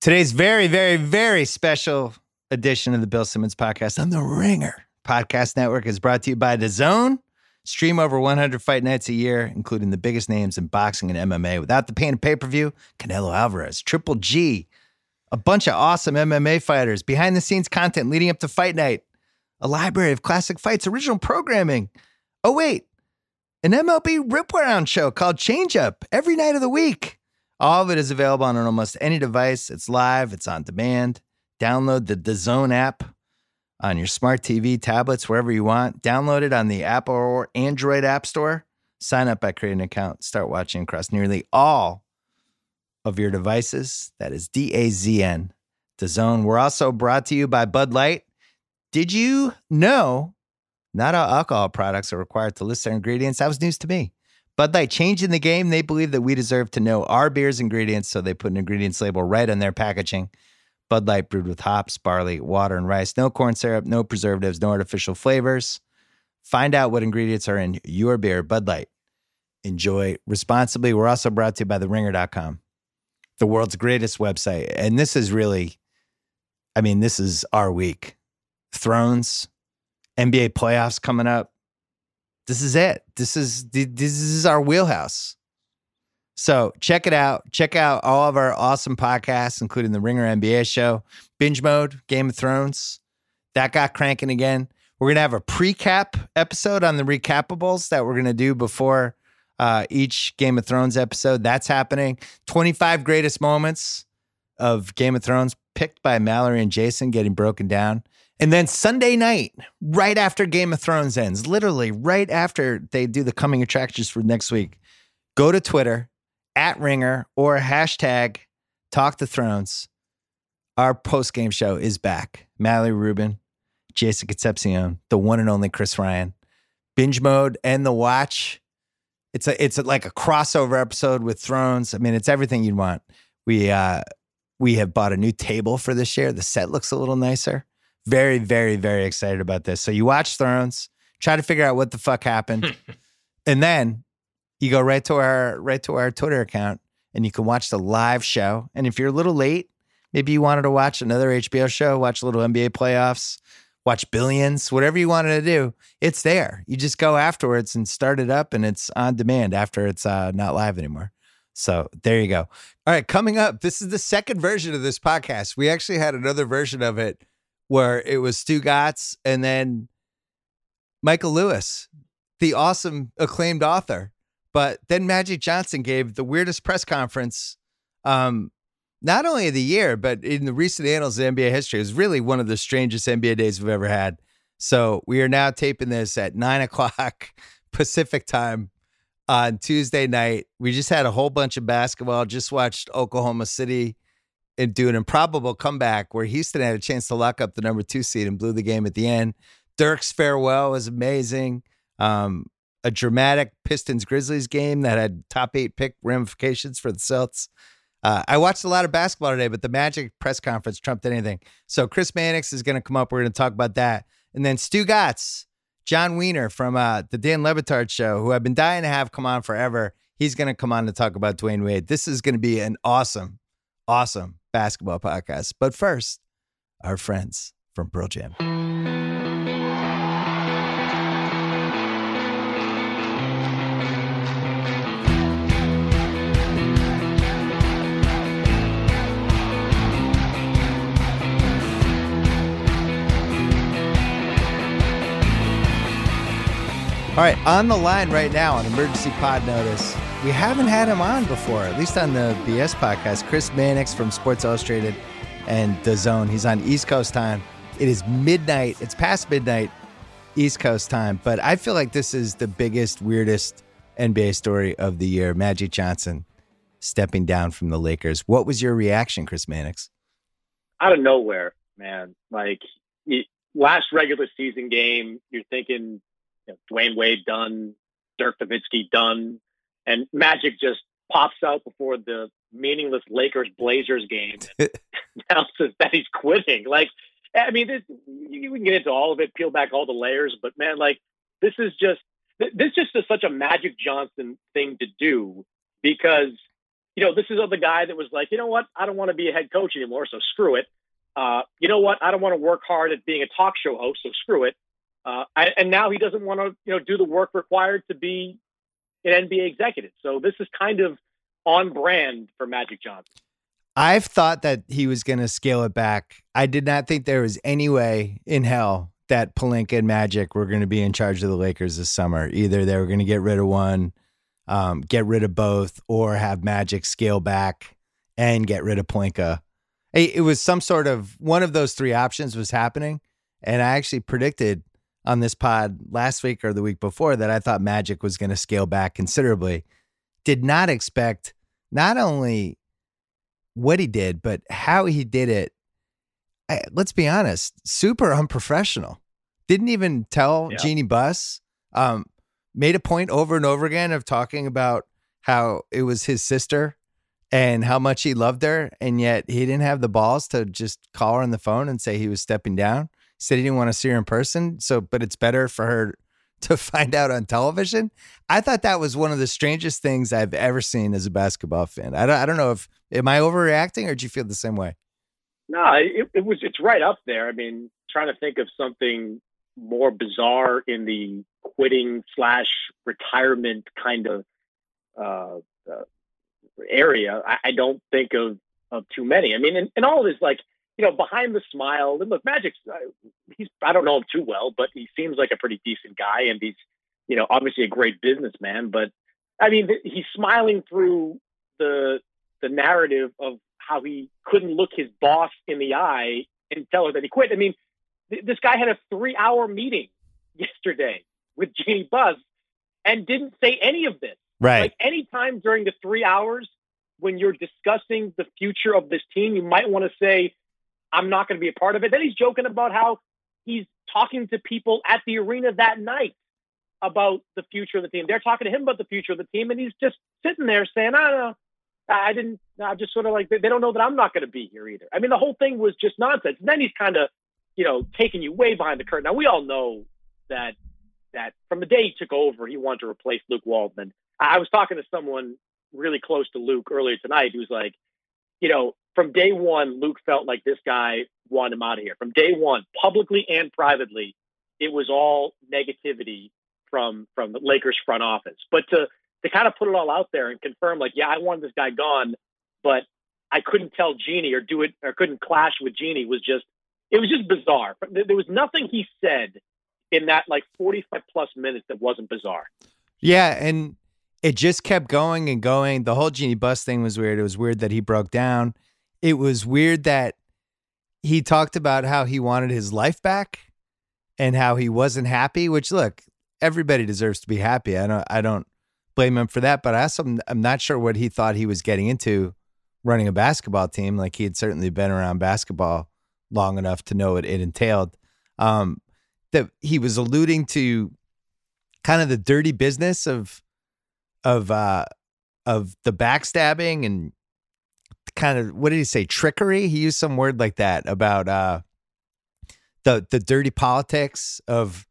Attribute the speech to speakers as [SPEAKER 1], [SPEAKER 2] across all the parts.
[SPEAKER 1] Today's very, very, very special edition of the Bill Simmons podcast on the Ringer Podcast Network is brought to you by DAZN. Stream over 100 fight nights a year, including the biggest names in boxing and MMA. Without the pain of pay per view, Canelo Alvarez, Triple G, a bunch of awesome MMA fighters, behind the scenes content leading up to fight night, a library of classic fights, original programming. Oh, wait, an MLB Rip Around show called Change Up every night of the week. All of it is available on almost any device. It's live, it's on demand. Download the DAZN app on your smart TV, tablets, wherever you want. Download it on the Apple or Android App Store. Sign up by creating an account. Start watching across nearly all of your devices. That is D A Z N, DAZN. We're also brought to you by Bud Light. Did you know not all alcohol products are required to list their ingredients? That was news to me. Bud Light changing the game. They believe that we deserve to know our beer's ingredients, so they put an ingredients label right on their packaging. Bud Light brewed with hops, barley, water, and rice. No corn syrup, no preservatives, no artificial flavors. Find out what ingredients are in your beer, Bud Light. Enjoy responsibly. We're also brought to you by TheRinger.com, the world's greatest website. And this is really, I mean, this is our week. Thrones, NBA playoffs coming up. This is it. This is this is our wheelhouse. So check it out. Check out all of our awesome podcasts, including the Ringer NBA show, Binge Mode, Game of Thrones. That got cranking again. We're gonna have a pre-cap episode on the Recappables that we're gonna do before uh, each Game of Thrones episode. That's happening. 25 greatest moments of Game of Thrones picked by Mallory and Jason getting broken down. And then Sunday night, right after Game of Thrones ends, literally right after they do the coming attractions for next week, go to Twitter at Ringer or hashtag Talk the Thrones. Our post game show is back. Mallory Rubin, Jason Concepcion, the one and only Chris Ryan, binge mode and the watch. It's a it's a, like a crossover episode with Thrones. I mean, it's everything you'd want. We uh we have bought a new table for this year. The set looks a little nicer. Very, very, very excited about this. So you watch Thrones, try to figure out what the fuck happened, and then you go right to our right to our Twitter account, and you can watch the live show. And if you're a little late, maybe you wanted to watch another HBO show, watch a little NBA playoffs, watch Billions, whatever you wanted to do, it's there. You just go afterwards and start it up, and it's on demand after it's uh, not live anymore. So there you go. All right, coming up, this is the second version of this podcast. We actually had another version of it where it was Stugotz and then Michael Lewis, the awesome acclaimed author. But then Magic Johnson gave the weirdest press conference, um, not only of the year, but in the recent annals of NBA history. It was really one of the strangest NBA days we've ever had. So we are now taping this at nine o'clock Pacific time on Tuesday night. We just had a whole bunch of basketball, just watched Oklahoma City and do an improbable comeback where Houston had a chance to lock up the number two seed and blew the game at the end. Dirk's farewell was amazing. Um, a dramatic Pistons Grizzlies game that had top eight pick ramifications for the Celts. Uh, I watched a lot of basketball today, but the Magic press conference trumped anything. So Chris Mannix is going to come up. We're going to talk about that. And then Stugotz, Jon Weiner from uh, the Dan Le Batard show, who I've been dying to have come on forever. He's going to come on to talk about Dwyane Wade. This is going to be an awesome, awesome basketball podcast. But first, our friends from Pearl Jam. All right, on the line right now on emergency pod notice. We haven't had him on before, at least on the BS podcast. Chris Mannix from Sports Illustrated and DAZN. He's on East Coast time. It is midnight. It's past midnight East Coast time, but I feel like this is the biggest, weirdest NBA story of the year. Magic Johnson stepping down from the Lakers. What was your reaction, Chris Mannix?
[SPEAKER 2] Out of nowhere, man. Like last regular season game, you're thinking you know, Dwyane Wade done, Dirk Nowitzki done, and Magic just pops out before the meaningless Lakers Blazers game and announces that he's quitting. Like, I mean, this you can get into all of it, peel back all the layers, but man, like this is just this just is such a Magic Johnson thing to do because you know, this is the guy that was like, you know what, I don't want to be a head coach anymore, so screw it. Uh, you know what, I don't want to work hard at being a talk show host, so screw it. Uh, I, and now he doesn't want to, you know, do the work required to be an NBA executive. So this is kind of on brand for Magic Johnson.
[SPEAKER 1] I've thought that he was going to scale it back. I did not think there was any way in hell that Pelinka and Magic were going to be in charge of the Lakers this summer. Either they were going to get rid of one, um, get rid of both, or have Magic scale back and get rid of Pelinka. It was some sort of one of those three options was happening. And I actually predicted on this pod last week or the week before that I thought Magic was going to scale back considerably. Did not expect not only what he did, but how he did it. I, let's be honest, super unprofessional. Didn't even tell yeah. Jeanie Buss. Um, made a point over and over again of talking about how it was his sister and how much he loved her, and yet he didn't have the balls to just call her on the phone and say he was stepping down said he didn't want to see her in person. So, but it's better for her to find out on television. I thought that was one of the strangest things I've ever seen as a basketball fan. I don't, I don't know if am I overreacting or do you feel the same way?
[SPEAKER 2] No, it, it was. It's right up there. I mean, trying to think of something more bizarre in the quitting slash retirement kind of uh, uh, area. I, I, don't think of of too many. I mean, and, and all of this like you know, behind the smile, and look, Magic's, uh, he's, I don't know him too well, but he seems like a pretty decent guy. And he's, you know, obviously a great businessman. But I mean, he's smiling through the, the narrative of how he couldn't look his boss in the eye and tell her that he quit. I mean, th- this guy had a three hour meeting yesterday with Jeanie Buss and didn't say any of this.
[SPEAKER 1] Right.
[SPEAKER 2] Like anytime during the three hours when you're discussing the future of this team, you might want to say, I'm not going to be a part of it. Then he's joking about how he's talking to people at the arena that night about the future of the team. They're talking to him about the future of the team, and he's just sitting there saying, "I don't know, I didn't." I'm just sort of like they don't know that I'm not going to be here either. I mean, the whole thing was just nonsense. And then he's kind of, you know, taking you way behind the curtain. Now we all know that that from the day he took over, he wanted to replace Luke Walton. I was talking to someone really close to Luke earlier tonight who's like, you know, from day one, Luke felt like this guy wanted him out of here. From day one, publicly and privately, it was all negativity from from the Lakers front office. But to to kind of put it all out there and confirm, like, yeah, I wanted this guy gone, but I couldn't tell Jeanie or do it or couldn't clash with Jeanie was just it was just bizarre. There was nothing he said in that like 45 plus minutes that wasn't bizarre.
[SPEAKER 1] Yeah, and it just kept going and going. The whole Jeanie Buss thing was weird. It was weird that he broke down it was weird that he talked about how he wanted his life back and how he wasn't happy, which look, everybody deserves to be happy. I don't I don't blame him for that, but I also I'm not sure what he thought he was getting into running a basketball team. Like he had certainly been around basketball long enough to know what it entailed. Um, that he was alluding to kind of the dirty business of of uh of the backstabbing and kind of what did he say? Trickery? He used some word like that about uh the the dirty politics of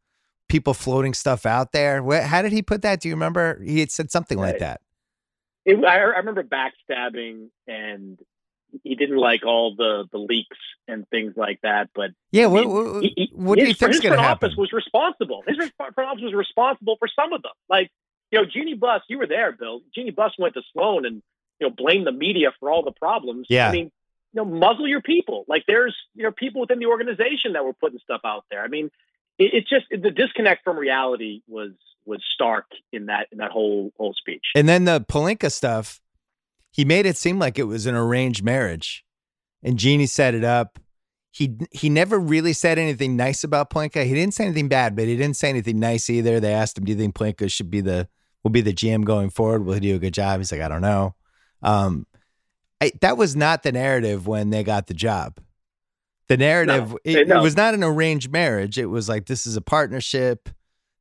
[SPEAKER 1] people floating stuff out there. What, how did he put that? Do you remember? He had said something like that.
[SPEAKER 2] It, I, I remember backstabbing and he didn't like all the the leaks and things like that but
[SPEAKER 1] yeah what, what, he, what do you think is going to happen?
[SPEAKER 2] office was responsible. His front office was responsible for some of them. Like you know Jeanie Buss you were there bill. Jeanie Buss went to sloan and you know, blame the media for all the problems.
[SPEAKER 1] Yeah.
[SPEAKER 2] I mean, you know, muzzle your people. Like there's, you know, people within the organization that were putting stuff out there. I mean, it, it just the disconnect from reality was was stark in that in that whole whole speech.
[SPEAKER 1] And then the Pelinka stuff, he made it seem like it was an arranged marriage, and Jeanie set it up. He he never really said anything nice about Pelinka. He didn't say anything bad, but he didn't say anything nice either. They asked him, "Do you think Pelinka should be the will be the GM going forward? Will he do a good job?" He's like, "I don't know." Um, I, that was not the narrative when they got the job. The narrative, no, it, it, was not an arranged marriage. It was like, this is a partnership.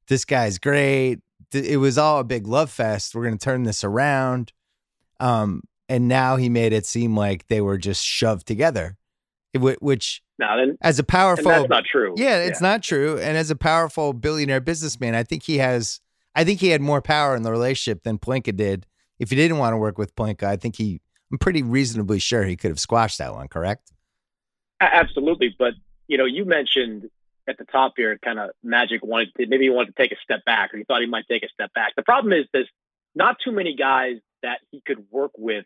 [SPEAKER 1] This guy's great. It was all a big love fest. We're going to turn this around. Um, and now he made it seem like they were just shoved together, which
[SPEAKER 2] now then,
[SPEAKER 1] as a powerful,
[SPEAKER 2] that's not true.
[SPEAKER 1] Yeah, it's yeah. not true. And as a powerful billionaire businessman, I think he has, I think he had more power in the relationship than Pelinka did if he didn't want to work with Pelinka, I think he, I'm pretty reasonably sure he could have squashed that one, correct?
[SPEAKER 2] Absolutely. But, you know, you mentioned at the top here, kind of Magic wanted to, maybe he wanted to take a step back or he thought he might take a step back. The problem is there's not too many guys that he could work with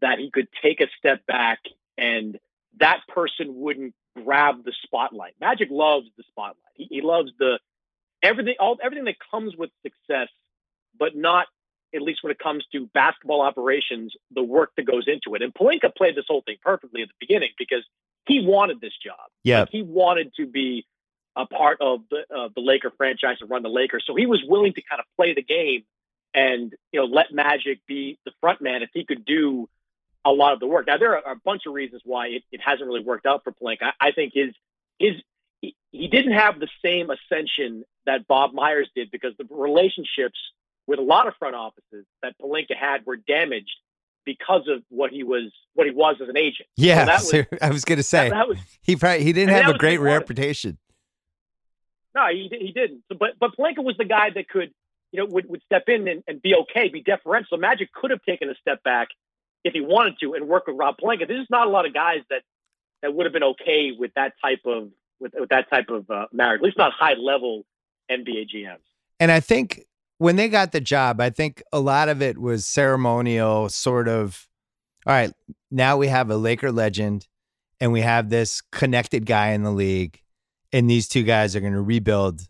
[SPEAKER 2] that he could take a step back and that person wouldn't grab the spotlight. Magic loves the spotlight. He, he loves the everything, all everything that comes with success, but not at least when it comes to basketball operations, the work that goes into it. And Pelinka played this whole thing perfectly at the beginning because he wanted this job.
[SPEAKER 1] Yeah,
[SPEAKER 2] like he wanted to be a part of the the Laker franchise and run the Lakers. So he was willing to kind of play the game and you know let Magic be the front man if he could do a lot of the work. Now there are a bunch of reasons why it, it hasn't really worked out for Pelinka. I, I think his his he, he didn't have the same ascension that Bob Myers did because the relationships with a lot of front offices that Pelinka had were damaged because of what he was what he was as an agent.
[SPEAKER 1] Yeah, so was, I was going to say that, that was, he probably he didn't have a great reputation.
[SPEAKER 2] No, he he didn't. But but Pelinka was the guy that could you know would, would step in and, and be okay, be deferential. Magic could have taken a step back if he wanted to and work with Rob Pelinka. There's not a lot of guys that that would have been okay with that type of with, with that type of uh, marriage, at least not high level NBA GMs.
[SPEAKER 1] And I think when they got the job, I think a lot of it was ceremonial, sort of. All right, now we have a Laker legend, and we have this connected guy in the league, and these two guys are going to rebuild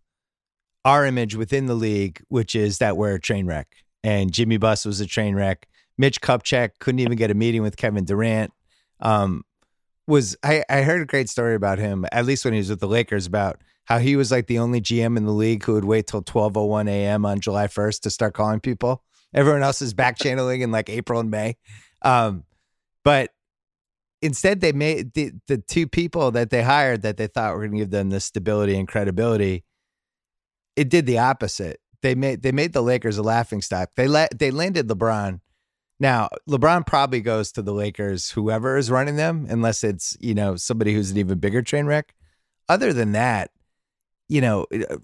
[SPEAKER 1] our image within the league, which is that we're a train wreck. And Jimmy Buss was a train wreck. Mitch Kupchak couldn't even get a meeting with Kevin Durant. Um, was I, I heard a great story about him, at least when he was with the Lakers, about how he was like the only GM in the league who would wait till 12:01 a.m. on July 1st to start calling people. Everyone else is back channeling in like April and May. Um, but instead they made the, the two people that they hired that they thought were going to give them the stability and credibility it did the opposite they made they made the lakers a laughing stock they let they landed lebron now, LeBron probably goes to the Lakers, whoever is running them, unless it's, you know, somebody who's an even bigger train wreck. Other than that, you know, uh,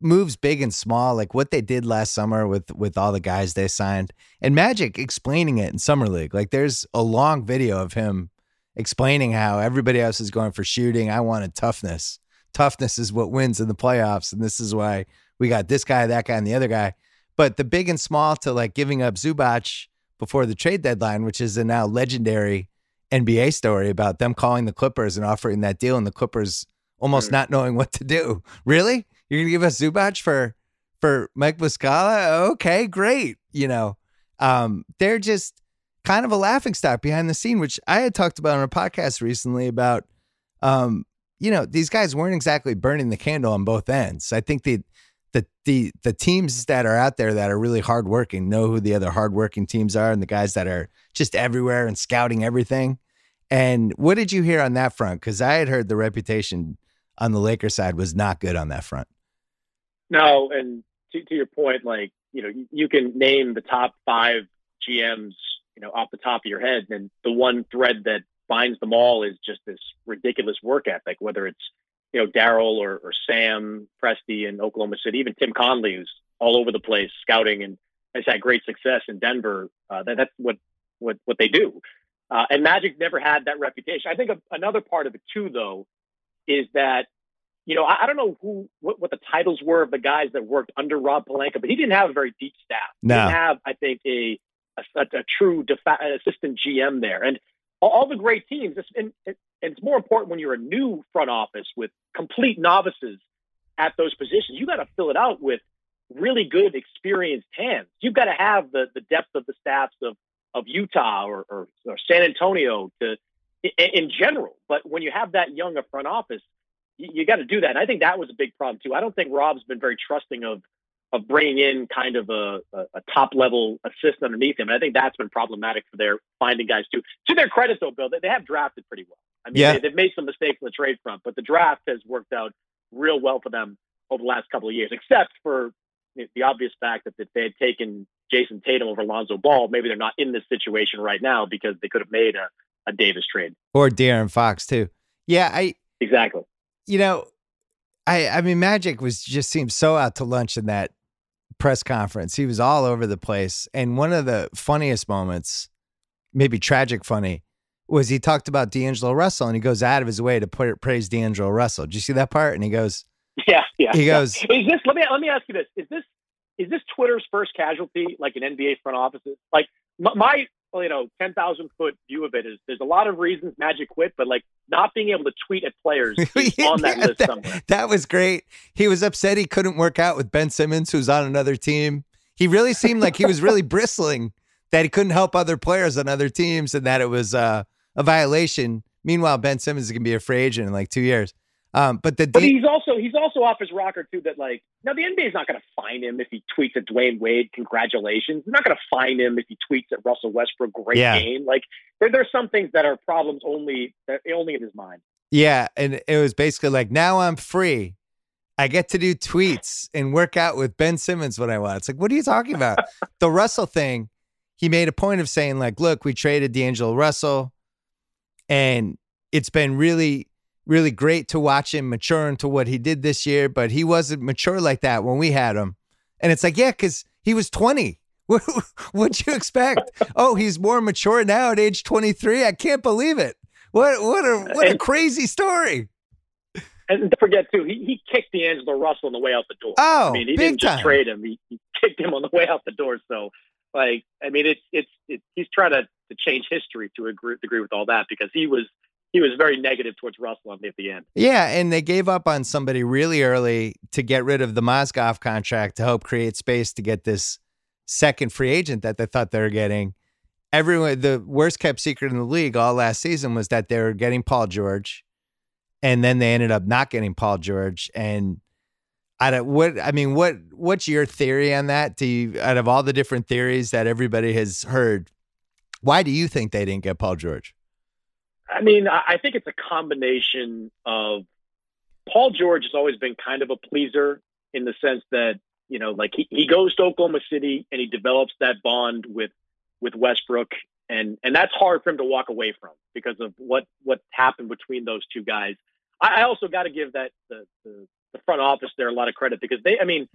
[SPEAKER 1] moves big and small, like what they did last summer with with all the guys they signed, and Magic explaining it in summer league. Like there's a long video of him explaining how everybody else is going for shooting. I wanted toughness. Toughness is what wins in the playoffs, and this is why we got this guy, that guy, and the other guy. But the big and small to like giving up Zubac before the trade deadline, which is a now legendary NBA story about them calling the Clippers and offering that deal, and the Clippers almost not knowing what to do. Really, you're gonna give us Zubac for for Mike Muscala? Okay, great. You know, um, they're just kind of a laughing stock behind the scene, which I had talked about on a podcast recently about. Um, you know, these guys weren't exactly burning the candle on both ends. I think the the the the teams that are out there that are really hardworking know who the other hardworking teams are, and the guys that are just everywhere and scouting everything. And what did you hear on that front? Because I had heard the reputation on the Lakers side was not good on that front.
[SPEAKER 2] No, and to, to your point, like you know, you, can name the top five GMs, you know, off the top of your head, and the one thread that binds them all is just this ridiculous work ethic. Whether it's you know, Daryl or, or Sam Presti in Oklahoma City, even Tim Connelly, who's all over the place scouting and has had great success in Denver. Uh, that, that's what, what, what they do. Uh, and Magic never had that reputation. I think another part of it too, though, is that, you know, I, I don't know who, what, what, the titles were of the guys that worked under Rob Pelinka, but he didn't have a very deep staff.
[SPEAKER 1] No.
[SPEAKER 2] He didn't have, I think, a, a, a true defa- assistant GM there. And all, all the great teams, and, and it's more important when you're a new front office with complete novices at those positions. You got to fill it out with really good, experienced hands. You've got to have the the depth of the staffs of of Utah or, or, or San Antonio to in, in, general. But when you have that young a front office, you, you got to do that. And I think that was a big problem too. I don't think Rob's been very trusting of of bringing in kind of a, a, a, top level assistant underneath him. And I think that's been problematic for their finding guys too. To their credit, though, Bill, they, they have drafted pretty well. I mean, yeah. they, have made some mistakes in the trade front, but the draft has worked out real well for them over the last couple of years, except for the obvious fact that if they had taken Jayson Tatum over Lonzo Ball, maybe they're not in this situation right now because they could have made a, a Davis trade.
[SPEAKER 1] Or De'Aaron Fox, too. Yeah, I
[SPEAKER 2] exactly.
[SPEAKER 1] You know, I I mean Magic was just seemed so out to lunch in that press conference. He was all over the place. And one of the funniest moments, maybe tragic funny, was he talked about D'Angelo Russell and he goes out of his way to put, praise D'Angelo Russell. Did you see that part? And he goes,
[SPEAKER 2] Yeah, yeah.
[SPEAKER 1] He
[SPEAKER 2] yeah.
[SPEAKER 1] goes-
[SPEAKER 2] Is this let me let me ask you this. Is this is this Twitter's first casualty, like an NBA front office? Like my, my well, you know, ten thousand foot view of it is there's a lot of reasons Magic quit, but like not being able to tweet at players on that
[SPEAKER 1] Yeah,
[SPEAKER 2] list
[SPEAKER 1] that-
[SPEAKER 2] somewhere.
[SPEAKER 1] That was great. He was upset he couldn't work out with Ben Simmons, who's on another team. He really seemed like he was really bristling that he couldn't help other players on other teams and that it was uh, a violation. Meanwhile, Ben Simmons is going to be a free agent in like two years. Um, but the
[SPEAKER 2] But
[SPEAKER 1] D-
[SPEAKER 2] he's also he's also off his rocker too. That like now the NBA is not going to fine him if he tweets at Dwyane Wade. Congratulations. They're not going to fine him if he tweets at Russell Westbrook. Great
[SPEAKER 1] Yeah.
[SPEAKER 2] game. Like there there's some things that are problems only that only in his mind.
[SPEAKER 1] yeah, and it was basically like now I'm free. I get to do tweets and work out with Ben Simmons when I want. It's like, what are you talking about? the Russell thing, he made a point of saying, like, look, we traded D'Angelo Russell, and it's been really, really great to watch him mature into what he did this year, but he wasn't mature like that when we had him. And it's like, yeah, because he was 20. What, what'd you expect? oh, he's more mature now at age 23. I can't believe it. What what a what a crazy story.
[SPEAKER 2] And don't forget too, he, he kicked D'Angelo Russell on the way out the door.
[SPEAKER 1] Oh,
[SPEAKER 2] I mean, he didn't just
[SPEAKER 1] time.
[SPEAKER 2] trade him; he, he kicked him on the way out the door. So, like, I mean, it's it's it, he's trying to, to change history to agree, agree with all that because he was he was very negative towards Russell at the end.
[SPEAKER 1] Yeah, and they gave up on somebody really early to get rid of the Mozgov contract to help create space to get this second free agent that they thought they were getting. Everyone, the worst kept secret in the league all last season was that they were getting Paul George, and then they ended up not getting Paul George. And I don't what I mean, what what's your theory on that? Do you, out of all the different theories that everybody has heard, why do you think they didn't get Paul George?
[SPEAKER 2] I mean, I, think it's a combination of Paul George has always been kind of a pleaser in the sense that you know, like he, he goes to Oklahoma City and he develops that bond with with Westbrook, and and that's hard for him to walk away from because of what what happened between those two guys. I, I also got to give that the, the the front office there a lot of credit because they, I mean,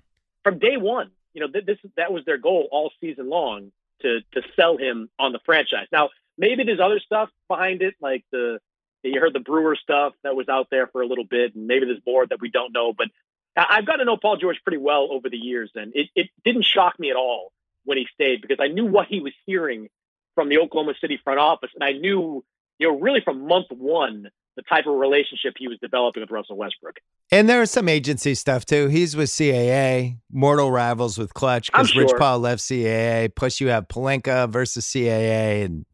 [SPEAKER 2] from day one, you know, th- this that was their goal all season long to to sell him on the franchise. Now maybe there's other stuff behind it, like the you heard the Brewer stuff that was out there for a little bit, and maybe there's more that we don't know. But I've got to know Paul George pretty well over the years, and it, it didn't shock me at all when he stayed because I knew what he was hearing from the Oklahoma City front office, and I knew, you know, really from month one the type of relationship he was developing with Russell Westbrook.
[SPEAKER 1] And there was some agency stuff too. He's with CAA, mortal rivals with Klutch because
[SPEAKER 2] I'm
[SPEAKER 1] Rich. Paul left CAA. Plus, you have Pelinka versus CAA, and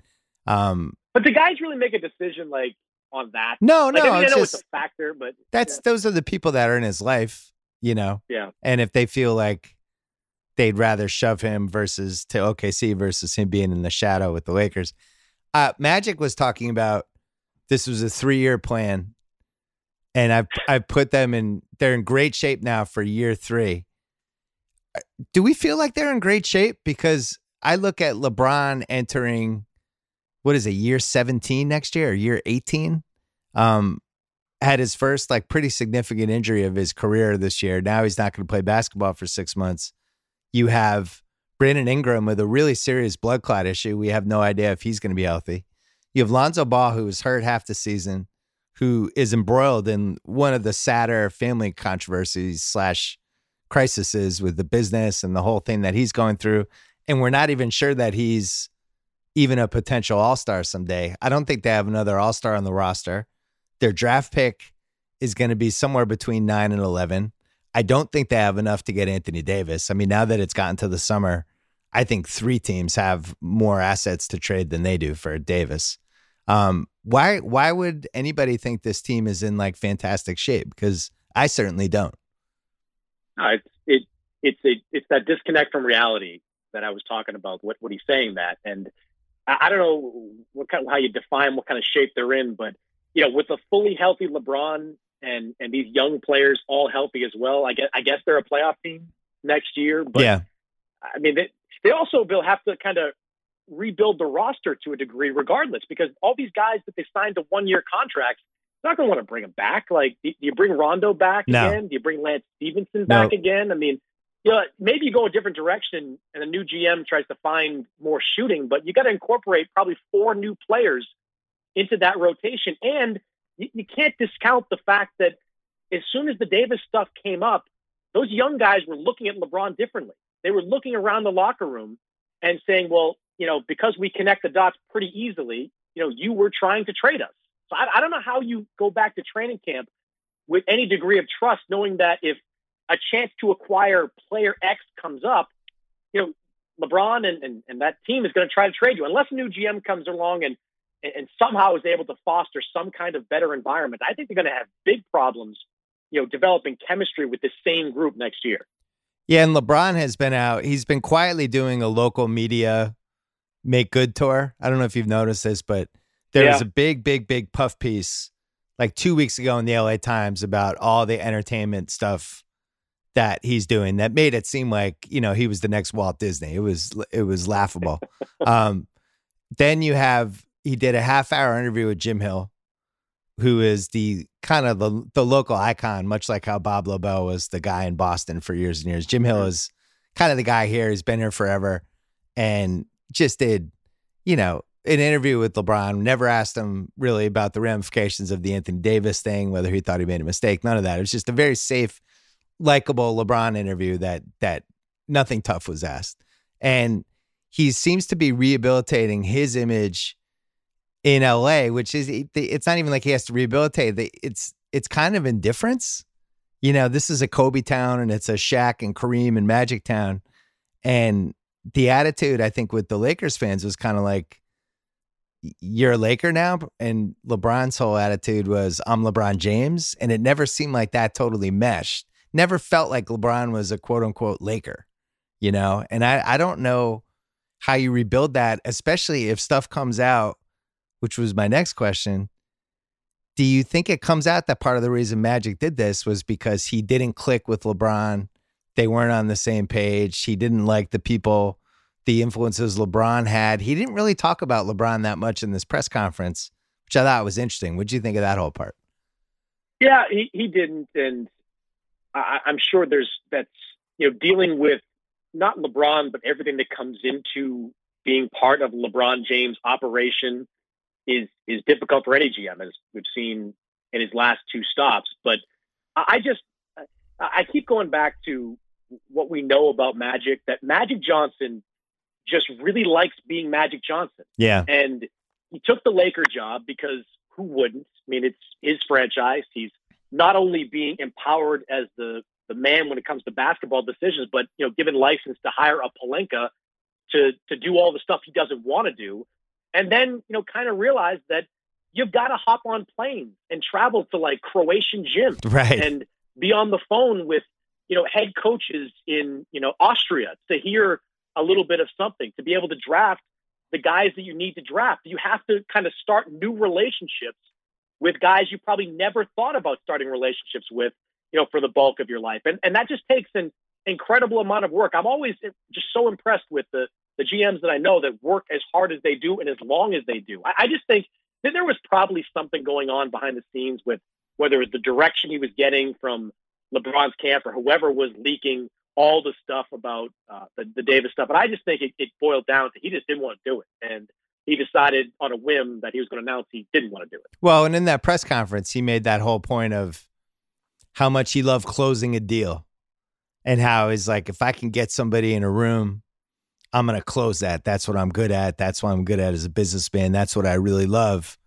[SPEAKER 1] um,
[SPEAKER 2] But the guys really make a decision like on that.
[SPEAKER 1] no,
[SPEAKER 2] Like,
[SPEAKER 1] no,
[SPEAKER 2] I mean, I know
[SPEAKER 1] just
[SPEAKER 2] it's a factor, but
[SPEAKER 1] that's those are the people that are in his life, you know.
[SPEAKER 2] yeah.
[SPEAKER 1] And if they feel like they'd rather shove him versus to OKC versus him being in the shadow with the Lakers, uh, Magic was talking about this was a three year plan, and I've I've put them in. They're in great shape now for year three. Uh, Do we feel like they're in great shape? Because I look at LeBron entering what is it, year seventeen next year or year eighteen. Um, had his first like pretty significant injury of his career this year. Now he's not going to play basketball for six months. You have Brandon Ingram with a really serious blood clot issue. We have no idea if he's going to be healthy. You have Lonzo Ball, who was hurt half the season, who is embroiled in one of the sadder family controversies slash crises with the business and the whole thing that he's going through. And we're not even sure that he's even a potential all star someday. I don't think they have another all star on the roster. Their draft pick is going to be somewhere between nine and 11. I don't think they have enough to get Anthony Davis. I mean, now that it's gotten to the summer, I think three teams have more assets to trade than they do for Davis. Um, why why would anybody think this team is in like fantastic shape? Because I certainly don't.
[SPEAKER 2] It's it it's a it's that disconnect from reality that I was talking about. What what he's saying that, and I, don't know what kind how you define what kind of shape they're in, but you know, with a fully healthy LeBron and and these young players all healthy as well, I guess I guess they're a playoff team next year. But
[SPEAKER 1] yeah,
[SPEAKER 2] I mean, they they also will have to kind of rebuild the roster to a degree, regardless, because all these guys that they signed to one year contracts. they're Not going to want to bring them back. Like, do you bring Rondo back
[SPEAKER 1] No.
[SPEAKER 2] again? Do you bring Lance Stephenson back again? I mean, you know, maybe you go a different direction and a new GM tries to find more shooting, but you got to incorporate probably four new players into that rotation. And you, you can't discount the fact that as soon as the Davis stuff came up, those young guys were looking at LeBron differently. They were looking around the locker room and saying, well, you know, because we connect the dots pretty easily, you know, you were trying to trade us. So I, I don't know how you go back to training camp with any degree of trust, knowing that if a chance to acquire player X comes up, you know, LeBron and, and, and that team is going to try to trade you unless a new GM comes along and, and somehow is able to foster some kind of better environment. I think they're going to have big problems, you know, developing chemistry with the same group next year.
[SPEAKER 1] Yeah, and LeBron has been out. He's been quietly doing a local media make good tour. I don't know if you've noticed this, but there yeah. was a big, big, big puff piece like two weeks ago in the LA Times about all the entertainment stuff that he's doing that made it seem like you know he was the next Walt Disney. It was it was laughable. um, then you have he did a half hour interview with Jim Hill, who is the kind of the the local icon, much like how Bob Lobel was the guy in Boston for years and years. Jim Hill is kind of the guy here. He's been here forever, and just did you know an interview with LeBron. Never asked him really about the ramifications of the Anthony Davis thing, whether he thought he made a mistake. None of that. It was just a very safe likable LeBron interview that that nothing tough was asked. And he seems to be rehabilitating his image in LA, which is it's not even like he has to rehabilitate. It's it's kind of indifference. You know, this is a Kobe town and it's a Shaq and Kareem and Magic town. And the attitude I think with the Lakers fans was kind of like you're a Laker now and LeBron's whole attitude was I'm LeBron James and it never seemed like that totally meshed never felt like LeBron was a quote unquote Laker, you know? And I, I don't know how you rebuild that, especially if stuff comes out, which was my next question. Do you think it comes out that part of the reason Magic did this was because he didn't click with LeBron? They weren't on the same page. He didn't like the people, the influences LeBron had. He didn't really talk about LeBron that much in this press conference, which I thought was interesting. What'd you think of that whole part?
[SPEAKER 2] Yeah, he, he didn't. And I, I'm sure there's that's you know dealing with not LeBron, but everything that comes into being part of LeBron James' operation is is difficult for any GM, as we've seen in his last two stops. But I just I keep going back to what we know about Magic that Magic Johnson just really likes being Magic Johnson.
[SPEAKER 1] Yeah,
[SPEAKER 2] and he took the Laker job because who wouldn't? I mean, it's his franchise. He's not only being empowered as the the man when it comes to basketball decisions, but you know, given license to hire a Pelinka to to do all the stuff he doesn't want to do, and then you know, kind of realize that you've got to hop on planes and travel to like Croatian gyms,
[SPEAKER 1] right,
[SPEAKER 2] and be on the phone with you know head coaches in you know Austria to hear a little bit of something to be able to draft the guys that you need to draft. You have to kind of start new relationships with guys you probably never thought about starting relationships with, you know, for the bulk of your life. And and that just takes an incredible amount of work. I'm always just so impressed with the the GMs that I know that work as hard as they do and as long as they do. I, I just think that there was probably something going on behind the scenes with whether it was the direction he was getting from LeBron's camp or whoever was leaking all the stuff about uh, the, the Davis stuff. But I just think it, it boiled down to he just didn't want to do it. And he decided on a whim that he was going to announce he didn't want to do it.
[SPEAKER 1] Well, and in that press conference, he made that whole point of how much he loved closing a deal and how he's like, if I can get somebody in a room, I'm going to close that. That's what I'm good at. That's what I'm good at as a businessman. That's what I really love.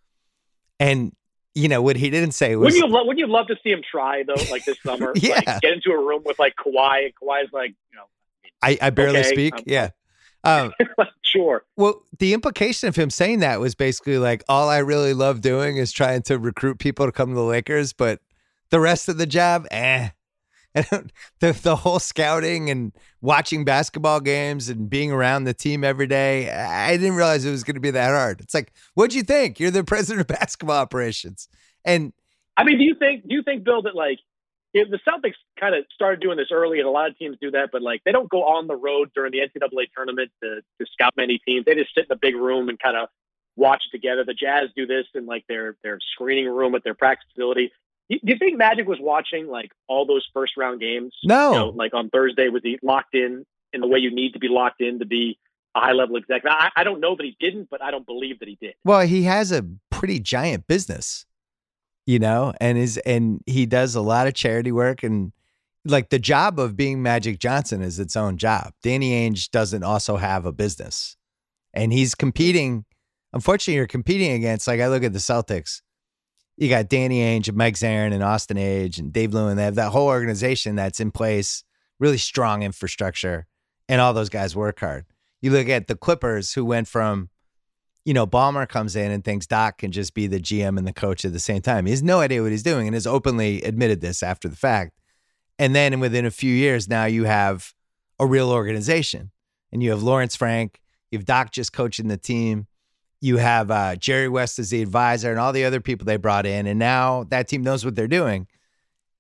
[SPEAKER 1] And you know what he didn't say was.
[SPEAKER 2] Wouldn't you, lo- wouldn't you love to see him try though, like this summer?
[SPEAKER 1] yeah,
[SPEAKER 2] like, get into a room with like Kawhi, and Kawhi's like, you know,
[SPEAKER 1] I, I barely okay, speak. I'm, yeah,
[SPEAKER 2] um, sure.
[SPEAKER 1] Well, the implication of him saying that was basically like, all I really love doing is trying to recruit people to come to the Lakers, but the rest of the job, eh. the the whole scouting and watching basketball games and being around the team every day, I didn't realize it was going to be that hard. It's like, what'd you think? You're the president of basketball operations, and
[SPEAKER 2] I mean, do you think do you think Bill that like it, the Celtics kind of started doing this early, and a lot of teams do that. But like, they don't go on the road during the NCAA tournament to, to scout many teams. They just sit in a big room and kind of watch it together. The Jazz do this in like their their screening room at their practice facility. Do you think Magic was watching like all those first round games?
[SPEAKER 1] No.
[SPEAKER 2] You know, like on Thursday, was he locked in in the way you need to be locked in to be a high level executive? I, I don't know that he didn't, but I don't believe that he did.
[SPEAKER 1] Well, he has a pretty giant business, you know, and is and he does a lot of charity work and like the job of being Magic Johnson is its own job. Danny Ainge doesn't also have a business. And he's competing. Unfortunately, you're competing against like I look at the Celtics. You got Danny Ainge and Mike Zarren and Austin Ainge and Dave Lewin. They have that whole organization that's in place, really strong infrastructure, and all those guys work hard. You look at the Clippers, who went from, you know, Ballmer comes in and thinks Doc can just be the GM and the coach at the same time. He has no idea what he's doing and has openly admitted this after the fact. And then within a few years, now you have a real organization and you have Lawrence Frank, you have Doc just coaching the team. You have uh, Jerry West as the advisor and all the other people they brought in. And now that team knows what they're doing.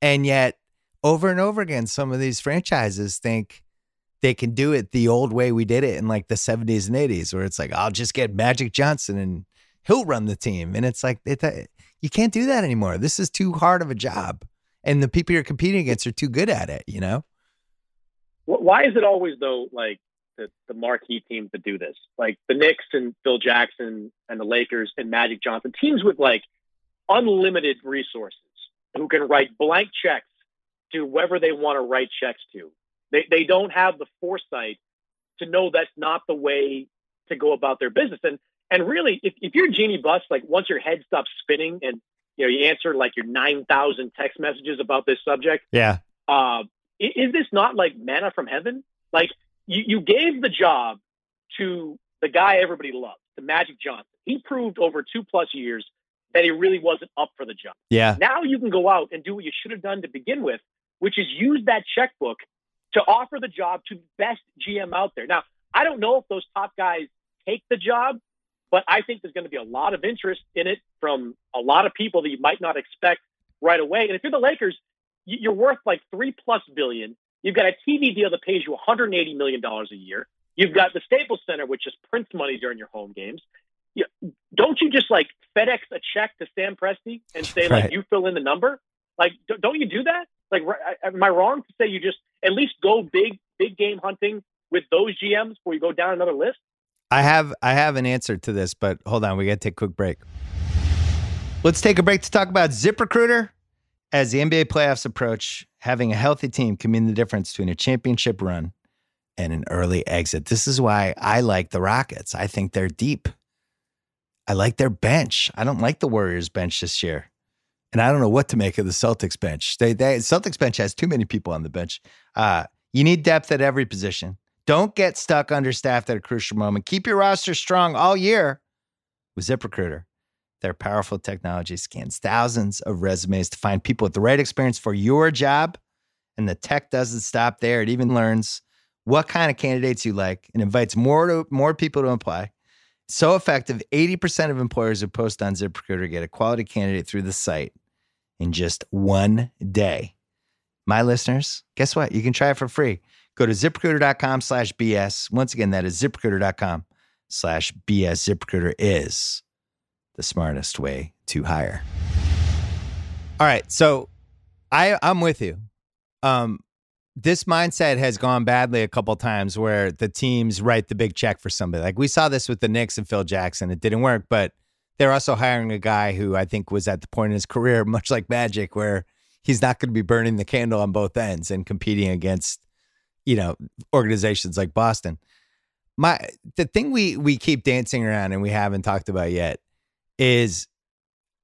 [SPEAKER 1] And yet, over and over again, some of these franchises think they can do it the old way we did it in like the 70s and 80s, where it's like, I'll just get Magic Johnson and he'll run the team. And it's like, it, you can't do that anymore. This is too hard of a job. And the people you're competing against are too good at it, you know?
[SPEAKER 2] Why is it always, though, like the, the marquee teams that do this, like the Knicks and Phil Jackson and the Lakers and Magic Johnson, teams with like unlimited resources who can write blank checks to whoever they want to write checks to. They, they don't have the foresight to know that's not the way to go about their business. And and really, if, if you're Jeanie Buss, like once your head stops spinning and you know you answer like your nine thousand text messages about this subject,
[SPEAKER 1] yeah.
[SPEAKER 2] Uh, is this not like manna from heaven? Like you, you gave the job to the guy everybody loved, the Magic Johnson. He proved over two plus years that he really wasn't up for the job.
[SPEAKER 1] Yeah.
[SPEAKER 2] Now you can go out and do what you should have done to begin with, which is use that checkbook to offer the job to the best GM out there. Now, I don't know if those top guys take the job, but I think there's going to be a lot of interest in it from a lot of people that you might not expect right away. And if you're the Lakers, you're worth like three plus billion. You've got a TV deal that pays you 180 million dollars a year. You've got the Staples Center, which just prints money during your home games. You, don't you just like FedEx a check to Sam Presti and say
[SPEAKER 1] Right.
[SPEAKER 2] like you fill in the number? Like, don't you do that? Like, am I wrong to say you just at least go big, big game hunting with those GMs before you go down another list?
[SPEAKER 1] I have I have an answer to this, but hold on, we got to take a quick break. Let's take a break to talk about ZipRecruiter. As the NBA playoffs approach, having a healthy team can mean the difference between a championship run and an early exit. This is why I like the Rockets. I think they're deep. I like their bench. I don't like the Warriors bench this year. And I don't know what to make of the Celtics bench. They, they Celtics bench has too many people on the bench. Uh, you need depth at every position. Don't get stuck understaffed at a crucial moment. Keep your roster strong all year with ZipRecruiter. Their powerful technology scans thousands of resumes to find people with the right experience for your job. And the tech doesn't stop there. It even learns what kind of candidates you like and invites more to, more people to apply. So effective, 80% of employers who post on ZipRecruiter get a quality candidate through the site in just one day. My listeners, guess what? You can try it for free. Go to ziprecruiter.com slash BS. Once again, that is ziprecruiter.com slash BS. ZipRecruiter is the smartest way to hire. All right. So I, I'm with you. Um, this mindset has gone badly a couple times where the teams write the big check for somebody. Like we saw this with the Knicks and Phil Jackson. It didn't work, but they're also hiring a guy who I think was at the point in his career, much like Magic, where he's not going to be burning the candle on both ends and competing against, you know, organizations like Boston. My the thing we we keep dancing around and we haven't talked about yet is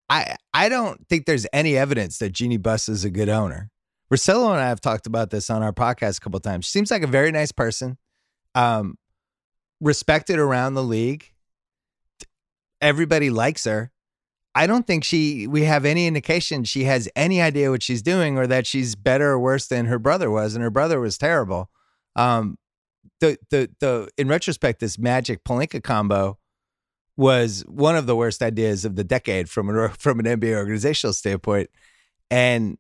[SPEAKER 1] I I don't think there's any evidence that Jeanie Buss is a good owner. Russillo and I have talked about this on our podcast a couple times. She seems like a very nice person, um, respected around the league. Everybody likes her. I don't think she we have any indication she has any idea what she's doing or that she's better or worse than her brother was, and her brother was terrible. Um, the the the in retrospect, this Magic Pelinka combo was one of the worst ideas of the decade from from an NBA organizational standpoint, and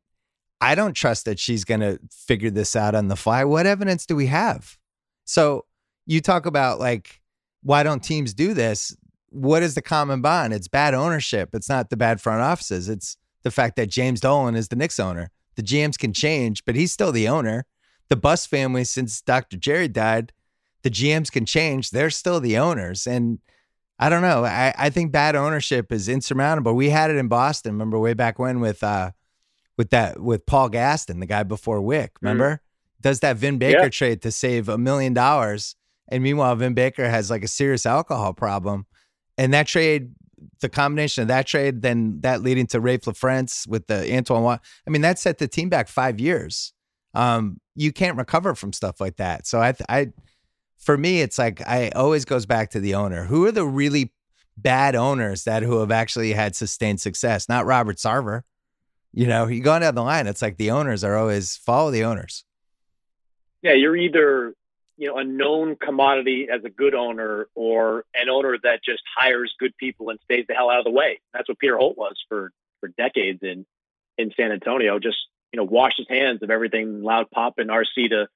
[SPEAKER 1] I don't trust that she's going to figure this out on the fly. What evidence do we have? So you talk about like why don't teams do this? What is the common bond? It's bad ownership. It's not the bad front offices. It's the fact that James Dolan is the Knicks owner. The GMs can change, but he's still the owner. The Buss family, since Dr. Jerry died, the GMs can change. They're still the owners. And I don't know. I, I think bad ownership is insurmountable. We had it in Boston, remember way back when with uh with that with Paul Gaston, the guy before Wyc. Mm-hmm. Remember? Mm. Does that Vin Baker yeah. trade to save a million dollars. And meanwhile, Vin Baker has like a serious alcohol problem. And that trade, the combination of that trade, then that leading to Raef LaFrentz with the Antoine. I mean, that set the team back five years. Um, you can't recover from stuff like that. So I, I, for me, it's like I always goes back to the owner. Who are the really bad owners that who have actually had sustained success? Not Robert Sarver. You know, you go down the line, it's like the owners are always follow the owners.
[SPEAKER 2] Yeah, you're either you know a known commodity as a good owner or an owner that just hires good people and stays the hell out of the way. That's what Peter Holt was for for decades in in San Antonio. Just you know, wash his hands of everything loud pop and RC to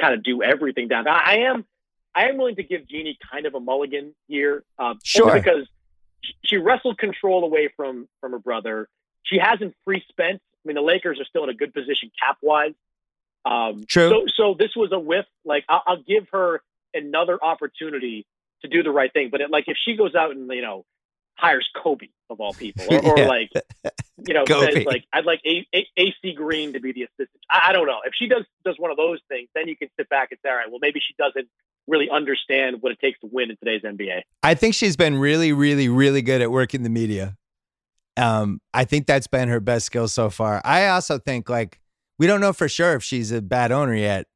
[SPEAKER 2] kind of do everything down. I, I am I am willing to give Jeanie kind of a mulligan here, um,
[SPEAKER 1] sure,
[SPEAKER 2] because she wrestled control away from from her brother. She hasn't free spent. I mean, the Lakers are still in a good position cap wise. Um,
[SPEAKER 1] True.
[SPEAKER 2] So, so this was a whiff. Like, I'll, I'll, give her another opportunity to do the right thing. But it, like, if she goes out and you know hires Kobe of all people, or, or like, you know, says like, I'd like a- a- AC Green to be the assistant. I, I don't know if she does does one of those things. Then you can sit back and say, all right, well, maybe she doesn't really understand what it takes to win in today's NBA.
[SPEAKER 1] I think she's been really, really, really good at working the media. Um, I think that's been her best skill so far. I also think like we don't know for sure if she's a bad owner yet.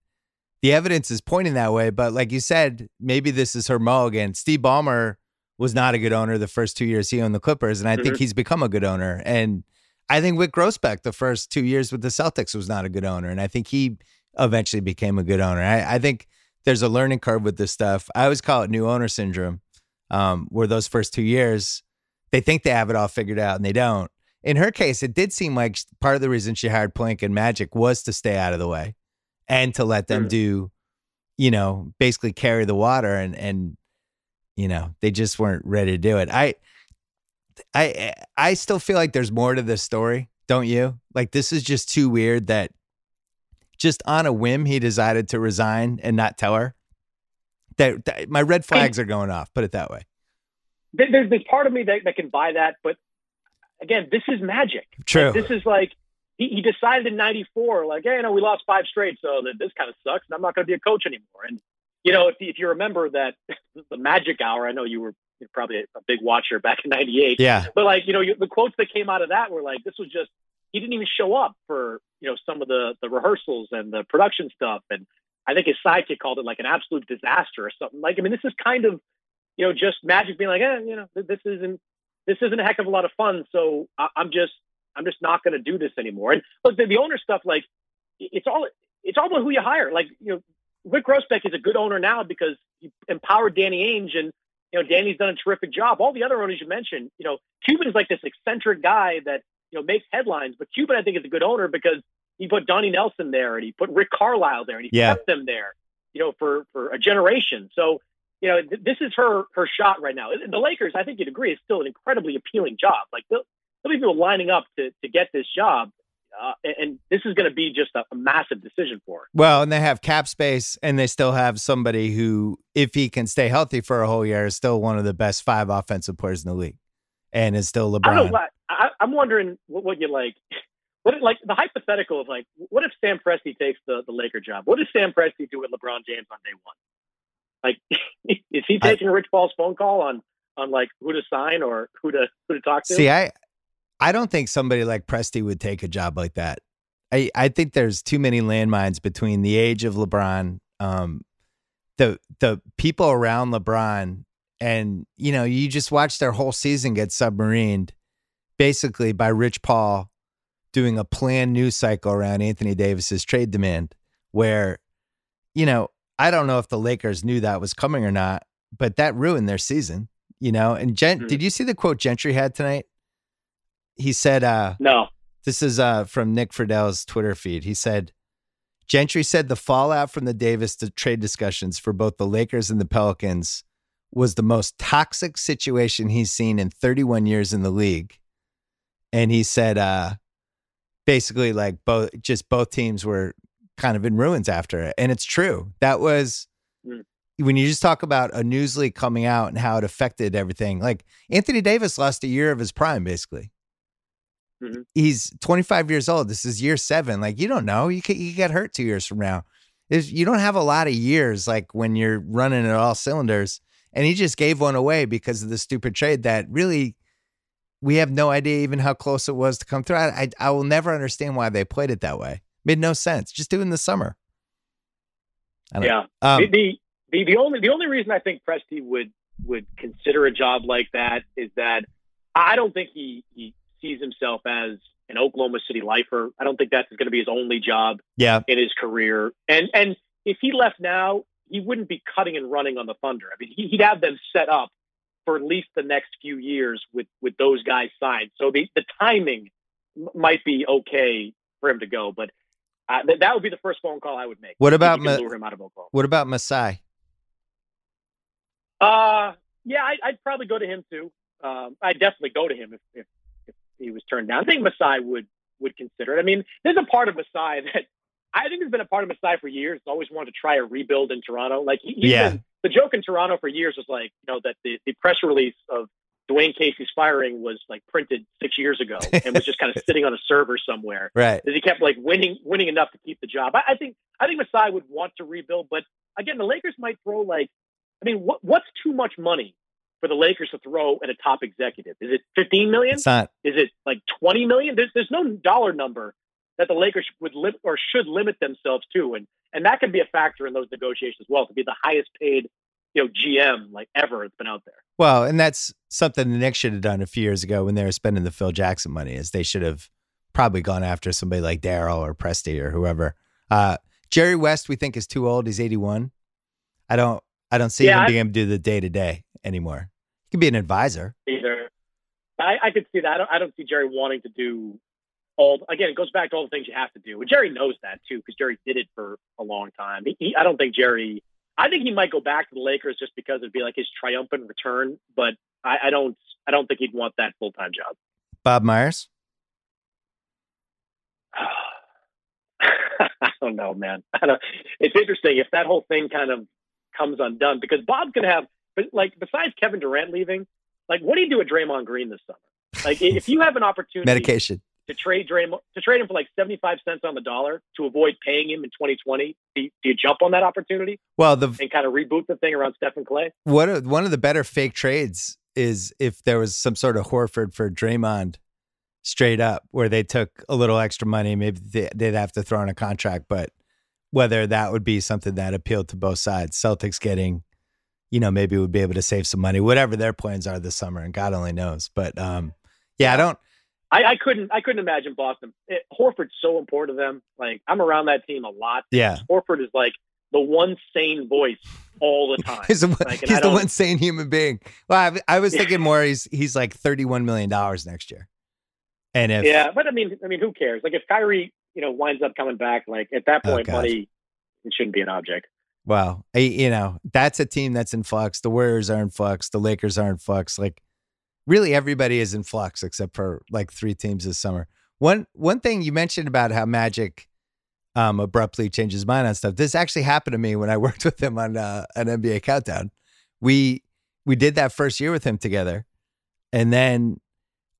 [SPEAKER 1] The evidence is pointing that way, but like you said, maybe this is her mulligan. Steve Ballmer was not a good owner the first two years he owned the Clippers, and I mm-hmm. think he's become a good owner. And I think Wyc Grousbeck the first two years with the Celtics was not a good owner, and I think he eventually became a good owner. I, I think there's a learning curve with this stuff. I always call it new owner syndrome, um, where those first two years they think they have it all figured out and they don't in her case, it did seem like part of the reason she hired Pelinka and Magic was to stay out of the way and to let them do, you know, basically carry the water and and you know, they just weren't ready to do it. I I I still feel like there's more to this story, don't you? Like this is just too weird that just on a whim he decided to resign and not tell her. That, that my red flags are going off, put it that way.
[SPEAKER 2] There's, there's part of me that, that can buy that, but again, this is magic.
[SPEAKER 1] True.
[SPEAKER 2] Like, this is like he, he decided in '94, like, hey, you know, we lost five straight, so that this kind of sucks, and I'm not going to be a coach anymore. And you know, if, if you remember that the Magic Hour, I know you were probably a, big watcher back in '98.
[SPEAKER 1] Yeah.
[SPEAKER 2] But like, you know, you, the quotes that came out of that were like, this was just he didn't even show up for you know some of the the rehearsals and the production stuff, and I think his sidekick called it like an absolute disaster or something. Like, I mean, this is kind of you know just Magic being like, eh, you know, this isn't this isn't a heck of a lot of fun. So I, am just I'm just not going to do this anymore. And look, the, the owner stuff, like it's all it's all about who you hire. Like you know, Wyc Grousbeck is a good owner now because he empowered Danny Ainge, and you know Danny's done a terrific job. All the other owners you mentioned, you know, Cuban is like this eccentric guy that you know makes headlines, but Cuban I think is a good owner because he put Donnie Nelson there and he put Rick Carlisle there and he yeah. kept them there, you know, for for a generation. So you know, th- this is her her shot right now. The Lakers, I think you'd agree, is still an incredibly appealing job. Like there'll, there'll be people lining up to to get this job. Uh, and this is going to be just a, a, massive decision for her.
[SPEAKER 1] Well, and they have cap space, and they still have somebody who, if he can stay healthy for a whole year, is still one of the best five offensive players in the league, and is still LeBron. I
[SPEAKER 2] don't know what, I, am wondering what, what, you like. What like the hypothetical of like, what if Sam Presti takes the the Laker job? What does Sam Presti do with LeBron James on day one? Like, is he taking I, Rich Paul's phone call on on like who to sign or who to who to talk to?
[SPEAKER 1] See, I I don't think somebody like Presti would take a job like that. I I think there's too many landmines between the age of LeBron, um, the the people around LeBron, and you know, you just watch their whole season get submarined, basically by Rich Paul doing a planned news cycle around Anthony Davis's trade demand, where you know I don't know if the Lakers knew that was coming or not, but that ruined their season, you know. And Gen- mm-hmm. did you see the quote Gentry had tonight? He said, uh,
[SPEAKER 2] No.
[SPEAKER 1] This is uh, from Nick Friedell's Twitter feed. He said, Gentry said the fallout from the Davis trade discussions for both the Lakers and the Pelicans was the most toxic situation he's seen in 31 years in the league. and he said uh basically like both just both teams were kind of in ruins after it. And it's true. That was
[SPEAKER 2] Mm.
[SPEAKER 1] when you just talk about a news leak coming out and how it affected everything. Like Anthony Davis lost a year of his prime, basically.
[SPEAKER 2] Mhm.
[SPEAKER 1] He's 25 years old. This is year seven. Like you don't know. You could you could get hurt two years from now. If you don't have a lot of years, like when you're running at all cylinders. And he just gave one away because of the stupid trade that really we have no idea even how close it was to come through. I, I, I will never understand why they played it that way. Made no sense. Just do it in the summer. I don't-
[SPEAKER 2] Yeah.
[SPEAKER 1] Um,
[SPEAKER 2] the, the the the only the only reason I think Presti would would consider a job like that is that I don't think he he sees himself as an Oklahoma City lifer. I don't think that's going to be his only job
[SPEAKER 1] yeah,
[SPEAKER 2] in his career. And and if he left now, he wouldn't be cutting and running on the Thunder. I mean, he, he'd have them set up for at least the next few years with with those guys signed. So the the timing might be okay for him to go, but. Uh, th- that would be the first phone call I would make.
[SPEAKER 1] What about Ma-
[SPEAKER 2] lure him out of Oklahoma?
[SPEAKER 1] What about Masai?
[SPEAKER 2] Uh, yeah, I, I'd probably go to him too. Um, I'd definitely go to him if, if, if he was turned down. I think Masai would would consider it. I mean, there's a part of Masai that I think has been a part of Masai for years. He's always wanted to try a rebuild in Toronto. Like he, he's
[SPEAKER 1] Yeah.
[SPEAKER 2] been, the joke in Toronto for years was like, you know, that the, the press release of Dwane Casey's firing was like printed six years ago and was just kind of sitting on a server somewhere
[SPEAKER 1] Right.
[SPEAKER 2] that he kept like winning winning enough to keep the job. I, I think I think Masai would want to rebuild, but again, the Lakers might throw like I mean, what what's too much money for the Lakers to throw at a top executive? Is it fifteen million?
[SPEAKER 1] It's not.
[SPEAKER 2] Is it like twenty million? There's there's no dollar number that the Lakers would limit or should limit themselves to, and and that could be a factor in those negotiations as well to be the highest paid you know GM like ever that's been out there.
[SPEAKER 1] Well, and that's something the Knicks should have done a few years ago when they were spending the Phil Jackson money. Is they should have probably gone after somebody like Daryl or Presti or whoever. Uh, Jerry West, we think is too old. He's eighty one. I don't. I don't see
[SPEAKER 2] Yeah,
[SPEAKER 1] him being able to do the day to day anymore. He could be an advisor.
[SPEAKER 2] either. I, I could see that. I don't, I don't see Jerry wanting to do all. Again, it goes back to all the things you have to do. And Jerry knows that too, because Jerry did it for a long time. He, he, I don't think Jerry. I think he might go back to the Lakers just because it'd be like his triumphant return. But I, I don't. I don't think he'd want that full time job.
[SPEAKER 1] Bob Myers.
[SPEAKER 2] I don't know, man. I don't, it's interesting if that whole thing kind of comes undone because Bob's gonna have, but like besides Kevin Durant leaving, like what do you do with Draymond Green this summer? Like if you have an opportunity
[SPEAKER 1] Medication.
[SPEAKER 2] To trade Draymond to trade him for like seventy five cents on the dollar to avoid paying him in twenty twenty, do you, do you jump on that opportunity
[SPEAKER 1] Well, the
[SPEAKER 2] and kind of reboot the thing around Steph and
[SPEAKER 1] Klay? what one of the better fake trades is if there was some sort of Horford for Draymond straight up where they took a little extra money maybe they, they'd have to throw in a contract but whether that would be something that appealed to both sides Celtics getting you know maybe would be able to save some money whatever their plans are this summer and God only knows but um yeah I don't
[SPEAKER 2] I, I couldn't I couldn't imagine Boston. It, Horford's so important to them. Like I'm around that team a lot.
[SPEAKER 1] yeah
[SPEAKER 2] Horford is like the one sane voice all the time.
[SPEAKER 1] he's the, one-
[SPEAKER 2] Like,
[SPEAKER 1] he's the one sane human being well I, I was thinking more he's he's like 31 million dollars next year and if
[SPEAKER 2] yeah, but I mean, I mean, who cares? Like if Kyrie, you know, winds up coming back, like at that
[SPEAKER 1] Oh,
[SPEAKER 2] point,
[SPEAKER 1] God.
[SPEAKER 2] money it shouldn't be an object.
[SPEAKER 1] Well, I, you know, that's a team that's in flux. The Warriors are in flux. The Lakers are in flux. Like, really, everybody is in flux except for like three teams this summer. One one thing you mentioned about how Magic um, abruptly changes mind on stuff. This actually happened to me when I worked with him on uh, an NBA countdown. We we did that first year with him together, and then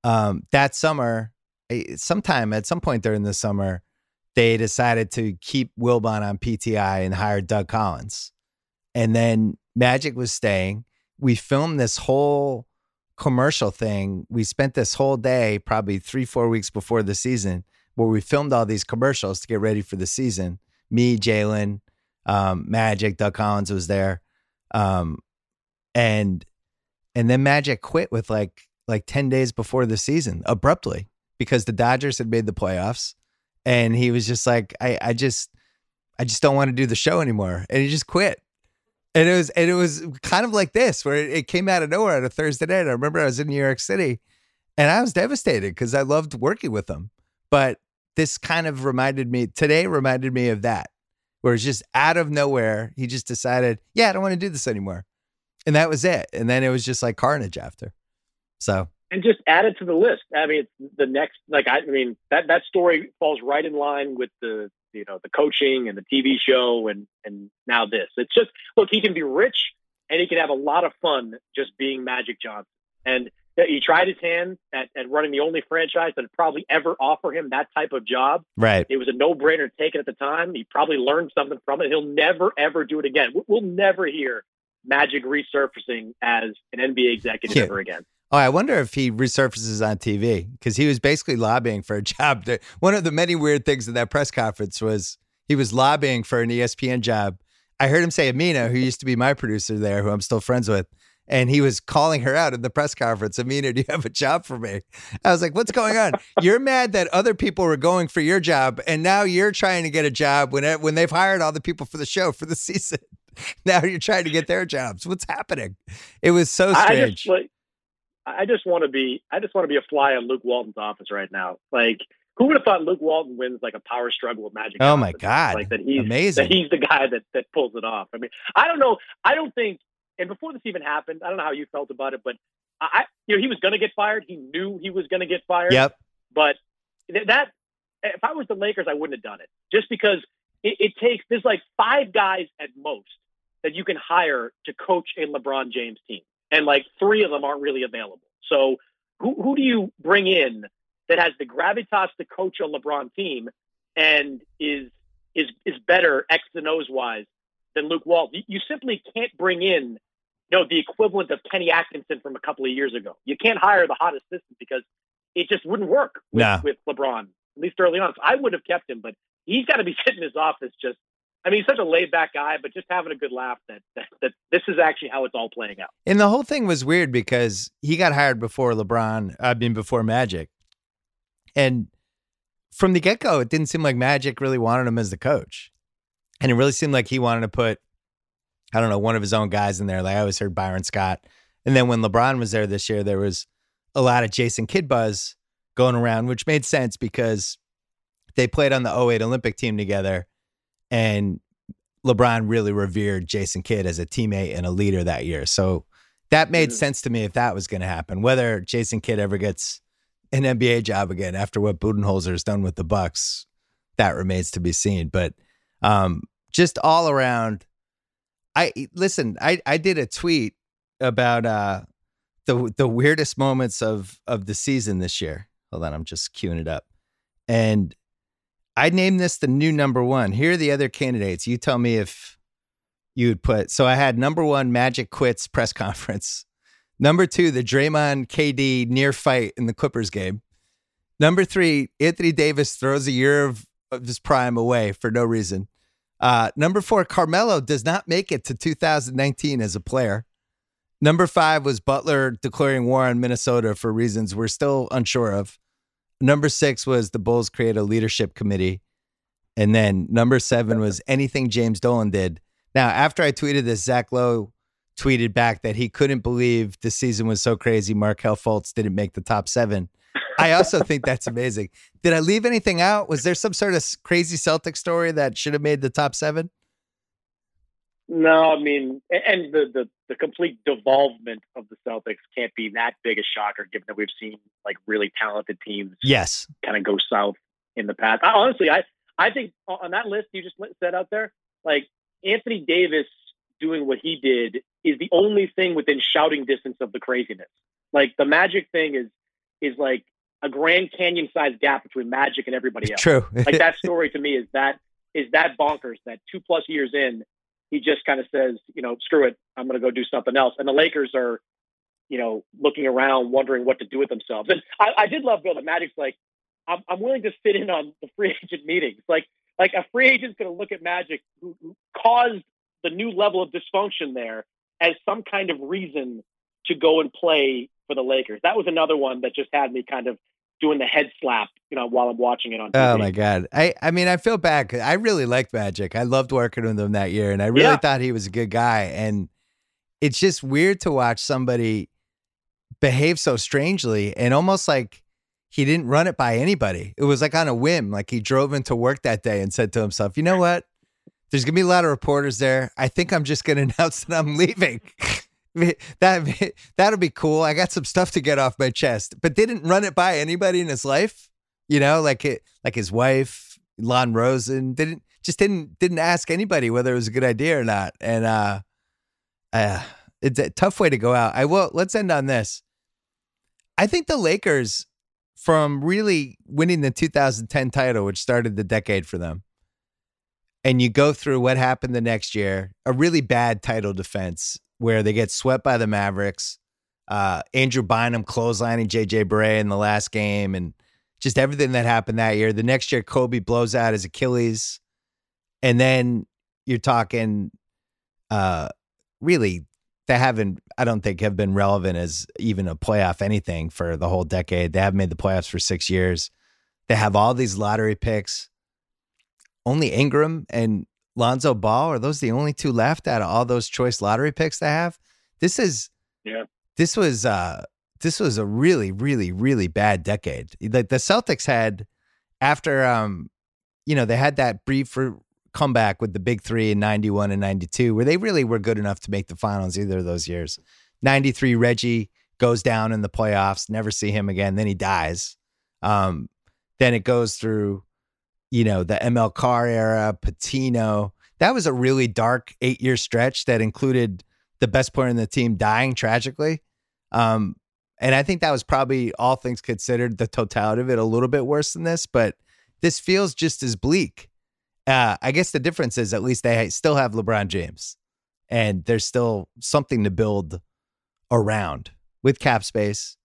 [SPEAKER 1] um, that summer, eh, sometime at some point during the summer, they decided to keep Wilbon on PTI and hire Doug Collins. And then Magic was staying. We filmed this whole commercial thing. We spent this whole day, probably three, four weeks before the season, where we filmed all these commercials to get ready for the season. Me, Jalen, um, Magic, Doug Collins was there. Um, and and then Magic quit with like like 10 days before the season abruptly because the Dodgers had made the playoffs and he was just like I I just I just don't want to do the show anymore and he just quit. And it was and it was kind of like this where it, it came out of nowhere on a Thursday night. I remember I was in New York City and I was devastated because I loved working with him. But this kind of reminded me today reminded me of that where it's just out of nowhere he just decided, yeah, I don't want to do this anymore. And that was it. And then it was just like carnage after. So
[SPEAKER 2] and just add it to the list. I mean, the next like I, I mean that that story falls right in line with the you know the coaching and the TV show and and now this. It's just look, he can be rich and he can have a lot of fun just being Magic Johnson. And he tried his hand at, at running the only franchise that would probably ever offer him that type of job.
[SPEAKER 1] Right.
[SPEAKER 2] It was a no brainer to take it at the time. He probably learned something from it. He'll never ever do it again. We'll never hear Magic resurfacing as an NBA executive yeah. ever again.
[SPEAKER 1] Oh, I wonder if he resurfaces on TV because he was basically lobbying for a job. That, one of the many weird things in that press conference was he was lobbying for an ESPN job. I heard him say Amina, who used to be my producer there, who I'm still friends with, and he was calling her out in the press conference. Amina, do you have a job for me? I was like, what's going on? You're mad that other people were going for your job, and now you're trying to get a job when it, when they've hired all the people for the show for the season. Now you're trying to get their jobs. What's happening? It was so strange.
[SPEAKER 2] I just, like, I just want to be I just want to be a fly on Luke Walton's office right now. Like who would have thought Luke Walton wins like a power struggle with Magic?
[SPEAKER 1] Oh my god!
[SPEAKER 2] Like that he's
[SPEAKER 1] amazing.
[SPEAKER 2] That he's the guy that that pulls it off. I mean, I don't know. I don't think. And before this even happened, I don't know how you felt about it, but I, you know, he was going to get fired. He knew he was going to get fired.
[SPEAKER 1] Yep.
[SPEAKER 2] But that, if I was the Lakers, I wouldn't have done it just because it, it takes. There's like five guys at most that you can hire to coach a LeBron James team and like three of them aren't really available. So who, who do you bring in that has the gravitas to coach a LeBron team and is is is better X and O's wise than Luke Walt? You, you simply can't bring in you know the equivalent of Kenny Atkinson from a couple of years ago. You can't hire the hot assistant because it just wouldn't work with,
[SPEAKER 1] nah.
[SPEAKER 2] with LeBron, at least early on. So I would have kept him, but he's got to be sitting in his office just I mean, he's such a laid back guy, but just having a good laugh that, that, that this is actually how it's all playing out.
[SPEAKER 1] And the whole thing was weird because he got hired before LeBron, I mean, before Magic. And from the get go, it didn't seem like Magic really wanted him as the coach. And it really seemed like he wanted to put, I don't know, one of his own guys in there. Like I always heard Byron Scott. And then when LeBron was there this year, there was a lot of Jason Kidd buzz going around, which made sense because they played on the 08 Olympic team together and LeBron really revered Jason Kidd as a teammate and a leader that year. So that made mm-hmm. sense to me if that was going to happen. Whether Jason Kidd ever gets an NBA job again after what Budenholzer has done with the Bucks, that remains to be seen. But um, just all around, I listen. I I did a tweet about uh, the the weirdest moments of of the season this year. Hold on, I'm just queuing it up, and I'd name this the new number one. Here are the other candidates. You tell me if you would put. So I had number one, Magic quits press conference. Number two, the Draymond KD near fight in the Clippers game. Number three, Anthony Davis throws a year of, of his prime away for no reason. Uh, number four, Carmelo does not make it to 2019 as a player. Number five was Butler declaring war on Minnesota for reasons we're still unsure of. Number six was the Bulls create a leadership committee. And then number seven was anything James Dolan did. Now, after I tweeted this, Zach Lowe tweeted back that he couldn't believe the season was so crazy. Markelle Fultz didn't make the top seven. I also think that's amazing. Did I leave anything out? Was there some sort of crazy Celtic story that should have made the top seven?
[SPEAKER 2] No, I mean, and the, the the complete devolvement of the Celtics can't be that big a shocker, given that we've seen like really talented teams,
[SPEAKER 1] yes,
[SPEAKER 2] kind of go south in the past. I, honestly, I I think on that list you just said out there, like Anthony Davis doing what he did is the only thing within shouting distance of the craziness. Like the Magic thing is is like a Grand Canyon sized gap between Magic and everybody else.
[SPEAKER 1] True.
[SPEAKER 2] like that story to me is that is that bonkers that two plus years in he just kind of says, you know, screw it, I'm going to go do something else. And the Lakers are, you know, looking around, wondering what to do with themselves. And I, I did love Bill. The Magic's like, I'm, I'm willing to sit in on the free agent meetings. Like, like a free agent's going to look at Magic who, who caused the new level of dysfunction there as some kind of reason to go and play for the Lakers. That was another one that just had me kind of doing the head slap, you know, while I'm watching it on TV.
[SPEAKER 1] Oh my god. I I mean, I feel bad. I really liked Magic. I loved working with him that year, and I really yeah. thought he was a good guy. And it's just weird to watch somebody behave so strangely and almost like he didn't run it by anybody. It was like on a whim. Like he drove into work that day and said to himself, "You know what? There's gonna be a lot of reporters there. I think I'm just gonna announce that I'm leaving." that that'll be cool. I got some stuff to get off my chest, but didn't run it by anybody in his life. You know, like it, like his wife, Lon Rosen, didn't just didn't didn't ask anybody whether it was a good idea or not. And uh, uh it's a tough way to go out. I will. Let's end on this. I think the Lakers, from really winning the 2010 title, which started the decade for them, and you go through what happened the next year, a really bad title defense where they get swept by the Mavericks. Uh, Andrew Bynum clotheslining JJ Barea in the last game, and just everything that happened that year. The next year, Kobe blows out his Achilles, and then you're talking, uh, really, they haven't. I don't think have been relevant as even a playoff anything for the whole decade. They haven't made the playoffs for six years. They have all these lottery picks only Ingram and Lonzo Ball are those the only two left out of all those choice lottery picks they have? This is
[SPEAKER 2] yeah.
[SPEAKER 1] This was uh this was a really really really bad decade. Like the Celtics had after um you know they had that brief comeback with the big 3 in 91 and 92 where they really were good enough to make the finals either of those years. 93 Reggie goes down in the playoffs, never see him again, then he dies. Um then it goes through you know, the ML Carr era, Pitino. That was a really dark eight year stretch that included the best player in the team dying tragically. Um, and I think that was probably all things considered, the totality of it, a little bit worse than this, but this feels just as bleak. Uh, I guess the difference is at least they still have LeBron James and there's still something to build around with cap space.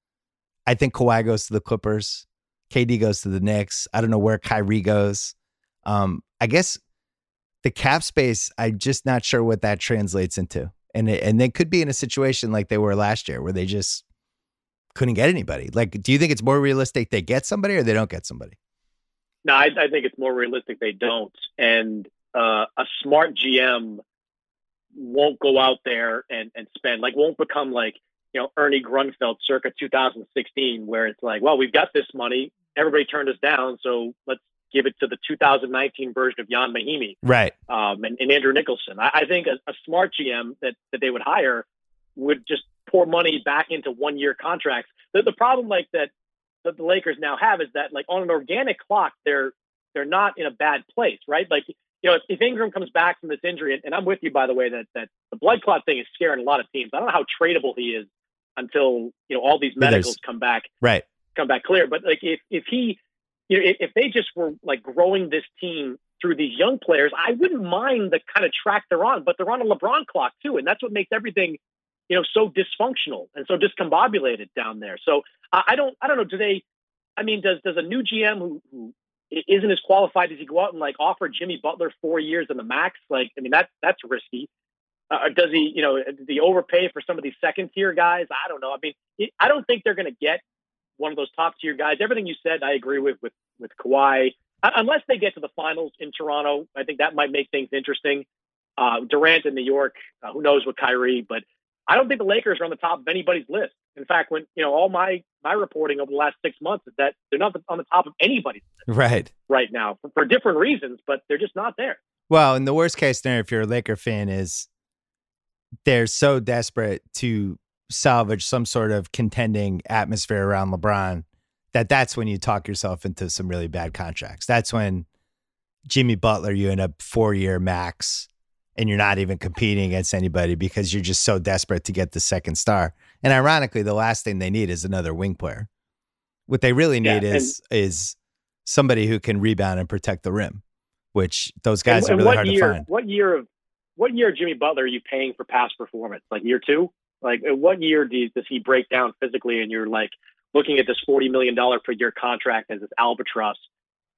[SPEAKER 1] I think Kawhi goes to the Clippers. KD goes to the Knicks. I don't know where Kyrie goes. Um, I guess the cap space, I'm just not sure what that translates into. And it, and they could be in a situation like they were last year where they just couldn't get anybody. Like, do you think it's more realistic they get somebody or they don't get somebody?
[SPEAKER 2] No, I, I think it's more realistic they don't. And uh, a smart GM won't go out there and, and spend, like, won't become like, you know, Ernie Grunfeld circa 2016, where it's like, well, we've got this money everybody turned us down, so let's give it to the 2019 version of Ian Mahinmi,
[SPEAKER 1] right?
[SPEAKER 2] Um, and, and, Andrew Nicholson. I, I think a, a, smart GM that that they would hire would just pour money back into one year contracts. The, the problem, like that, that the Lakers now have is that, like on an organic clock, they're they're not in a bad place, right? Like you know, if, if Ingram comes back from this injury, and, and I'm with you by the way that that the blood clot thing is scaring a lot of teams. I don't know how tradable he is until you know all these medicals come back.
[SPEAKER 1] Right
[SPEAKER 2] come back clear. But like if if he, you know, if, if they just were like growing this team through these young players, I wouldn't mind the kind of track they're on. But they're on a LeBron clock too, and that's what makes everything, you know, so dysfunctional and so discombobulated down there. So I, I don't I don't know. Do they? I mean, does does a new GM who, who isn't as qualified as he go out and like offer Jimmy Butler four years in the max? Like, I mean, that that's risky. Uh, does he, you know, does he overpay for some of these second tier guys? I don't know. I mean, I don't think they're going to get one of those top tier guys. Everything you said, I agree with with with Kawhi. Uh, unless they get to the finals in Toronto, I think that might make things interesting. Uh, Durant in New York, uh, who knows with Kyrie, but I don't think the Lakers are on the top of anybody's list. In fact, when you know all my my reporting over the last six months is that they're not on the top of anybody's
[SPEAKER 1] list right
[SPEAKER 2] right now for, for different reasons, but they're just not there.
[SPEAKER 1] Well, in the worst case scenario, if you're a Laker fan, is they're so desperate to salvage some sort of contending atmosphere around LeBron, that that's when you talk yourself into some really bad contracts. That's when Jimmy Butler, you end up four year max and you're not even competing against anybody because you're just so desperate to get the second star. And ironically, the last thing they need is another wing player. What they really need yeah, is is somebody who can rebound and protect the rim, which those guys and, are really hard
[SPEAKER 2] year,
[SPEAKER 1] to find.
[SPEAKER 2] What year of what year of Jimmy Butler are you paying for past performance? Like year two? Like, what year does, does he break down physically, and you're like looking at this forty million dollar per year contract as this albatross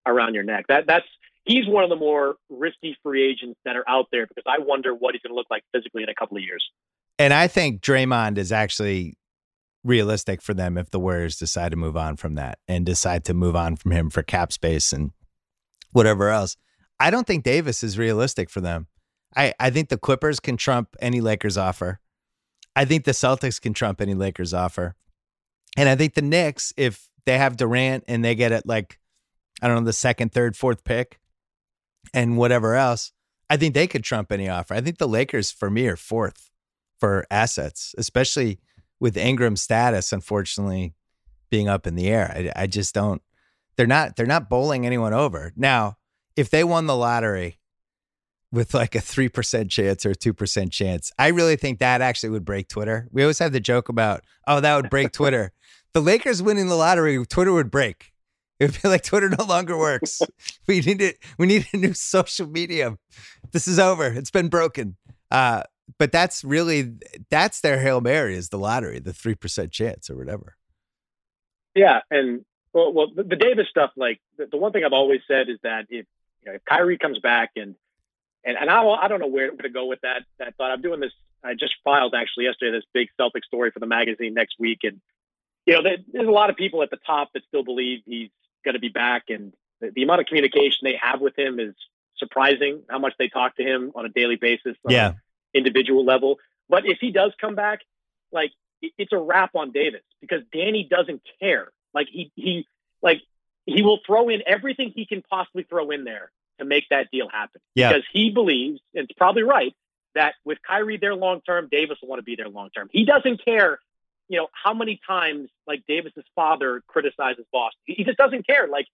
[SPEAKER 2] around your neck? That that's he's one of the more risky free agents that are out there because I wonder what he's going to look like physically in a couple of years.
[SPEAKER 1] And I think Draymond is actually realistic for them if the Warriors decide to move on from that and decide to move on from him for cap space and whatever else. I don't think Davis is realistic for them. I, I think the Clippers can trump any Lakers offer. I think the Celtics can trump any Lakers offer. And I think the Knicks, if they have Durant and they get it like, I don't know, the second, third, fourth pick and whatever else, I think they could trump any offer. I think the Lakers, for me, are fourth, for assets, especially with Ingram's status, unfortunately, being up in the air. I, I just don't. They're not. They're not bowling anyone over now. If they won the lottery with like a 3% chance or a 2% chance. I really think that actually would break Twitter. We always have the joke about, oh, that would break Twitter. the Lakers winning the lottery, Twitter would break. It would be like Twitter no longer works. we need it. We need a new social medium. This is over. It's been broken. Uh, but that's really that's their hail mary is the lottery, the three percent chance or whatever.
[SPEAKER 2] Yeah, and well, well, the, Davis stuff. Like the, the, one thing I've always said is that if you know, if Kyrie comes back and and and I I don't know where to go with that that thought. I'm doing this. I just filed actually yesterday this big Celtic story for the magazine next week, and you know there's a lot of people at the top that still believe he's going to be back, and the, the, amount of communication they have with him is surprising. How much they talk to him on a daily basis,
[SPEAKER 1] yeah,
[SPEAKER 2] individual level. But if he does come back, like it's a wrap on Davis because Danny doesn't care. Like he he like he will throw in everything he can possibly throw in there to make that deal happen.
[SPEAKER 1] Yeah.
[SPEAKER 2] Because he believes, and it's probably right, that with Kyrie there long term, Davis will want to be there long term. He doesn't care, you know, how many times like Davis's father criticizes Boston. He just doesn't care. Like,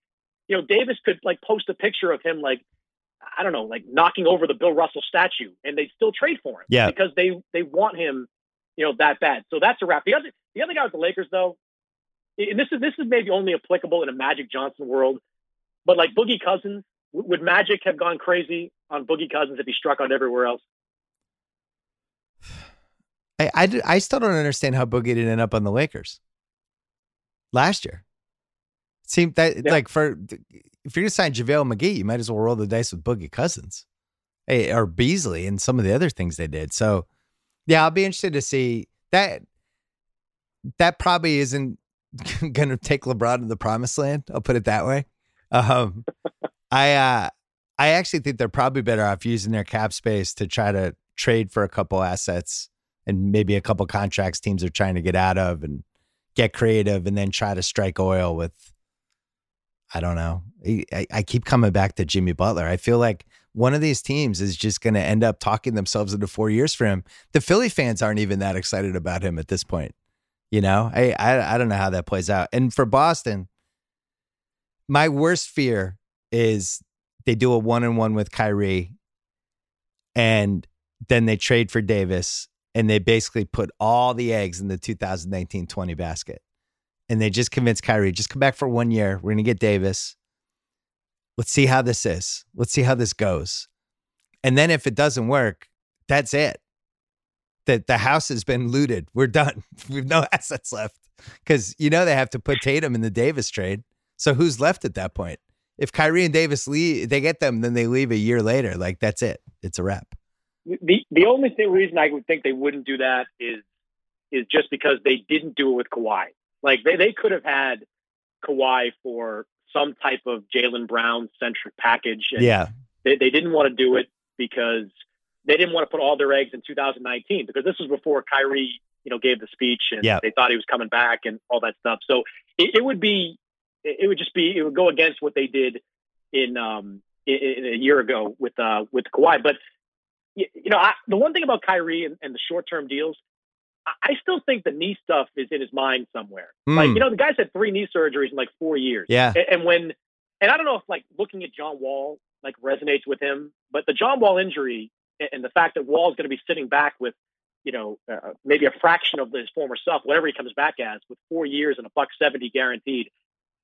[SPEAKER 2] you know, Davis could like post a picture of him like I don't know, like knocking over the Bill Russell statue, and they still trade for him.
[SPEAKER 1] Yeah.
[SPEAKER 2] Because they they want him, you know, that bad. So that's a wrap. The other the other guy with the Lakers though, and this is this is maybe only applicable in a Magic Johnson world, but like Boogie Cousins, would Magic have gone crazy on Boogie Cousins if he struck out everywhere else?
[SPEAKER 1] I, I, I still don't understand how Boogie didn't end up on the Lakers last year. It seemed that yeah. like for if you're gonna sign JaVale McGee, you might as well roll the dice with Boogie Cousins, hey, or Beasley, and some of the other things they did. So, yeah, I'll be interested to see that. That probably isn't going to take LeBron to the promised land. I'll put it that way. Um, I uh, I actually think they're probably better off using their cap space to try to trade for a couple assets and maybe a couple contracts teams are trying to get out of and get creative and then try to strike oil with I don't know. I, I keep coming back to Jimmy Butler. I feel like one of these teams is just going to end up talking themselves into four years for him. The Philly fans aren't even that excited about him at this point. You know, I, I, I don't know how that plays out. And for Boston, my worst fear is they do a one on one with Kyrie and then they trade for Davis and they basically put all the eggs in the 2019 20 basket. And they just convince Kyrie, just come back for one year. We're going to get Davis. Let's see how this is. Let's see how this goes. And then if it doesn't work, that's it. The, the house has been looted. We're done. We've no assets left because you know they have to put Tatum in the Davis trade. So who's left at that point? If Kyrie and Davis leave, they get them, then they leave a year later. Like that's it. It's a wrap.
[SPEAKER 2] The the only thing, reason I would think they wouldn't do that is is just because they didn't do it with Kawhi. Like they, they could have had Kawhi for some type of Jaylen Brown centric package.
[SPEAKER 1] yeah.
[SPEAKER 2] They, they didn't want to do it because they didn't want to put all their eggs in 2019 because this was before Kyrie, you know, gave the speech and
[SPEAKER 1] yeah.
[SPEAKER 2] they thought he was coming back and all that stuff. So it, it would be it would just be it would go against what they did in um in, in a year ago with uh with Kawhi. But you know, I, the one thing about Kyrie and, and the short term deals, I, still think the knee stuff is in his mind somewhere. Mm. Like you know, the guy's had three knee surgeries in like four years.
[SPEAKER 1] Yeah,
[SPEAKER 2] and, and when and I don't know if like looking at John Wall like resonates with him, but the John Wall injury and the fact that Wall is going to be sitting back with you know, uh, maybe a fraction of his former self, whatever he comes back as, with four years and a buck seventy guaranteed.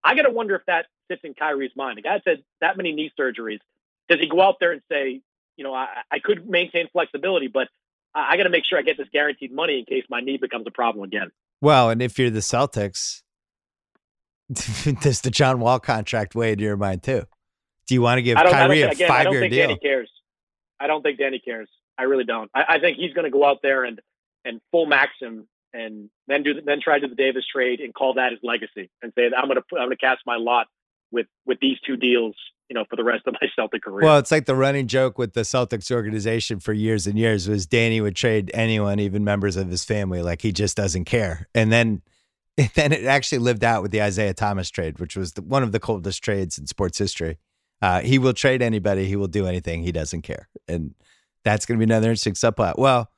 [SPEAKER 2] I got to wonder if that sits in Kyrie's mind. The guy said that many knee surgeries. Does he go out there and say, you know, I, I could maintain flexibility, but I, I got to make sure I get this guaranteed money in case my knee becomes a problem again?
[SPEAKER 1] Well, and if you're the Celtics, does the John Wall contract weigh into your mind too? Do you want to give Kyrie a again, five year deal?
[SPEAKER 2] Danny cares. I don't think Danny cares. I really don't. I, I think he's going to go out there and and full max him and then do then try to do the Davis trade and call that his legacy and say I'm going to I'm going to cast my lot with with these two deals, you know, for the rest of my Celtic career.
[SPEAKER 1] Well, it's like the running joke with the Celtics organization for years and years was Danny would trade anyone, even members of his family, like he just doesn't care. And then then it actually lived out with the Isaiah Thomas trade, which was the, one of the coldest trades in sports history. Uh, he will trade anybody. He will do anything. He doesn't care, and that's going to be another interesting subplot. Well,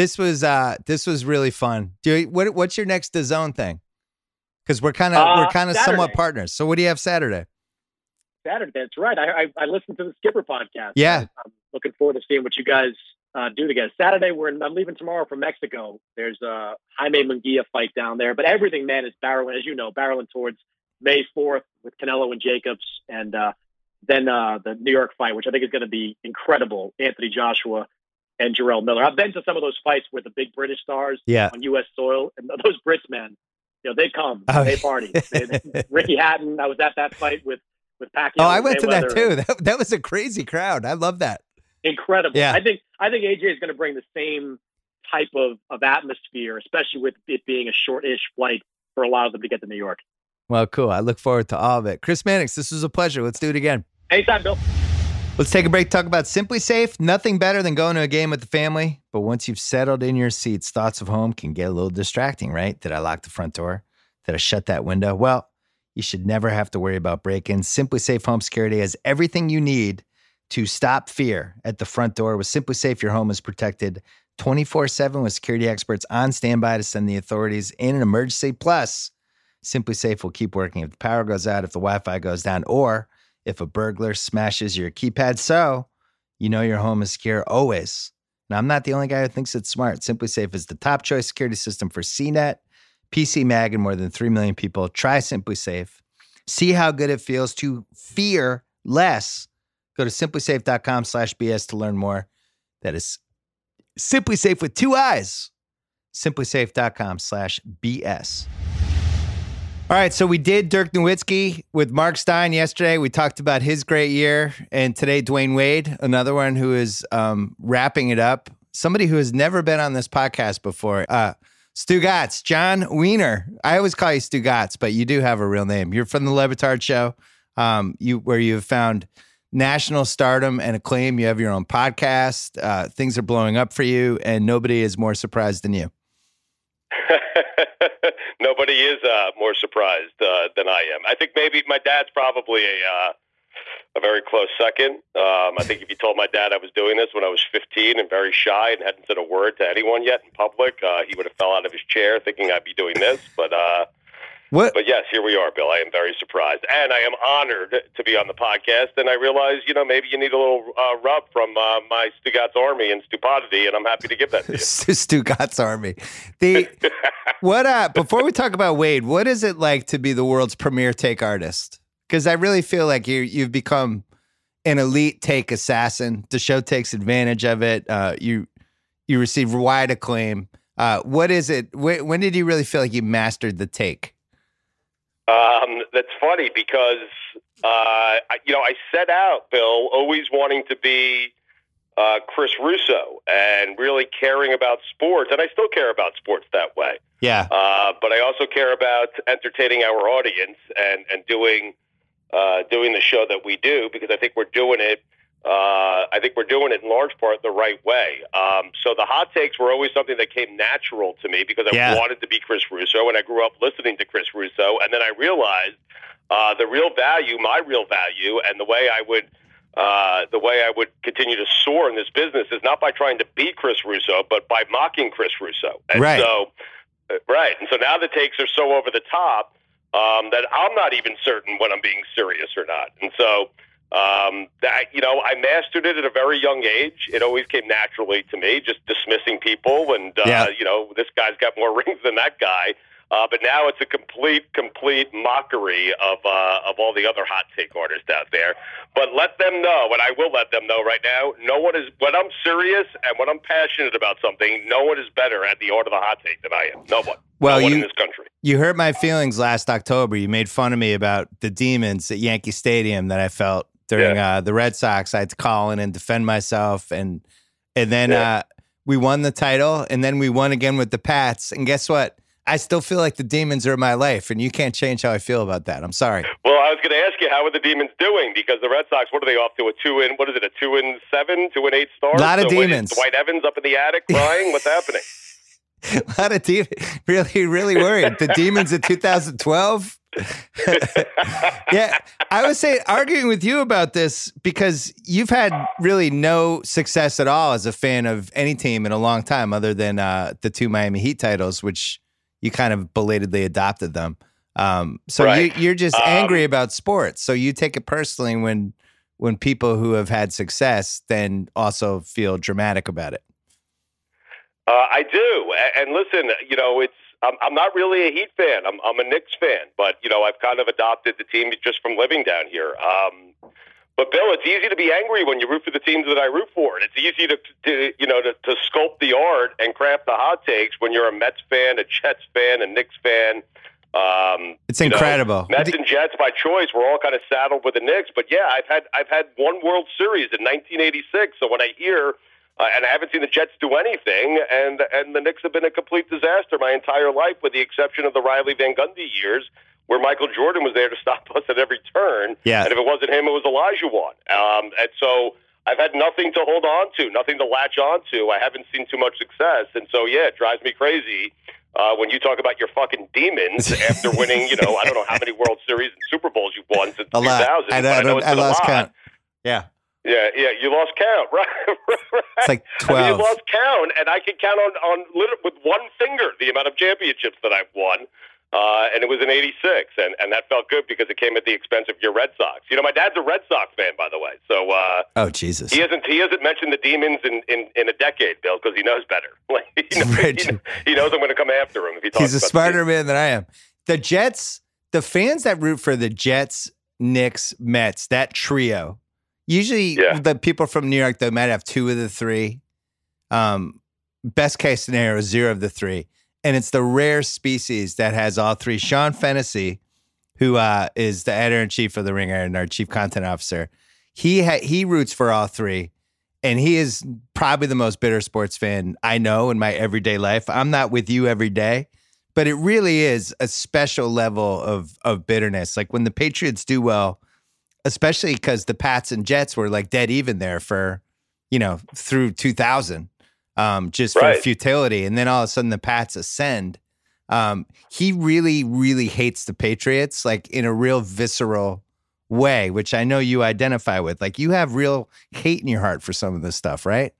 [SPEAKER 1] This was uh this was really fun. Do you, what what's your next zone thing? Because we're kind of
[SPEAKER 2] Uh,
[SPEAKER 1] we're kind of somewhat partners. So what do you have Saturday?
[SPEAKER 2] Saturday. That's right. I, I, I listened to the Skipper podcast.
[SPEAKER 1] Yeah.
[SPEAKER 2] I, am looking forward to seeing what you guys uh, do together. Saturday, we're in, I'm leaving tomorrow for Mexico. There's a Jaime Munguia fight down there, but everything, man, is barreling, as you know, barreling towards May 4th with Canelo and Jacobs, and uh, then uh, the New York fight, which I think is going to be incredible. Anthony Joshua and Jarrell Miller. I've been to some of those fights with the big British stars
[SPEAKER 1] Yeah.
[SPEAKER 2] on U.S. soil, and those Brits, man, you know, they come,
[SPEAKER 1] Oh,
[SPEAKER 2] they party. Ricky Hatton, I was at that fight with with Pacquiao.
[SPEAKER 1] Oh, I went to that too. That, that was a crazy crowd. I love that.
[SPEAKER 2] Incredible.
[SPEAKER 1] Yeah.
[SPEAKER 2] I think I think AJ is going to bring the same type of, of atmosphere, especially with it being a short-ish flight for a lot of them to get to New York.
[SPEAKER 1] Well, cool. I look forward to all of it. Chris Mannix, this was a pleasure. Let's do it again.
[SPEAKER 2] Anytime, Bill.
[SPEAKER 1] Let's take a break. Talk about SimpliSafe. Nothing better than going to a game with the family. But once you've settled in your seats, thoughts of home can get a little distracting, right? Did I lock the front door? Did I shut that window? Well, you should never have to worry about break-ins. SimpliSafe Home Security has everything you need to stop fear at the front door. With SimpliSafe, your home is protected 24/7 with security experts on standby to send the authorities in an emergency. Plus, SimpliSafe will keep working if the power goes out, if the Wi-Fi goes down, or if a burglar smashes your keypad. So you know your home is secure always. Now, I'm not the only guy who thinks it's smart. SimpliSafe is the top choice security system for CNET, PC Mag, and more than 3 million people. Try SimpliSafe. See how good it feels to fear less. Go to simplisafe.com slash BS to learn more. That is SimpliSafe with two eyes. Simplisafe.com slash BS. All right, so we did Dirk Nowitzki with Mark Stein yesterday. We talked about his great year, and today Dwyane Wade, another one who is um, wrapping it up. Somebody who has never been on this podcast before. Uh, Stu Gatz, Jon Weiner. I always call you Stugotz, but you do have a real name. You're from the Le Batard Show, um, you where you have found national stardom and acclaim. You have your own podcast. Uh, things are blowing up for you, and nobody is more surprised than you.
[SPEAKER 3] Nobody is uh, more surprised uh, than I am. I think maybe my dad's probably a uh, a very close second. Um, I think if you told my dad I was doing this when I was 15 and very shy and hadn't said a word to anyone yet in public, uh, he would have fell out of his chair thinking I'd be doing this. But uh,
[SPEAKER 1] What?
[SPEAKER 3] but yes, here we are, Bill. I am very surprised, and I am honored to be on the podcast. And I realize, you know, maybe you need a little uh, rub from uh, my Stugotz Army and stupidity, and I'm happy to give that to you.
[SPEAKER 1] Stugotz Army. The what? Uh, before we talk about Wade, what is it like to be the world's premier take artist? Because I really feel like you you've become an elite take assassin. The show takes advantage of it. Uh, you you receive wide acclaim. Uh, what is it? Wh- when did you really feel like you mastered the take?
[SPEAKER 3] Um, that's funny because uh, I, you know I set out, Bill, always wanting to be uh, Chris Russo and really caring about sports, and I still care about sports that way.
[SPEAKER 1] Yeah,
[SPEAKER 3] Uh, but I also care about entertaining our audience and and doing uh, doing the show that we do because I think we're doing it. Uh, I think we're doing it in large part the right way. Um, so the hot takes were always something that came natural to me because I
[SPEAKER 1] Yeah.
[SPEAKER 3] wanted to be Chris Russo, and I grew up listening to Chris Russo, and then I realized uh, the real value, my real value, and the way I would. Uh, the way I would continue to soar in this business is not by trying to be Chris Russo, but by mocking Chris Russo. And
[SPEAKER 1] Right.
[SPEAKER 3] so, uh, right. And so now the takes are so over the top um, that I'm not even certain when I'm being serious or not. And so, um, that you know, I mastered it at a very young age. It always came naturally to me, just dismissing people and uh,
[SPEAKER 1] Yeah.
[SPEAKER 3] you know, this guy's got more rings than that guy. Uh, but now it's a complete, complete mockery of uh, of all the other hot take artists out there. But let them know, and I will let them know right now. No one is when I'm serious and when I'm passionate about something. No one is better at the art of the hot take than I am. No one.
[SPEAKER 1] Well,
[SPEAKER 3] no one
[SPEAKER 1] you-
[SPEAKER 3] in this country.
[SPEAKER 1] you hurt my feelings last October. You made fun of me about the demons at Yankee Stadium that I felt during uh, the Red Sox. I had to call in and defend myself, and and then
[SPEAKER 3] Yeah.
[SPEAKER 1] uh, we won the title, and then we won again with the Pats. And guess what? I still feel like the demons are in my life, and you can't change how I feel about that. I'm sorry.
[SPEAKER 3] Well, I was going to ask you how are the Demons doing because the Red Sox. What are they off to? A two in what is it? A two in seven, two in eight stars.
[SPEAKER 1] Lot of
[SPEAKER 3] So
[SPEAKER 1] demons.
[SPEAKER 3] Dwight Evans up in the attic crying. What's happening?
[SPEAKER 1] A lot of demons. Really, really worried. The demons of 2012 yeah, I would say arguing with you about this because you've had really no success at all as a fan of any team in a long time, other than uh, the two Miami Heat titles, which you kind of belatedly adopted them. Um, so
[SPEAKER 3] Right.
[SPEAKER 1] you, you're just
[SPEAKER 3] Um,
[SPEAKER 1] angry about sports. So you take it personally when when people who have had success then also feel dramatic about it.
[SPEAKER 3] Uh, I do, and listen, you know, it's I'm, I'm not really a Heat fan. I'm I'm a Knicks fan, but you know, I've kind of adopted the team just from living down here. Um, but Bill, it's easy to be angry when you root for the teams that I root for, and it's easy to, to you know to, to sculpt the art and craft the hot takes when you're a Mets fan, a Jets fan, a Knicks fan. Um,
[SPEAKER 1] It's
[SPEAKER 3] you know,
[SPEAKER 1] incredible.
[SPEAKER 3] Mets and Jets by choice. We're all kind of saddled with the Knicks, but yeah, I've had I've had one World Series in 1986. So when I hear uh, and I haven't seen the Jets do anything, and and the Knicks have been a complete disaster my entire life, with the exception of the Riley Van Gundy years, where Michael Jordan was there to stop us at every turn.
[SPEAKER 1] Yeah.
[SPEAKER 3] and if it wasn't him, it was Olajuwon. Um, and so. I've had nothing to hold on to, nothing to latch on to. I haven't seen too much success, and so yeah, it drives me crazy uh, when you talk about your fucking demons after winning. You know, I don't know how many World Series and Super Bowls you've won since
[SPEAKER 1] A lot.
[SPEAKER 3] 2000.
[SPEAKER 1] I,
[SPEAKER 3] but
[SPEAKER 1] I,
[SPEAKER 3] know it's
[SPEAKER 1] I
[SPEAKER 3] a lot.
[SPEAKER 1] count. Yeah.
[SPEAKER 3] Yeah, yeah, you lost count, right?
[SPEAKER 1] It's like
[SPEAKER 3] I mean,
[SPEAKER 1] 12.
[SPEAKER 3] you lost count, and I can count on on with one finger the amount of championships that I've won. Uh, and it was in '86, and, and that felt good because it came at the expense of your Red Sox. You know, my dad's a Red Sox fan, by the way, so uh,
[SPEAKER 1] Oh, Jesus.
[SPEAKER 3] he hasn't he hasn't mentioned the demons in, in, in a decade, Bill, because he knows better. Like, he, knows,
[SPEAKER 1] Right.
[SPEAKER 3] he, he knows I'm going to come after him if he talks.
[SPEAKER 1] He's a smarter man than I am. The Jets, the fans that root for the Jets, Knicks, Mets, that trio, usually
[SPEAKER 3] Yeah.
[SPEAKER 1] the people from New York, they might have two of the three. Um, best case scenario, is zero of the three. And it's the rare species that has all three. Sean Fennessy, who uh, is the editor in chief of The Ringer and our chief content officer, he ha- he roots for all three. And he is probably the most bitter sports fan I know in my everyday life. I'm not with you every day, but it really is a special level of of bitterness. Like when the Patriots do well, especially because the Pats and Jets were like dead even there for, you know, through 2000, um, just for
[SPEAKER 3] Right.
[SPEAKER 1] futility, and then all of a sudden the Pats ascend. Um, he really, really hates the Patriots, like in a real visceral way, which I know you identify with. Like you have real hate in your heart for some of this stuff, right?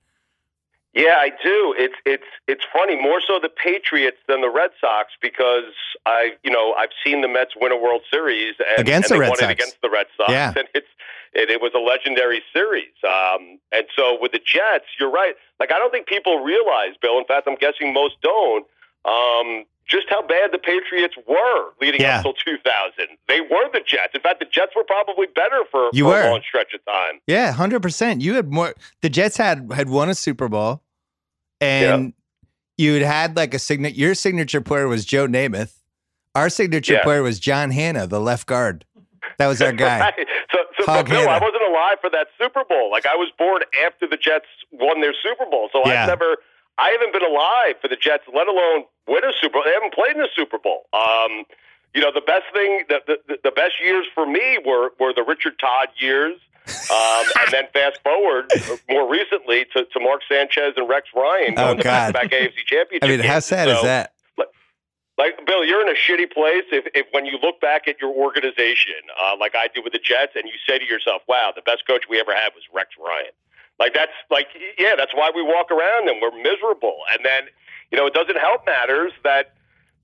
[SPEAKER 3] Yeah, I do. It's it's it's funny more so the Patriots than the Red Sox because I you know I've seen the Mets win a World Series and,
[SPEAKER 1] Against
[SPEAKER 3] and
[SPEAKER 1] the
[SPEAKER 3] they
[SPEAKER 1] Red
[SPEAKER 3] won
[SPEAKER 1] Sox.
[SPEAKER 3] it against the Red Sox
[SPEAKER 1] Yeah.
[SPEAKER 3] and it's it, it was a legendary series. Um, and so with the Jets, you're right. Like I don't think people realize, Bill. In fact, I'm guessing most don't. Um, just how bad the Patriots were leading
[SPEAKER 1] Yeah.
[SPEAKER 3] up till 2000. They were the Jets. In fact, the Jets were probably better for,
[SPEAKER 1] You
[SPEAKER 3] for
[SPEAKER 1] were.
[SPEAKER 3] a long stretch of time.
[SPEAKER 1] Yeah, hundred percent. You had more. The Jets had had won a Super Bowl, and you had had like a signature. Your signature player was Joe Namath. Our signature
[SPEAKER 3] Yeah.
[SPEAKER 1] player was John Hannah, the left guard. That was our guy.
[SPEAKER 3] Right. So, so
[SPEAKER 1] Hog
[SPEAKER 3] but Bill, I wasn't alive for that Super Bowl. Like I was born after the Jets won their Super Bowl, so
[SPEAKER 1] Yeah.
[SPEAKER 3] I've never, I haven't been alive for the Jets, let alone win a Super Bowl. They haven't played in a Super Bowl. Um, you know, the best thing, the, the the best years for me were were the Richard Todd years. um, and then fast forward more recently to, to Mark Sanchez and Rex Ryan
[SPEAKER 1] Oh,
[SPEAKER 3] going to
[SPEAKER 1] God.
[SPEAKER 3] back-to-back AFC championship.
[SPEAKER 1] I mean, how sad is
[SPEAKER 3] So,
[SPEAKER 1] that?
[SPEAKER 3] like Bill, you're in a shitty place if, if when you look back at your organization, uh, like I do with the Jets, and you say to yourself, "Wow, the best coach we ever had was Rex Ryan." Like that's like yeah, that's why we walk around and we're miserable. And then you know it doesn't help matters that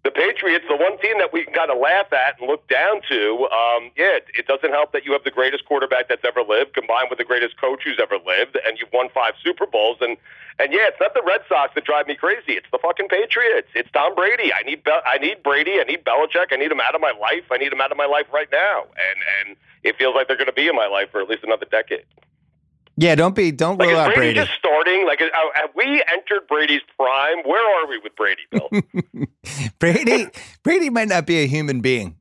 [SPEAKER 3] the Patriots, the one team that we can kind of laugh at and look down to, um, yeah, it, doesn't help that you have the greatest quarterback that's ever lived, combined with the greatest coach who's ever lived, and you've won five Super Bowls. And and yeah, it's not the Red Sox that drive me crazy; it's the fucking Patriots. It's Tom Brady. I need Be- I need Brady. I need Belichick. I need him out of my life. I need him out of my life right now. And and it feels like they're going to be in my life for at least another decade.
[SPEAKER 1] Yeah, don't be, don't
[SPEAKER 3] Like
[SPEAKER 1] rule out
[SPEAKER 3] Brady,
[SPEAKER 1] Brady.
[SPEAKER 3] just starting? Like uh, have we entered Brady's prime? Where are we with Brady, Bill?
[SPEAKER 1] Brady, Brady might not be a human being.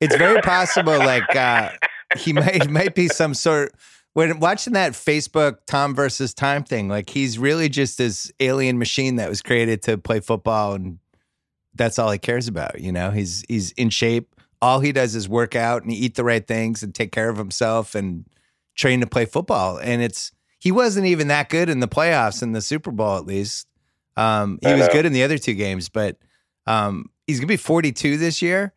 [SPEAKER 1] It's very possible, like uh, he might might be some sort. When watching that Facebook Tom versus Time thing, like he's really just this alien machine that was created to play football, and that's all he cares about. You know, he's he's in shape. All he does is work out and eat the right things and take care of himself and train to play football. And it's he wasn't even that good in the playoffs in the Super Bowl, at least. Um, he was good in the other two games, but um, he's gonna be 42 this year,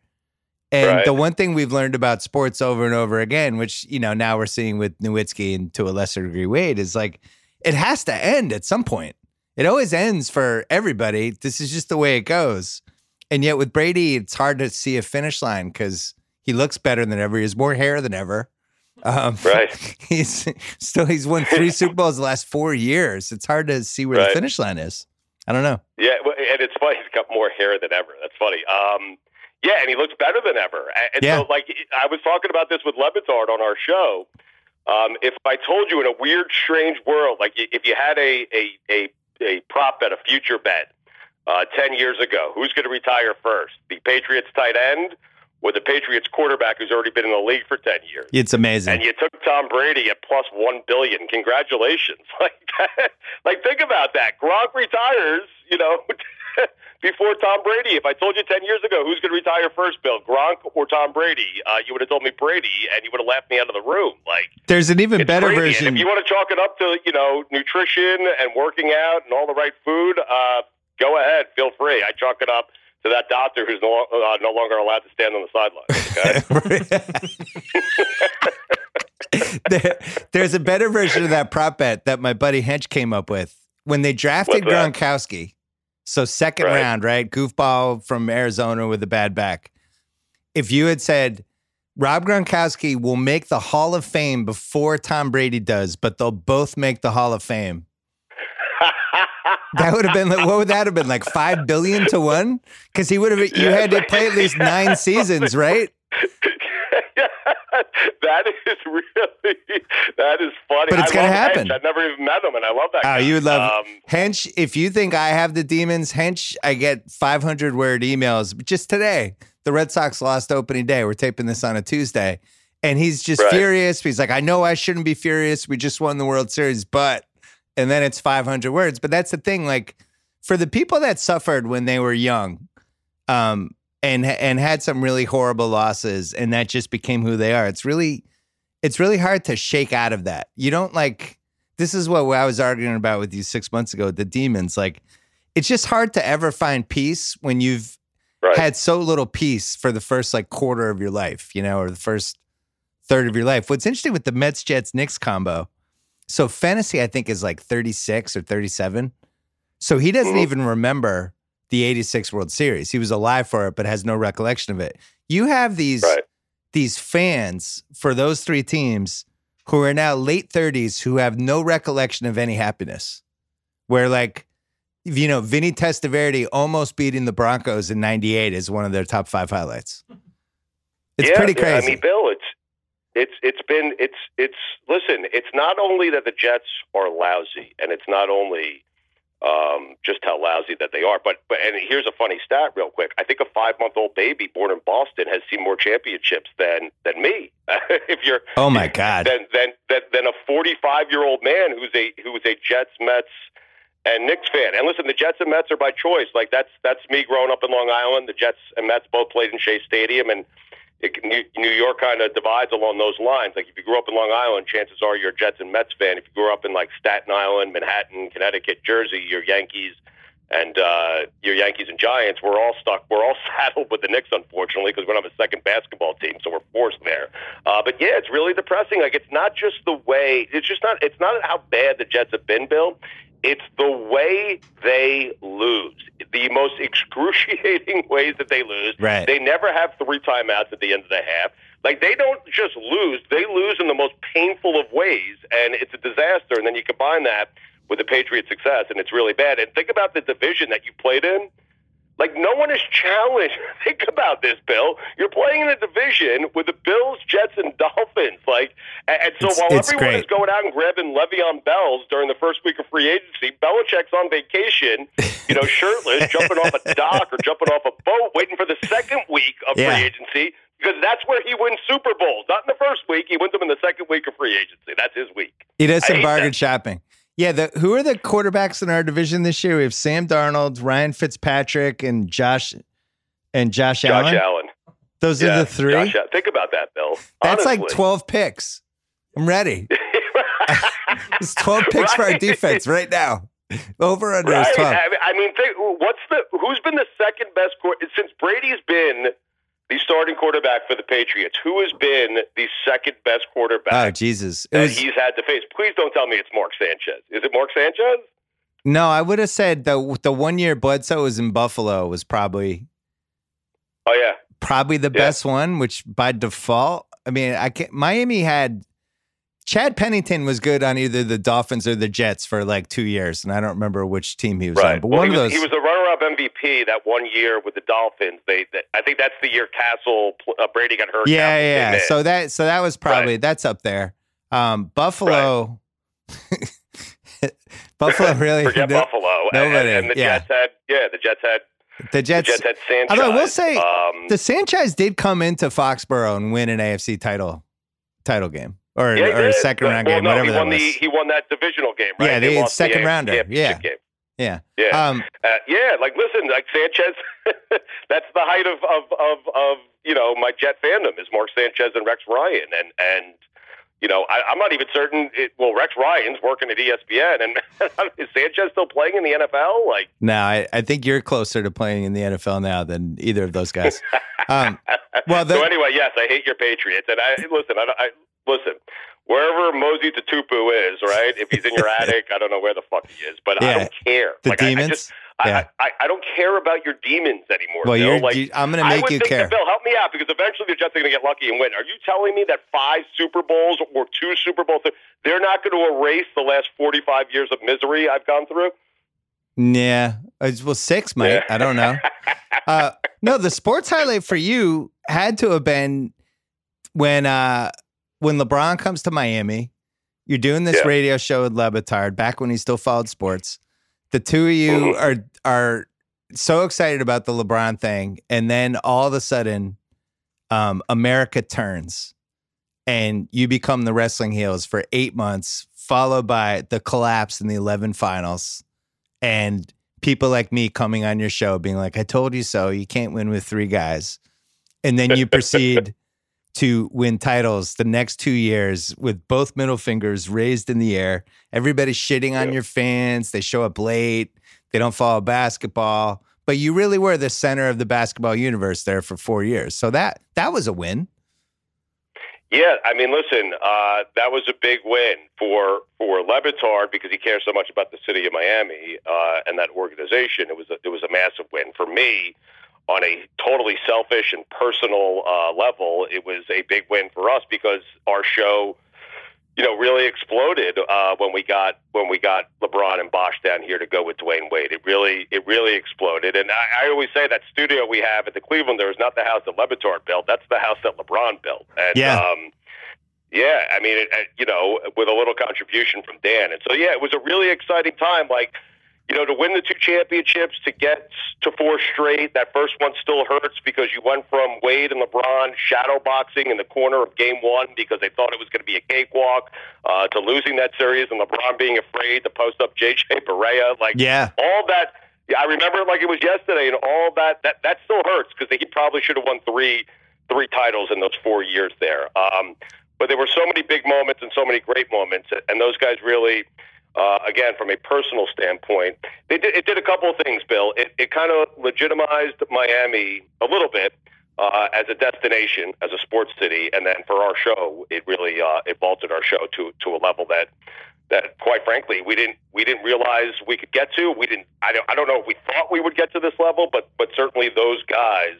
[SPEAKER 1] And
[SPEAKER 3] Right.
[SPEAKER 1] the one thing we've learned about sports over and over again, which you know now we're seeing with Nowitzki and to a lesser degree Wade, is like it has to end at some point. It always ends for everybody. This is just the way it goes. And yet with Brady, it's hard to see a finish line because he looks better than ever. He has more hair than ever. Um,
[SPEAKER 3] Right.
[SPEAKER 1] He's still he's won three Super Bowls the last four years. It's hard to see where the finish line is. I don't know.
[SPEAKER 3] Yeah, and it's funny. He's got more hair than ever. That's funny. Um, yeah, and he looks better than ever. And
[SPEAKER 1] Yeah.
[SPEAKER 3] so, like, I was talking about this with Le Batard on our show. Um, if I told you in a weird, strange world, like if you had a a a, a prop bet, a future bet, uh, ten years ago, who's going to retire first? The Patriots tight end or the Patriots quarterback who's already been in the league for ten years?
[SPEAKER 1] It's amazing.
[SPEAKER 3] and you took Tom Brady at plus one billion. Congratulations! Like, like think about that. Gronk retires, you know, before Tom Brady. If I told you ten years ago who's going to retire first, Bill Gronk or Tom Brady, uh, you would have told me Brady, and you would have laughed me out of the room. Like
[SPEAKER 1] There's an even better
[SPEAKER 3] crazy.
[SPEAKER 1] version.
[SPEAKER 3] And if you want to chalk it up to you know nutrition and working out and all the right food, uh, go ahead, feel free. I chalk it up. To that doctor who's no, uh, no longer allowed to stand on the sidelines. Okay?
[SPEAKER 1] There- there's a better version of that prop bet that my buddy Hench came up with when they drafted Gronkowski. So second
[SPEAKER 3] Right.
[SPEAKER 1] round, right? Goofball from Arizona with a bad back. If you had said Rob Gronkowski will make the Hall of Fame before Tom Brady does, but they'll both make the Hall of Fame. That would have been like, what would that have been like five billion to one? Because he would have, you had to play at least nine seasons, right?
[SPEAKER 3] that is really that is funny.
[SPEAKER 1] But it's
[SPEAKER 3] I
[SPEAKER 1] gonna happen.
[SPEAKER 3] Hench. I've never even met him, and I love that.
[SPEAKER 1] Oh,
[SPEAKER 3] guy.
[SPEAKER 1] you would love
[SPEAKER 3] Um,
[SPEAKER 1] Hench. If you think I have the demons, Hench, I get 500 word emails just today. The Red Sox lost opening day. We're taping this on a Tuesday. And he's just
[SPEAKER 3] Right.
[SPEAKER 1] furious. He's like, I know I shouldn't be furious. We just won the World Series, but, and then it's 500 words. But that's the thing. Like, for the people that suffered when they were young, um, and and had some really horrible losses, and that just became who they are. It's really, it's really hard to shake out of that. You don't like. This is what I was arguing about with you six months ago. The demons, like, it's just hard to ever find peace when you've
[SPEAKER 3] right.
[SPEAKER 1] had so little peace for the first like quarter of your life, you know, or the first third of your life. What's interesting with the Mets, Jets, Knicks combo. So Fennessy, I think, is like 36 or 37. So he doesn't
[SPEAKER 3] Mhm.
[SPEAKER 1] even remember the 86 World Series. He was alive for it, but has no recollection of it. You have these
[SPEAKER 3] Right.
[SPEAKER 1] these fans for those three teams who are now late 30s who have no recollection of any happiness. Where like you know, Vinny Testaverde almost beating the Broncos in 98 is one of their top 5 highlights. It's
[SPEAKER 3] Yeah,
[SPEAKER 1] pretty
[SPEAKER 3] yeah,
[SPEAKER 1] crazy.
[SPEAKER 3] I mean, Bill, it's it's it's been it's it's listen. It's not only that the Jets are lousy, and it's not only um, just how lousy that they are, but but and here's a funny stat, real quick. I think a five month old baby born in Boston has seen more championships than than me. if you're
[SPEAKER 1] oh my god.
[SPEAKER 3] than than than, than a 45 year old man who's a who's a Jets, Mets, and Knicks fan. And listen, the Jets and Mets are by choice. Like that's that's me growing up in Long Island. The Jets and Mets both played in Shea Stadium, and it, New, York kind of divides along those lines. Like if you grew up in Long Island, chances are you're a Jets and Mets fan. If you grew up in like Staten Island, Manhattan, Connecticut, Jersey, you're Yankees. And uh, your Yankees and Giants, we're all stuck. We're all saddled with the Knicks, unfortunately, because we don't have a second basketball team, so we're forced there. Uh, but yeah, it's really depressing. Like it's not just the way. It's just not. It's not how bad the Jets have been, Bill. It's the way they lose. The most excruciating ways that they lose.
[SPEAKER 1] Right.
[SPEAKER 3] They never have three timeouts at the end of the half. Like they don't just lose; they lose in the most painful of ways, and it's a disaster. And then you combine that with the Patriots' success, and it's really bad. And think about the division that you played in. Like no one is challenged. Think about this, Bill. You're playing in a division with the Bills, Jets, and Dolphins. Like, and, and so
[SPEAKER 1] It's-
[SPEAKER 3] while
[SPEAKER 1] it's
[SPEAKER 3] everyone
[SPEAKER 1] great.
[SPEAKER 3] is going out and grabbing Le'Veon Bells during the first week of free agency, Belichick's on vacation, you know, shirtless, jumping off a dock or jumping off a boat, waiting for the second week of
[SPEAKER 1] Yeah.
[SPEAKER 3] free agency because that's where he wins Super Bowls. Not in the first week. He wins them in the second week of free agency. That's his week.
[SPEAKER 1] He does some bargain
[SPEAKER 3] that.
[SPEAKER 1] shopping. Yeah, the, who are the quarterbacks in our division this year? We have Sam Darnold, Ryan Fitzpatrick, and Josh and Josh,
[SPEAKER 3] Josh
[SPEAKER 1] Allen.
[SPEAKER 3] Allen.
[SPEAKER 1] Those
[SPEAKER 3] yeah,
[SPEAKER 1] are the three.
[SPEAKER 3] Josh Think about that, Bill.
[SPEAKER 1] That's like 12 picks. I'm ready. It's 12 picks for our defense right now. Over under
[SPEAKER 3] Right.
[SPEAKER 1] 12.
[SPEAKER 3] I mean, I mean think, what's the who's been the second best quarter since Brady's been the starting quarterback for the Patriots, who has been the second best quarterback
[SPEAKER 1] Oh Jesus!
[SPEAKER 3] That
[SPEAKER 1] was,
[SPEAKER 3] he's had to face. Please don't tell me it's Mark Sanchez. Is it Mark Sanchez?
[SPEAKER 1] no, I would have said the the one year Bledsoe was in Buffalo was probably
[SPEAKER 3] Oh yeah,
[SPEAKER 1] probably the
[SPEAKER 3] Yeah.
[SPEAKER 1] best one, which by default, I mean, I can't. Miami had Chad Pennington was good on either the Dolphins or the Jets for like two years, and I don't remember which team he was on, but
[SPEAKER 3] Well,
[SPEAKER 1] one
[SPEAKER 3] he
[SPEAKER 1] of those.
[SPEAKER 3] he was the MVP that one year with the Dolphins. They, they I think that's the year Castle uh, Brady got hurt.
[SPEAKER 1] yeah,
[SPEAKER 3] Castle
[SPEAKER 1] yeah. So that so that was probably that's up there. Um, Buffalo. Buffalo really.
[SPEAKER 3] Forget
[SPEAKER 1] no-
[SPEAKER 3] Buffalo. And-
[SPEAKER 1] nobody,
[SPEAKER 3] And, the
[SPEAKER 1] yeah.
[SPEAKER 3] Jets had yeah, the Jets had
[SPEAKER 1] the
[SPEAKER 3] the
[SPEAKER 1] Jets.
[SPEAKER 3] Jets had Sanchez.
[SPEAKER 1] Although I will say,
[SPEAKER 3] um,
[SPEAKER 1] the Sanchez did come into Foxborough and win an AFC title title game or,
[SPEAKER 3] yeah,
[SPEAKER 1] or a
[SPEAKER 3] did.
[SPEAKER 1] second round
[SPEAKER 3] well,
[SPEAKER 1] game,
[SPEAKER 3] no,
[SPEAKER 1] whatever
[SPEAKER 3] he
[SPEAKER 1] that
[SPEAKER 3] won
[SPEAKER 1] was.
[SPEAKER 3] The, he won that divisional game, right?
[SPEAKER 1] Yeah,
[SPEAKER 3] They
[SPEAKER 1] the second
[SPEAKER 3] AFC
[SPEAKER 1] rounder, yeah.
[SPEAKER 3] game.
[SPEAKER 1] Yeah.
[SPEAKER 3] Yeah,
[SPEAKER 1] Um,
[SPEAKER 3] uh, yeah. Like, listen, like Sanchez. that's the height of, of of of you know my Jet fandom is Mark Sanchez and Rex Ryan, and and you know I, I'm not even certain. It, well, Rex Ryan's working at ESPN, and is Sanchez still playing in the NFL? Like,
[SPEAKER 1] no, I, I think you're closer to playing in the NFL now than either of those guys. Um, well, the,
[SPEAKER 3] so anyway, yes, I hate your Patriots, and I listen. I, I listen. Wherever Mosi Tatupu is, right? If he's in your attic, I don't know where the fuck he is, but I don't care.
[SPEAKER 1] the
[SPEAKER 3] Like, I- I
[SPEAKER 1] demons.
[SPEAKER 3] just- I,
[SPEAKER 1] Yeah.
[SPEAKER 3] I, I don't care about your demons anymore.
[SPEAKER 1] well,
[SPEAKER 3] Bill.
[SPEAKER 1] you're.
[SPEAKER 3] like,
[SPEAKER 1] you, I'm going to
[SPEAKER 3] I
[SPEAKER 1] make you care.
[SPEAKER 3] Bill, help me out because eventually the Jets are going to get lucky and win. Are you telling me that five Super Bowls or two Super Bowls, they're not going to erase the last 45 years of misery I've gone through?
[SPEAKER 1] Yeah, well, six, mate.
[SPEAKER 3] Yeah.
[SPEAKER 1] I don't know. Uh, no, the sports highlight for you had to have been when uh, when LeBron comes to Miami. You're doing this
[SPEAKER 3] Yeah.
[SPEAKER 1] radio show with Le Batard back when he still followed sports. The two of you
[SPEAKER 3] Mhm.
[SPEAKER 1] are are so excited about the LeBron thing, and then all of a sudden, um, America turns, and you become the wrestling heels for eight months, followed by the collapse in the eleven finals, and people like me coming on your show being like, "I told you so. You can't win with three guys," and then you proceed to win titles the next two years with both middle fingers raised in the air. Everybody's shitting on
[SPEAKER 3] Yeah.
[SPEAKER 1] your fans. They show up late. They don't follow basketball. But you really were the center of the basketball universe there for four years. So that that was a win.
[SPEAKER 3] Yeah, I mean, listen, uh, that was a big win for for Le Batard because he cares so much about the city of Miami uh, and that organization. It was a, it was a massive win for me on a totally selfish and personal uh, level. It was a big win for us because our show, you know, really exploded uh, when we got when we got LeBron and Bosh down here to go with Dwyane Wade. It really it really exploded. And I, I always say that studio we have at the Clevelander is not the house that Le Batard built. That's the house that LeBron built. And,
[SPEAKER 1] Yeah.
[SPEAKER 3] Um, yeah, I mean, it, it- you know, with a little contribution from Dan, and so yeah, it was a really exciting time. Like, you know, to win the two championships, to get to four straight. That first one still hurts because you went from Wade and LeBron shadow boxing in the corner of Game One because they thought it was going to be a cakewalk, uh, to losing that series and LeBron being afraid to post up JJ Barea. Like,
[SPEAKER 1] Yeah.
[SPEAKER 3] all that. Yeah, I remember it like it was yesterday, and all that. That that still hurts because he probably should have won three three titles in those four years there. Um, but there were so many big moments and so many great moments, and those guys really, uh, again, from a personal standpoint, they did, it did a couple of things. Bill, it, it kind of legitimized Miami a little bit. Uh, as a destination, as a sports city, and then for our show, it really uh, it vaulted our show to to a level that that quite frankly we didn't we didn't realize we could get to. We didn't. I don't. I don't know if we thought we would get to this level, but but certainly those guys.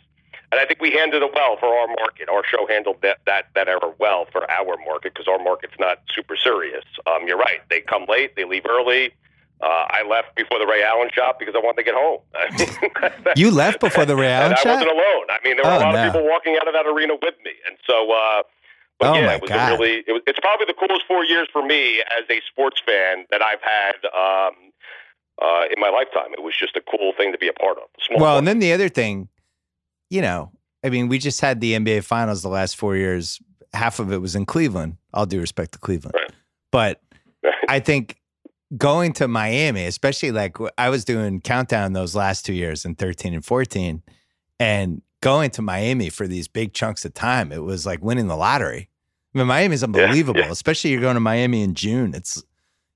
[SPEAKER 3] And I think we handled it well for our market. Our show handled that that that era well for our market because our market's not super serious. Um, you're right. They come late. They leave early. Uh, I left before the Ray Allen shot because I wanted to get home.
[SPEAKER 1] You left before the Ray Allen
[SPEAKER 3] and I
[SPEAKER 1] shot?
[SPEAKER 3] wasn't alone. I mean, there were
[SPEAKER 1] Oh,
[SPEAKER 3] a lot
[SPEAKER 1] no.
[SPEAKER 3] of people walking out of that arena with me, and so. Uh, but
[SPEAKER 1] Oh,
[SPEAKER 3] yeah, it was really. It was, it's probably the coolest four years for me as a sports fan that I've had um, uh, in my lifetime. It was just a cool thing to be a part of. Small
[SPEAKER 1] Well,
[SPEAKER 3] part.
[SPEAKER 1] and then the other thing, you know, I mean, we just had the NBA finals the last four years. Half of it was in Cleveland. All due respect to Cleveland.
[SPEAKER 3] Right.
[SPEAKER 1] But I think going to Miami, especially like I was doing countdown those last two years in 13 and 14, and going to Miami for these big chunks of time, it was like winning the lottery. I mean, Miami's unbelievable,
[SPEAKER 3] yeah.
[SPEAKER 1] especially you're going to Miami in June. It's,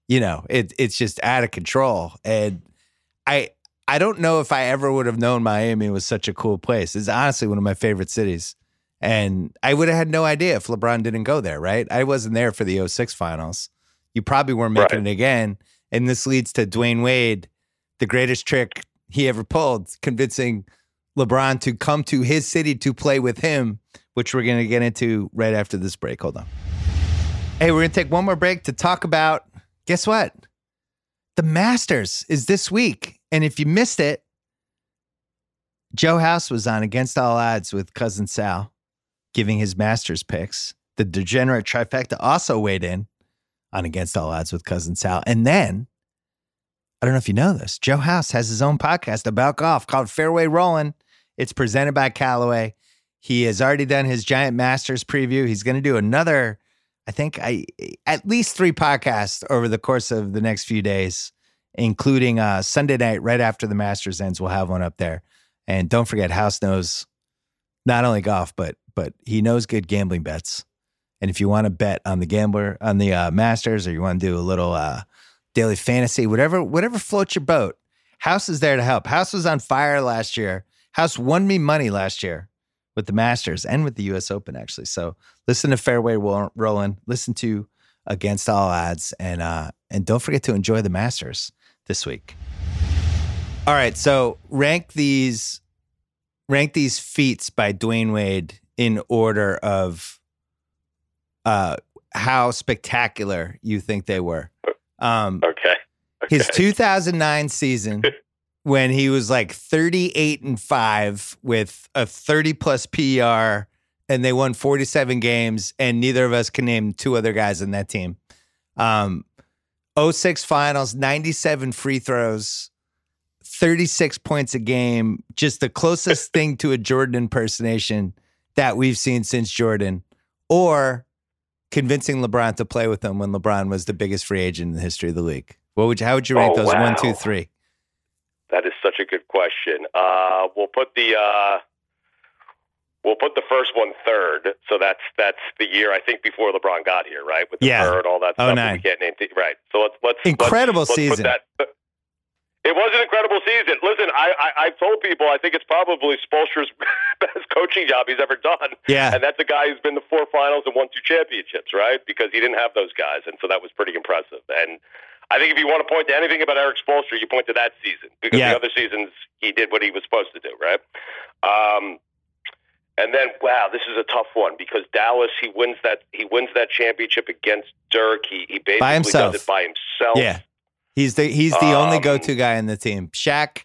[SPEAKER 1] you know, it, it's just out of control. And I, I don't know if I ever would have known Miami was such a cool place. It's honestly one of my favorite cities. And I would have had no idea if LeBron didn't go there, right? I wasn't there for the 06 finals. You probably weren't making
[SPEAKER 3] Right.
[SPEAKER 1] it again. And this leads to Dwyane Wade, the greatest trick he ever pulled, convincing LeBron to come to his city to play with him, which we're going to get into right after this break. Hold on. Hey, we're going to take one more break to talk about guess what? The Masters is this week. And if you missed it, Joe House was on Against All Odds with cousin Sal, giving his Masters picks. The degenerate trifecta also weighed in on Against All Odds with cousin Sal. And then, I don't know if you know this, Joe House has his own podcast about golf called Fairway Rolling. It's presented by Callaway. He has already done his Giant Masters preview. He's going to do another, I think, I at least three podcasts over the course of the next few days, including uh, Sunday night right after the Masters ends. We'll have one up there. And don't forget, House knows not only golf, but but he knows good gambling bets. And if you want to bet on the gambler on the uh, Masters, or you want to do a little uh, daily fantasy, whatever whatever floats your boat, House is there to help. House was on fire last year. House won me money last year with the Masters and with the U.S. Open, actually. So listen to Fairway Roll- Rolling, listen to Against All Odds, and uh, and don't forget to enjoy the Masters this week. All right, so rank these rank these feats by Dwyane Wade in order of uh how spectacular you think they were. Um
[SPEAKER 3] Okay.
[SPEAKER 1] his 2009 season when he was like 38 and 5 with a 30 plus PER and they won 47 games and neither of us can name two other guys in that team. Um 06 finals, 97 free throws, 36 points a game, just the closest thing to a Jordan impersonation that we've seen since Jordan or convincing LeBron to play with him when LeBron was the biggest free agent in the history of the league. What would you, how would you rank
[SPEAKER 3] Oh,
[SPEAKER 1] those one,
[SPEAKER 3] wow.
[SPEAKER 1] two, three?
[SPEAKER 3] That is such a good question. Uh, we'll put the uh, we'll put the first one third. So that's that's the year I think before LeBron got here, right? With the
[SPEAKER 1] Yeah.
[SPEAKER 3] and all that
[SPEAKER 1] Oh,
[SPEAKER 3] stuff. that we can't name. T- right. So let's let's
[SPEAKER 1] Incredible
[SPEAKER 3] let's, let's
[SPEAKER 1] season.
[SPEAKER 3] Put that, it was an incredible season. Listen, I, I I've told people I think it's probably Spoelstra's best coaching job he's ever done.
[SPEAKER 1] Yeah.
[SPEAKER 3] And that's a guy who's been to four finals and won two championships, right? Because he didn't have those guys, and so that was pretty impressive. And I think if you want to point to anything about Erik Spoelstra, you point to that season because
[SPEAKER 1] Yeah.
[SPEAKER 3] the other seasons he did what he was supposed to do, right? Um, and then, wow, this is a tough one because Dallas he wins that he wins that championship against Dirk. He he basically
[SPEAKER 1] himself.
[SPEAKER 3] does it by himself.
[SPEAKER 1] Yeah. He's the he's the only
[SPEAKER 3] Um,
[SPEAKER 1] go-to guy in the team. Shaq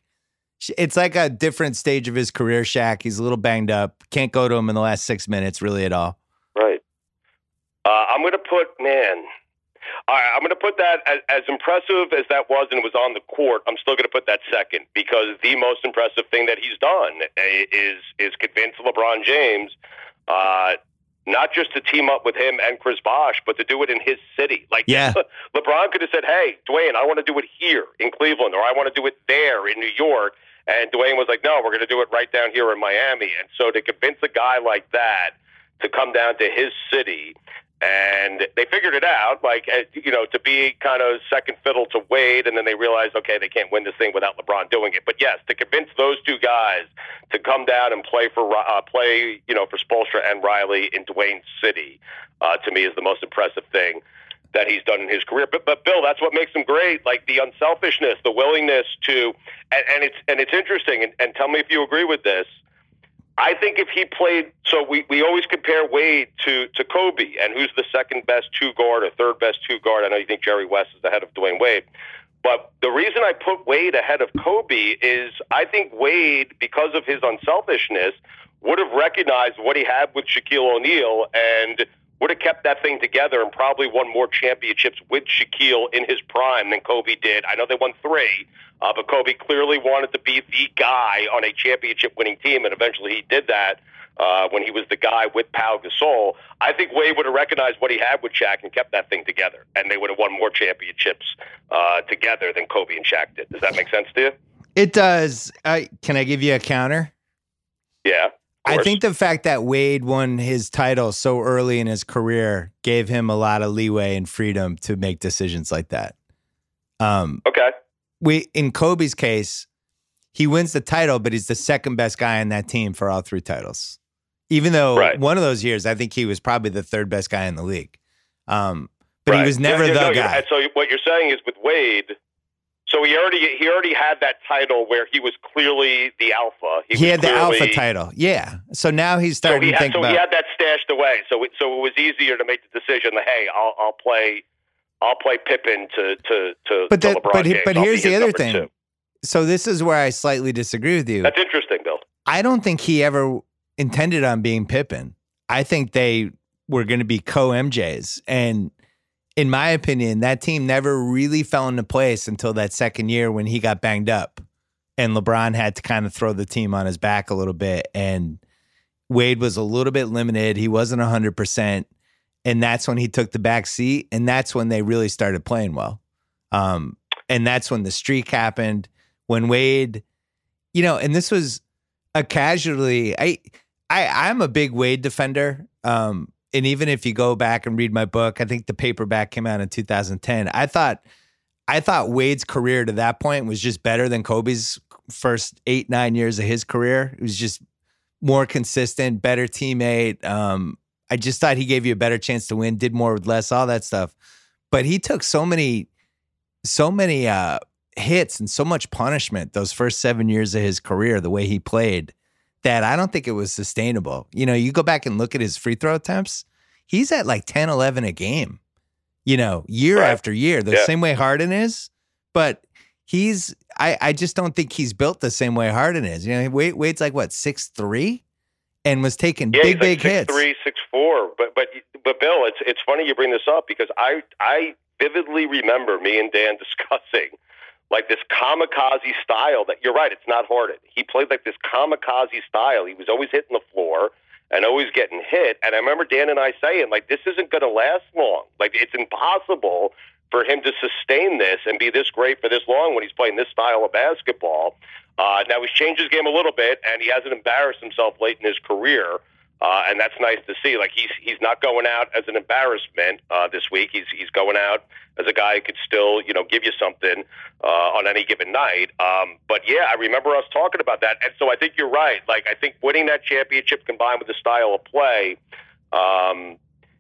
[SPEAKER 1] it's like a different stage of his career, Shaq. He's a little banged up. Can't go to him in the last 6 minutes really at all.
[SPEAKER 3] Right. Uh, I'm going to put man. Right, I'm going to put that as, as impressive as that was, and it was on the court. I'm still going to put that second because the most impressive thing that he's done eh, is is convince LeBron James, uh, not just to team up with him and Chris Bosh, but to do it in his city. Like
[SPEAKER 1] Yeah.
[SPEAKER 3] LeBron could have said, "Hey, Dwyane, I want to do it here in Cleveland, or I want to do it there in New York." And Dwyane was like, "No, we're going to do it right down here in Miami." And so to convince a guy like that to come down to his city, and they figured it out, like eh, you know, to be kind of second fiddle to Wade, and then they realized, okay, they can't win this thing without LeBron doing it. But yes, to convince those two guys to come down and play for uh, play, you know, for Spoelstra and Riley in Dwyane's city, uh, to me is the most impressive thing that he's done in his career. But but Bill, that's what makes him great. Like the unselfishness, the willingness to, and, and it's and it's interesting. And, and tell me if you agree with this. I think if he played, so we, we always compare Wade to to Kobe, and who's the second best two guard or third best two guard. I know you think Jerry West is ahead of Dwyane Wade, but the reason I put Wade ahead of Kobe is I think Wade, because of his unselfishness, would have recognized what he had with Shaquille O'Neal and would have kept that thing together and probably won more championships with Shaquille in his prime than Kobe did. I know they won three, uh, but Kobe clearly wanted to be the guy on a championship winning team, and eventually he did that uh, when he was the guy with Pau Gasol. I think Wade would have recognized what he had with Shaq and kept that thing together, and they would have won more championships uh, together than Kobe and Shaq did. Does that make sense to you?
[SPEAKER 1] It does. I can I give you a counter?
[SPEAKER 3] Yeah.
[SPEAKER 1] I think the fact that Wade won his title so early in his career gave him a lot of leeway and freedom to make decisions like that. Um,
[SPEAKER 3] Okay.
[SPEAKER 1] we in Kobe's case, he wins the title, but he's the second best guy on that team for all three titles. Even though
[SPEAKER 3] Right.
[SPEAKER 1] one of those years, I think he was probably the third best guy in the league. Um, but he was never
[SPEAKER 3] Yeah,
[SPEAKER 1] the
[SPEAKER 3] no,
[SPEAKER 1] guy.
[SPEAKER 3] So what you're saying is with Wade, so he already he already had that title where he was clearly the alpha.
[SPEAKER 1] He,
[SPEAKER 3] was
[SPEAKER 1] had the alpha title. Yeah. So now he's
[SPEAKER 3] So
[SPEAKER 1] starting
[SPEAKER 3] he
[SPEAKER 1] to think
[SPEAKER 3] so
[SPEAKER 1] about
[SPEAKER 3] he had that stashed away. So it, so it was easier to make the decision that hey, I'll I'll play I'll play Pippen to to to
[SPEAKER 1] But that- but he- but
[SPEAKER 3] I'll
[SPEAKER 1] here's the other thing.
[SPEAKER 3] two.
[SPEAKER 1] So this is where I slightly disagree with you.
[SPEAKER 3] That's interesting, Bill.
[SPEAKER 1] I don't think he ever intended on being Pippen. I think they were going to be co MJs. And in my opinion, that team never really fell into place until that second year when he got banged up and LeBron had to kind of throw the team on his back a little bit. And Wade was a little bit limited. He wasn't 100%. And that's when he took the back seat. And that's when they really started playing well. Um, and that's when the streak happened. When Wade, you know, and this was a casualty. I, I, I'm a big Wade defender. Um, and even if you go back and read my book, I think the paperback came out in 2010. I thought, I thought Wade's career to that point was just better than Kobe's first eight, nine years of his career. It was just more consistent, better teammate. Um, I just thought he gave you a better chance to win, did more with less, all that stuff. But he took so many, so many uh, hits and so much punishment those first seven years of his career, the way he played, that I don't think it was sustainable. You know, you go back and look at his free throw attempts, he's at like 10, 11 a game, you know, year
[SPEAKER 3] Right.
[SPEAKER 1] after year, the
[SPEAKER 3] Yeah.
[SPEAKER 1] same way Harden is. But he's, I, I just don't think he's built the same way Harden is. You know, Wade, Wade's like what, six three? And was taking
[SPEAKER 3] Yeah,
[SPEAKER 1] big,
[SPEAKER 3] like
[SPEAKER 1] big
[SPEAKER 3] six
[SPEAKER 1] hits.
[SPEAKER 3] three, six four. But but but Bill, it's it's funny you bring this up because I I vividly remember me and Dan discussing like this kamikaze style that you're right, it's not Harden. He played like this kamikaze style. He was always hitting the floor and always getting hit. And I remember Dan and I saying, like, this isn't gonna last long. Like it's impossible for him to sustain this and be this great for this long when he's playing this style of basketball. Uh, now he's changed his game a little bit, and he hasn't embarrassed himself late in his career, uh, and that's nice to see. Like he's he's not going out as an embarrassment uh, this week. He's he's going out as a guy who could still you know give you something uh, on any given night. Um, but yeah, I remember us talking about that, and so I think you're right. Like I think winning that championship combined with the style of play. Um,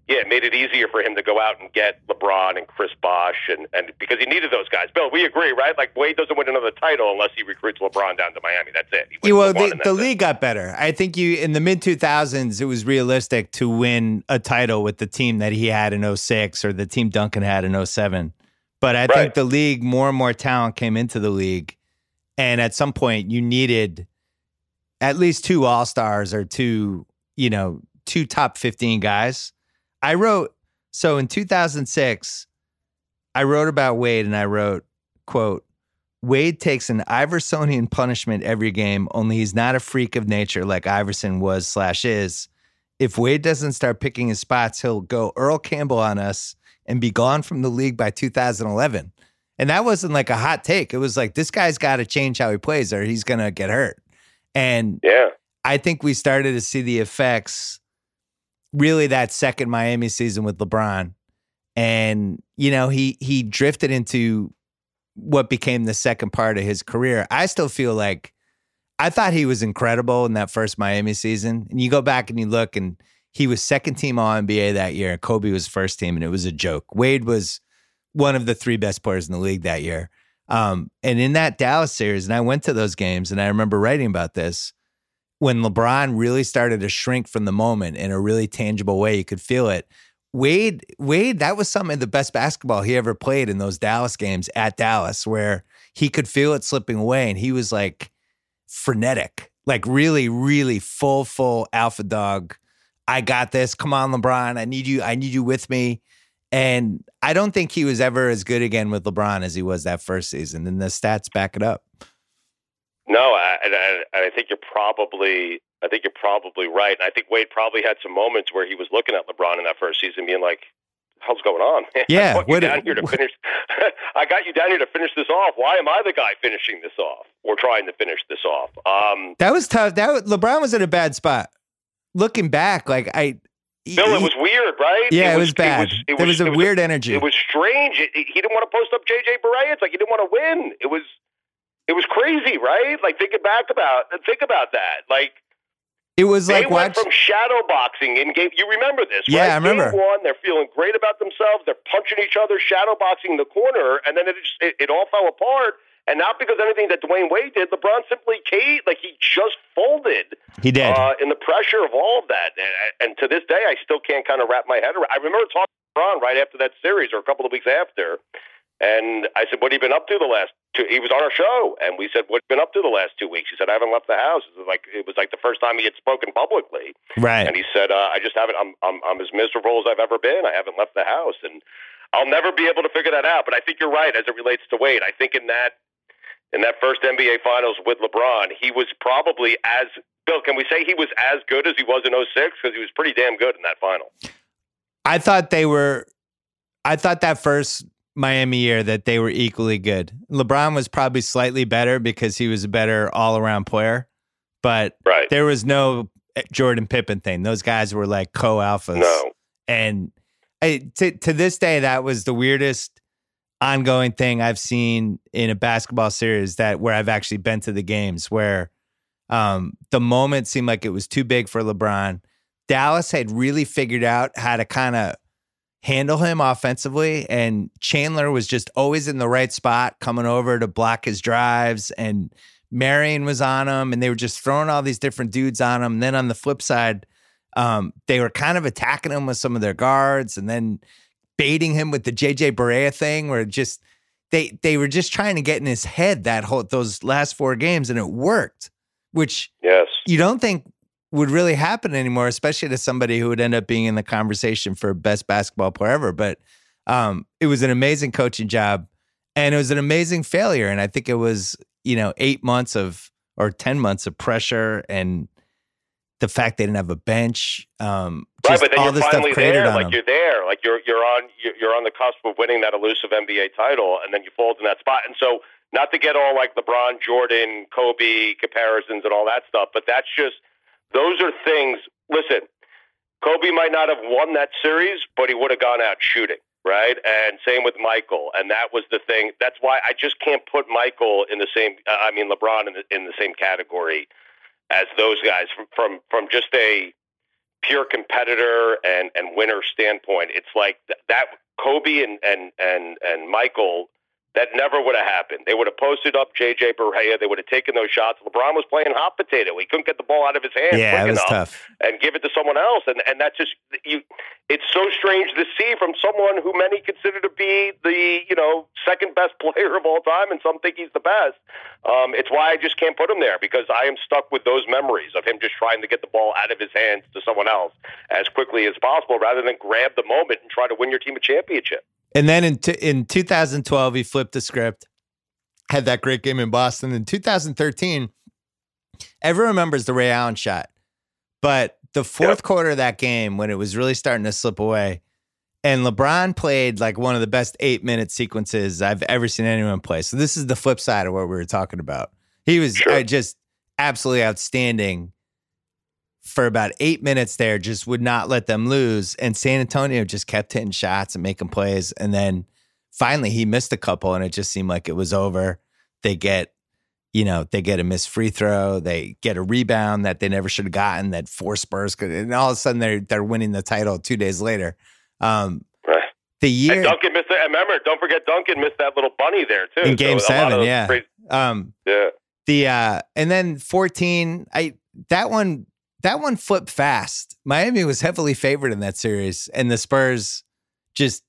[SPEAKER 3] yeah, it made it easier for him to go out and get LeBron and Chris Bosh, and, and because he needed those guys. Bill, we agree, right? Like Wade doesn't win another title unless he recruits LeBron down to Miami. That's it.
[SPEAKER 1] Yeah, well,
[SPEAKER 3] the,
[SPEAKER 1] the,
[SPEAKER 3] that's it.
[SPEAKER 1] league got better. I think you in the mid 2000s, it was realistic to win a title with the team that he had in 06 or the team Duncan had in 07. But I think the league, more and more talent came into the league. And at some point, you needed at least two all stars or two, you know, two top 15 guys. I wrote, so in 2006, I wrote about Wade and I wrote, quote, Wade takes an Iversonian punishment every game, only he's not a freak of nature like Iverson was slash is. If Wade doesn't start picking his spots, he'll go Earl Campbell on us and be gone from the league by 2011. And that wasn't like a hot take. It was like, this guy's got to change how he plays or he's going to get hurt. And
[SPEAKER 3] Yeah.
[SPEAKER 1] I think we started to see the effects really that second Miami season with LeBron. And, you know, he he drifted into what became the second part of his career. I still feel like I thought he was incredible in that first Miami season. And you go back and you look and he was second team all NBA that year. Kobe was first team and it was a joke. Wade was one of the three best players in the league that year. Um, and in that Dallas series, and I went to those games and I remember writing about this when LeBron really started to shrink from the moment in a really tangible way. You could feel it. Wade, Wade, that was some of the best basketball he ever played in those Dallas games at Dallas, where he could feel it slipping away, and he was like frenetic, like really, really full, full alpha dog. I got this. Come on, LeBron. I need you. I need you with me. And I don't think he was ever as good again with LeBron as he was that first season. And the stats back it up.
[SPEAKER 3] No, I, and I, and I think you're probably, I think you're probably right. And I think Wade probably had some moments where he was looking at LeBron in that first season, being like, "How's going on? man?
[SPEAKER 1] Yeah,
[SPEAKER 3] I brought you down here to finish. I got you down here to finish this off. Why am I the guy finishing this off or trying to finish this off?" Um,
[SPEAKER 1] That was tough. That was, LeBron was in a bad spot. Looking back, like I,
[SPEAKER 3] Bill,
[SPEAKER 1] he-
[SPEAKER 3] it was weird, right?
[SPEAKER 1] yeah, it was, bad.
[SPEAKER 3] It
[SPEAKER 1] there was, a
[SPEAKER 3] it
[SPEAKER 1] weird energy.
[SPEAKER 3] It was strange. It, it- he didn't want to post up JJ Barea. It's like he didn't want to win. It was It was crazy, right? Like thinking back about think about that. Like
[SPEAKER 1] it was
[SPEAKER 3] they
[SPEAKER 1] like
[SPEAKER 3] went
[SPEAKER 1] watch.
[SPEAKER 3] from shadow boxing in game. You remember this?
[SPEAKER 1] Yeah,
[SPEAKER 3] right?
[SPEAKER 1] I remember.
[SPEAKER 3] Game one, they're feeling great about themselves. They're punching each other, shadow boxing in the corner, and then it just it, it all fell apart. And not because of anything that Dwyane Wade did. LeBron simply caved, like he just folded
[SPEAKER 1] he did.
[SPEAKER 3] uh, in the pressure of all of that. And, and to this day, I still can't kind of wrap my head around. I remember talking to LeBron right after that series, or a couple of weeks after, and I said, "What have you been up to the last two? He was on our show, and we said, "What have you been up to the last two weeks?" He said, "I haven't left the house." It was like it was like the first time he had spoken publicly,
[SPEAKER 1] right.
[SPEAKER 3] and he said, uh, "I just haven't. I'm, I'm I'm as miserable as I've ever been. I haven't left the house, and I'll never be able to figure that out." But I think you're right as it relates to Wade. I think in that in that first NBA Finals with LeBron, he was probably as Bill. Can we say he was as good as he was in 06? Because he was pretty damn good in that final.
[SPEAKER 1] I thought they were. I thought that first Miami year that they were equally good. LeBron was probably slightly better because he was a better all around player, but
[SPEAKER 3] Right.
[SPEAKER 1] there was no Jordan Pippen thing. Those guys were like co alphas.
[SPEAKER 3] No.
[SPEAKER 1] And I, to to this day, that was the weirdest ongoing thing I've seen in a basketball series that where I've actually been to the games where um, the moment seemed like it was too big for LeBron. Dallas had really figured out how to kind of handle him offensively, and Chandler was just always in the right spot, coming over to block his drives, and Marion was on him, and they were just throwing all these different dudes on him. And then on the flip side, um, they were kind of attacking him with some of their guards, and then baiting him with the JJ Barea thing, where just they they were just trying to get in his head that whole those last four games, and it worked, which
[SPEAKER 3] Yes.
[SPEAKER 1] you don't think would really happen anymore, especially to somebody who would end up being in the conversation for best basketball player ever. But um, it was an amazing coaching job, and it was an amazing failure. And I think it was you know eight months of or ten months of pressure and the fact they didn't have a bench. Um,
[SPEAKER 3] Right, but then
[SPEAKER 1] all
[SPEAKER 3] you're
[SPEAKER 1] stuff
[SPEAKER 3] finally there. Like you're there. Like you're you're on you're you're on the cusp of winning that elusive NBA title, and then you fold in that spot. And so, not to get all like LeBron, Jordan, Kobe comparisons and all that stuff, but that's just those are things. Listen, Kobe might not have won that series, but he would have gone out shooting. Right, and same with Michael, and that was the thing. That's why I just can't put Michael in the same. Uh, I mean, LeBron in the, in the same category as those guys from from, from just a pure competitor and, and winner standpoint, it's like th- that Kobe and, and, and, and Michael, that never would have happened. They would have posted up JJ Barea. They would have taken those shots. LeBron was playing hot potato. He couldn't get the ball out of his hands
[SPEAKER 1] yeah,
[SPEAKER 3] quick
[SPEAKER 1] it was
[SPEAKER 3] enough
[SPEAKER 1] tough.
[SPEAKER 3] and give it to someone else. And and that's just you. It's so strange to see from someone who many consider to be the you know second best player of all time, and some think he's the best. Um, it's why I just can't put him there because I am stuck with those memories of him just trying to get the ball out of his hands to someone else as quickly as possible, rather than grab the moment and try to win your team a championship.
[SPEAKER 1] And then in t- in 2012, he flipped the script, had that great game in Boston. In 2013, everyone remembers the Ray Allen shot, but the fourth quarter of that game, when it was really starting to slip away, and LeBron played like one of the best eight minute sequences I've ever seen anyone play. So this is the flip side of what we were talking about. He was
[SPEAKER 3] Sure.
[SPEAKER 1] uh, just absolutely outstanding for about eight minutes there, just would not let them lose. And San Antonio just kept hitting shots and making plays. And then finally he missed a couple and it just seemed like it was over. They get, you know, they get a missed free throw, they get a rebound that they never should have gotten that four Spurs could, and all of a sudden they're they're winning the title two days later. Um
[SPEAKER 3] Right.
[SPEAKER 1] the
[SPEAKER 3] And
[SPEAKER 1] year
[SPEAKER 3] Duncan missed it. And remember, don't forget Duncan missed that little bunny there too
[SPEAKER 1] in game
[SPEAKER 3] So a lot of
[SPEAKER 1] seven, yeah.
[SPEAKER 3] crazy-
[SPEAKER 1] Um
[SPEAKER 3] yeah.
[SPEAKER 1] the uh and then 14 i that one that one flipped fast miami was heavily favored in that series and the spurs just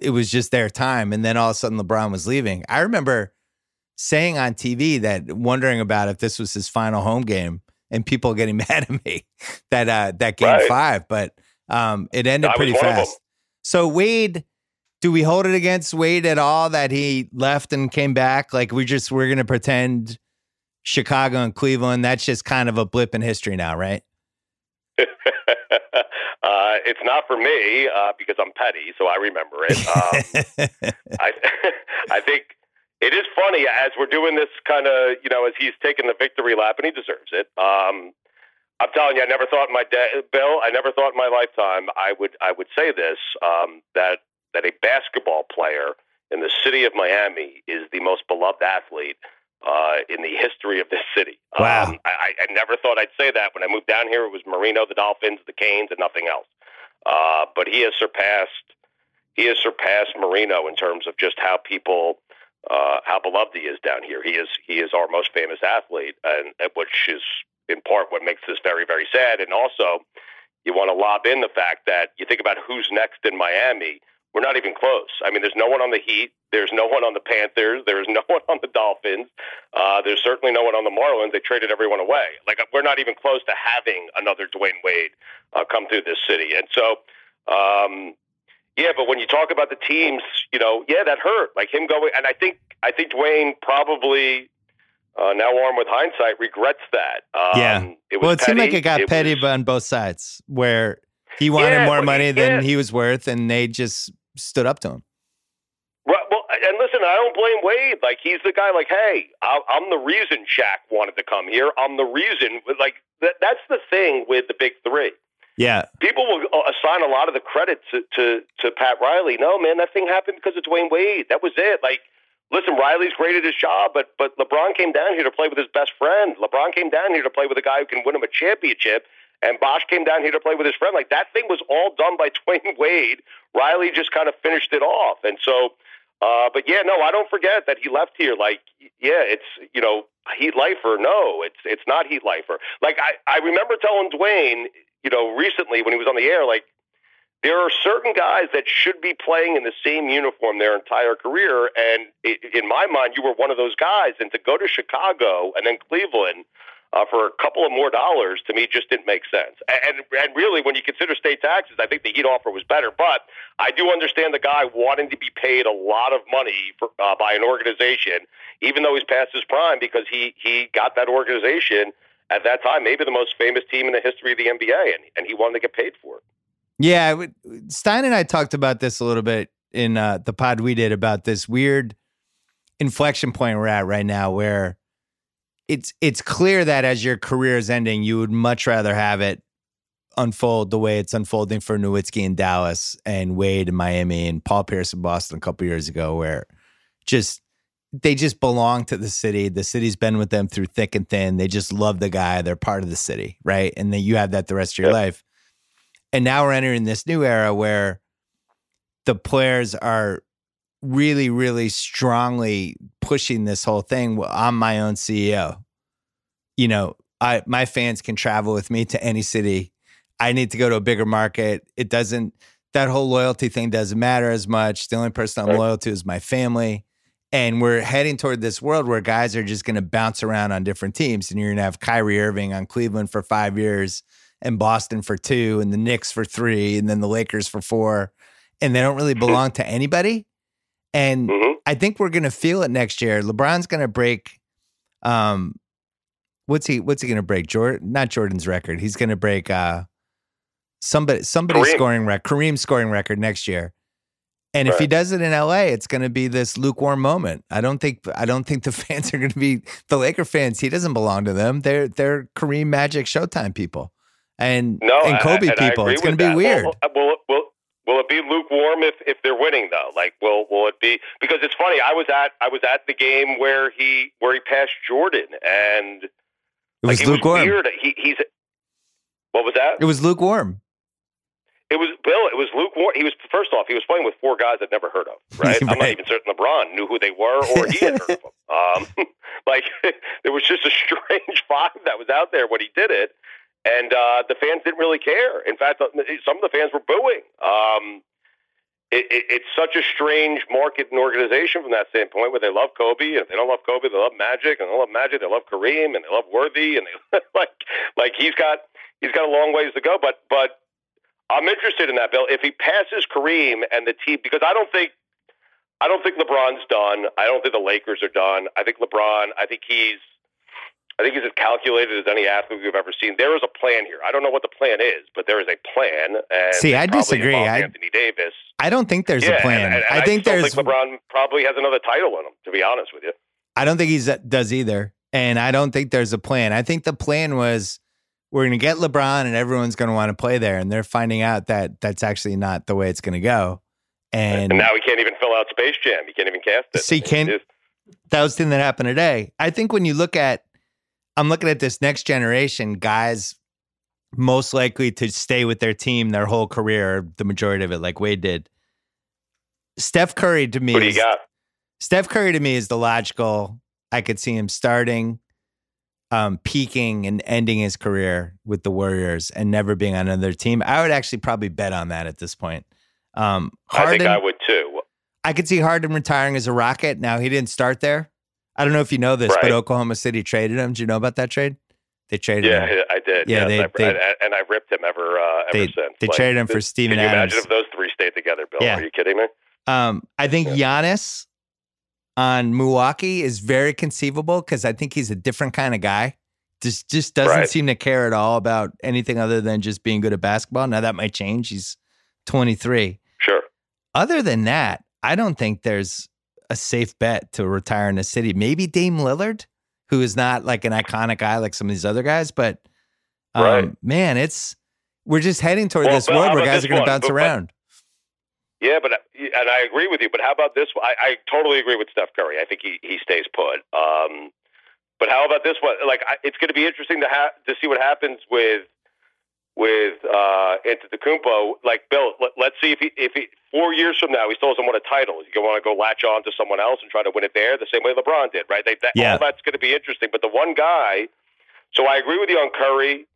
[SPEAKER 1] it was just their time and then all of a sudden lebron was leaving i remember saying on tv that wondering about if this was his final home game and people getting mad at me that uh that game
[SPEAKER 3] Right.
[SPEAKER 1] five but um it ended
[SPEAKER 3] I
[SPEAKER 1] pretty
[SPEAKER 3] one of them.
[SPEAKER 1] fast so wade do we hold it against Wade at all that he left and came back? Like we just we're gonna pretend Chicago and Cleveland, that's just kind of a blip in history now, right?
[SPEAKER 3] uh, it's not for me uh, because I'm petty, so I remember it. Um, I I think it is funny as we're doing this kind of you know as he's taking the victory lap and he deserves it. Um, I'm telling you, I never thought in my day, Bill. I never thought in my lifetime I would I would say this um, that that a basketball player in the city of Miami is the most beloved athlete uh, in the history of this city.
[SPEAKER 1] Wow.
[SPEAKER 3] Um, I, I never thought I'd say that. When I moved down here, it was Marino, the Dolphins, the Canes, and nothing else. Uh, but he has surpassed he has surpassed Marino in terms of just how people uh, how beloved he is down here. He is he is our most famous athlete, and which is in part what makes this very very sad. And also, you want to lob in the fact that you think about who's next in Miami. We're not even close. I mean, there's no one on the Heat. There's no one on the Panthers. There's no one on the Dolphins. Uh, there's certainly no one on the Marlins. They traded everyone away. Like we're not even close to having another Dwyane Wade uh, come through this city. And so, um, yeah, but when you talk about the teams, you know, yeah, that hurt. Like him going, and I think I think Dwyane probably uh, now armed with hindsight regrets that.
[SPEAKER 1] Um, yeah. It well, it petty. seemed like it got it petty was, on both sides, where he wanted yeah, more money than he was worth, and they just stood up to him.
[SPEAKER 3] Right. Well, and listen, I don't blame Wade. Like he's the guy. Like, hey, I'm the reason Shaq wanted to come here. I'm the reason. Like that, that's the thing with the big three.
[SPEAKER 1] Yeah.
[SPEAKER 3] People will assign a lot of the credit to, to, to Pat Riley. No, man, that thing happened because of Dwyane Wade. That was it. Like, listen, Riley's great at his job, but but LeBron came down here to play with his best friend. LeBron came down here to play with a guy who can win him a championship. And Bosh came down here to play with his friend. Like that thing was all done by Dwyane Wade. Riley just kind of finished it off. And so, uh, but yeah, no, I don't forget that he left here. Like, yeah, it's you know, Heat lifer. No, it's it's not Heat lifer. Like I I remember telling Dwyane, you know, recently when he was on the air, like there are certain guys that should be playing in the same uniform their entire career. And in my mind, you were one of those guys. And to go to Chicago and then Cleveland uh, for a couple of more dollars to me just didn't make sense. And, and really, when you consider state taxes, I think the Heat offer was better. But I do understand the guy wanting to be paid a lot of money for, uh, by an organization, even though he's past his prime, because he he got that organization at that time, maybe the most famous team in the history of the NBA, and, and he wanted to get paid for it.
[SPEAKER 1] Yeah, Stein and I talked about this a little bit in uh, the pod we did about this weird inflection point we're at right now, where it's it's clear that as your career is ending, you would much rather have it unfold the way it's unfolding for Nowitzki in Dallas and Wade in Miami and Paul Pierce in Boston a couple years ago, where just they just belong to the city. The city's been with them through thick and thin. They just love the guy. They're part of the city, right? And then you have that the rest of your yep. life. And now we're entering this new era where the players are really, really strongly pushing this whole thing. Well, I'm my own CEO. You know, I my fans can travel with me to any city. I need to go to a bigger market. It doesn't that whole loyalty thing doesn't matter as much. The only person I'm right. loyal to is my family. And we're heading toward this world where guys are just going to bounce around on different teams. And you're going to have Kyrie Irving on Cleveland for five years and Boston for two and the Knicks for three and then the Lakers for four. And they don't really belong to anybody. And mm-hmm. I think we're going to feel it next year. LeBron's going to break. Um, what's he? What's he going to break? Jordan, not Jordan's record. He's going to break. Uh, somebody, somebody's Kareem. scoring record. Kareem's scoring record next year. And right. if he does it in LA, it's going to be this lukewarm moment. I don't think I don't think the fans are going to be the Laker fans. He doesn't belong to them. They're they're Kareem Magic Showtime people, and no, and Kobe I, and people. It's going to be that. weird.
[SPEAKER 3] Well, well, well, Will it be lukewarm if, if they're winning though? Like, will will it be? Because it's funny. I was at I was at the game where he where he passed Jordan, and
[SPEAKER 1] it was like, lukewarm. Was weird.
[SPEAKER 3] He, he's what was that?
[SPEAKER 1] It was lukewarm.
[SPEAKER 3] It was Bill. It was lukewarm. He was first off. He was playing with four guys I'd never heard of. Right. right. I'm not even certain LeBron knew who they were or he had heard of them. Um, like there was just a strange vibe that was out there when he did it and uh, the fans didn't really care. In fact, uh, some of the fans were booing. Um, it, it, it's such a strange market and organization from that standpoint, where they love Kobe, and if they don't love Kobe, they love Magic, and they love Magic, they love Kareem, and they love Worthy, and they like like he's got he's got a long ways to go. But but I'm interested in that, Bill. If he passes Kareem and the team, because I don't think I don't think LeBron's done. I don't think the Lakers are done. I think LeBron. I think he's I think he's as calculated as any athlete we've ever seen. There is a plan here. I don't know what the plan is, but there is a plan. And
[SPEAKER 1] See, I disagree. I,
[SPEAKER 3] Anthony Davis.
[SPEAKER 1] I don't think there's yeah, a plan. And, and, and I, think there's.
[SPEAKER 3] Think LeBron probably has another title in him. To be honest with you,
[SPEAKER 1] I don't think he uh, does either, and I don't think there's a plan. I think the plan was we're going to get LeBron, and everyone's going to want to play there, and they're finding out that that's actually not the way it's going to go. And,
[SPEAKER 3] and now he can't even fill out Space Jam. He can't even cast it.
[SPEAKER 1] See, can that was the thing that happened today. I think when you look at, I'm looking at this next generation guys most likely to stay with their team their whole career, the majority of it, like Wade did. Steph Curry to me,
[SPEAKER 3] What do you
[SPEAKER 1] is,
[SPEAKER 3] got?
[SPEAKER 1] Steph Curry to me is the logical. I could see him starting, um, peaking and ending his career with the Warriors and never being on another team. I would actually probably bet on that at this point. Um,
[SPEAKER 3] I think I would too.
[SPEAKER 1] I could see Harden retiring as a Rocket. Now he didn't start there. I don't know if you know this, but Oklahoma City traded him. Do you know about that trade? They traded
[SPEAKER 3] Yeah,
[SPEAKER 1] him.
[SPEAKER 3] I did.
[SPEAKER 1] Yeah,
[SPEAKER 3] yes,
[SPEAKER 1] they-
[SPEAKER 3] I,
[SPEAKER 1] they-
[SPEAKER 3] I- and I ripped him ever uh, ever
[SPEAKER 1] They-
[SPEAKER 3] since.
[SPEAKER 1] they traded him for Steven
[SPEAKER 3] Can you
[SPEAKER 1] Adams.
[SPEAKER 3] imagine if those three stayed together, Bill?
[SPEAKER 1] Yeah.
[SPEAKER 3] Are you kidding me?
[SPEAKER 1] Um, I think Giannis on Milwaukee is very conceivable because I think he's a different kind of guy. Just just doesn't
[SPEAKER 3] Right.
[SPEAKER 1] seem to care at all about anything other than just being good at basketball. Now that might change. He's 23.
[SPEAKER 3] Sure.
[SPEAKER 1] Other than that, I don't think there's a safe bet to retire in the city. Maybe Dame Lillard, who is not like an iconic guy like some of these other guys, but um,
[SPEAKER 3] Right.
[SPEAKER 1] man, it's we're just heading toward
[SPEAKER 3] Well,
[SPEAKER 1] this world where guys are going to bounce
[SPEAKER 3] But- but-
[SPEAKER 1] around.
[SPEAKER 3] Yeah, but uh, and I agree with you. But how about this? one? I, I totally agree with Steph Curry. I think he, he stays put. Um, but how about this one? Like, I, it's going to be interesting to ha- to see what happens with with uh, Antetokounmpo. Like, Bill, let, let's see if he if he four years from now he still hasn't won a title. You want to go latch on to someone else and try to win it there, the same way LeBron did, right? They, that,
[SPEAKER 1] Yeah.
[SPEAKER 3] All that's going to be interesting. But the one guy. So I agree with you on Curry.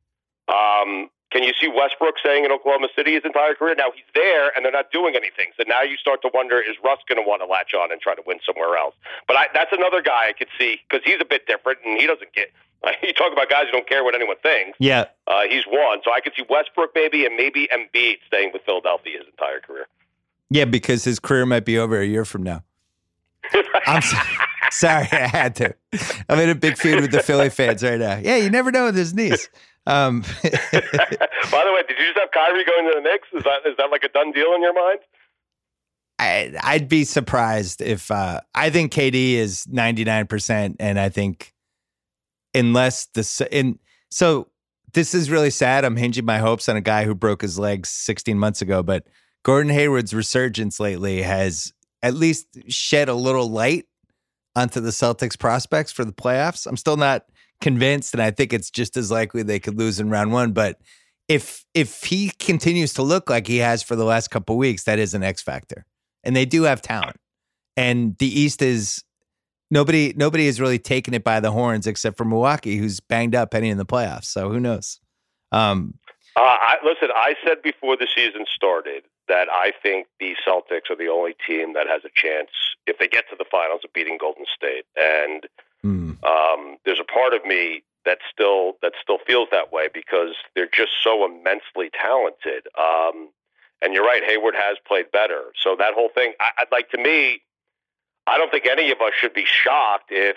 [SPEAKER 3] Um, can you see Westbrook saying in Oklahoma City his entire career? Now he's there and they're not doing anything. So now you start to wonder: Is Russ going to want to latch on and try to win somewhere else? But I, that's another guy I could see because he's a bit different and he doesn't get. you talk about guys who don't care what anyone thinks.
[SPEAKER 1] Yeah,
[SPEAKER 3] Uh, he's one, so I could see Westbrook maybe and maybe Embiid staying with Philadelphia his entire career.
[SPEAKER 1] Yeah, because his career might be over a year from now. I'm so- sorry, I had to. I'm in a big feud with the Philly fans right now. Yeah, you never know with his knees. Um,
[SPEAKER 3] By the way, did you just have Kyrie going to the Knicks? Is that is that like a done deal in your mind?
[SPEAKER 1] I, I'd be surprised if uh, I think KD is 99%, and I think unless the in so this is really sad. I'm hinging my hopes on a guy who broke his legs 16 months ago, but Gordon Hayward's resurgence lately has at least shed a little light onto the Celtics prospects for the playoffs. I'm still not convinced, and I think it's just as likely they could lose in round one. But if if he continues to look like he has for the last couple weeks, that is an X factor, and they do have talent. And the East is nobody nobody has really taken it by the horns except for Milwaukee, who's banged up heading in the playoffs. So who knows? Um,
[SPEAKER 3] Uh, I, listen, I said before the season started that I think the Celtics are the only team that has a chance if they get to the finals of beating Golden State. And
[SPEAKER 1] hmm,
[SPEAKER 3] um, there's a part of me that still that still feels that way because they're just so immensely talented. Um, and you're right, Hayward has played better. So that whole thing, I, I'd like to me, I don't think any of us should be shocked if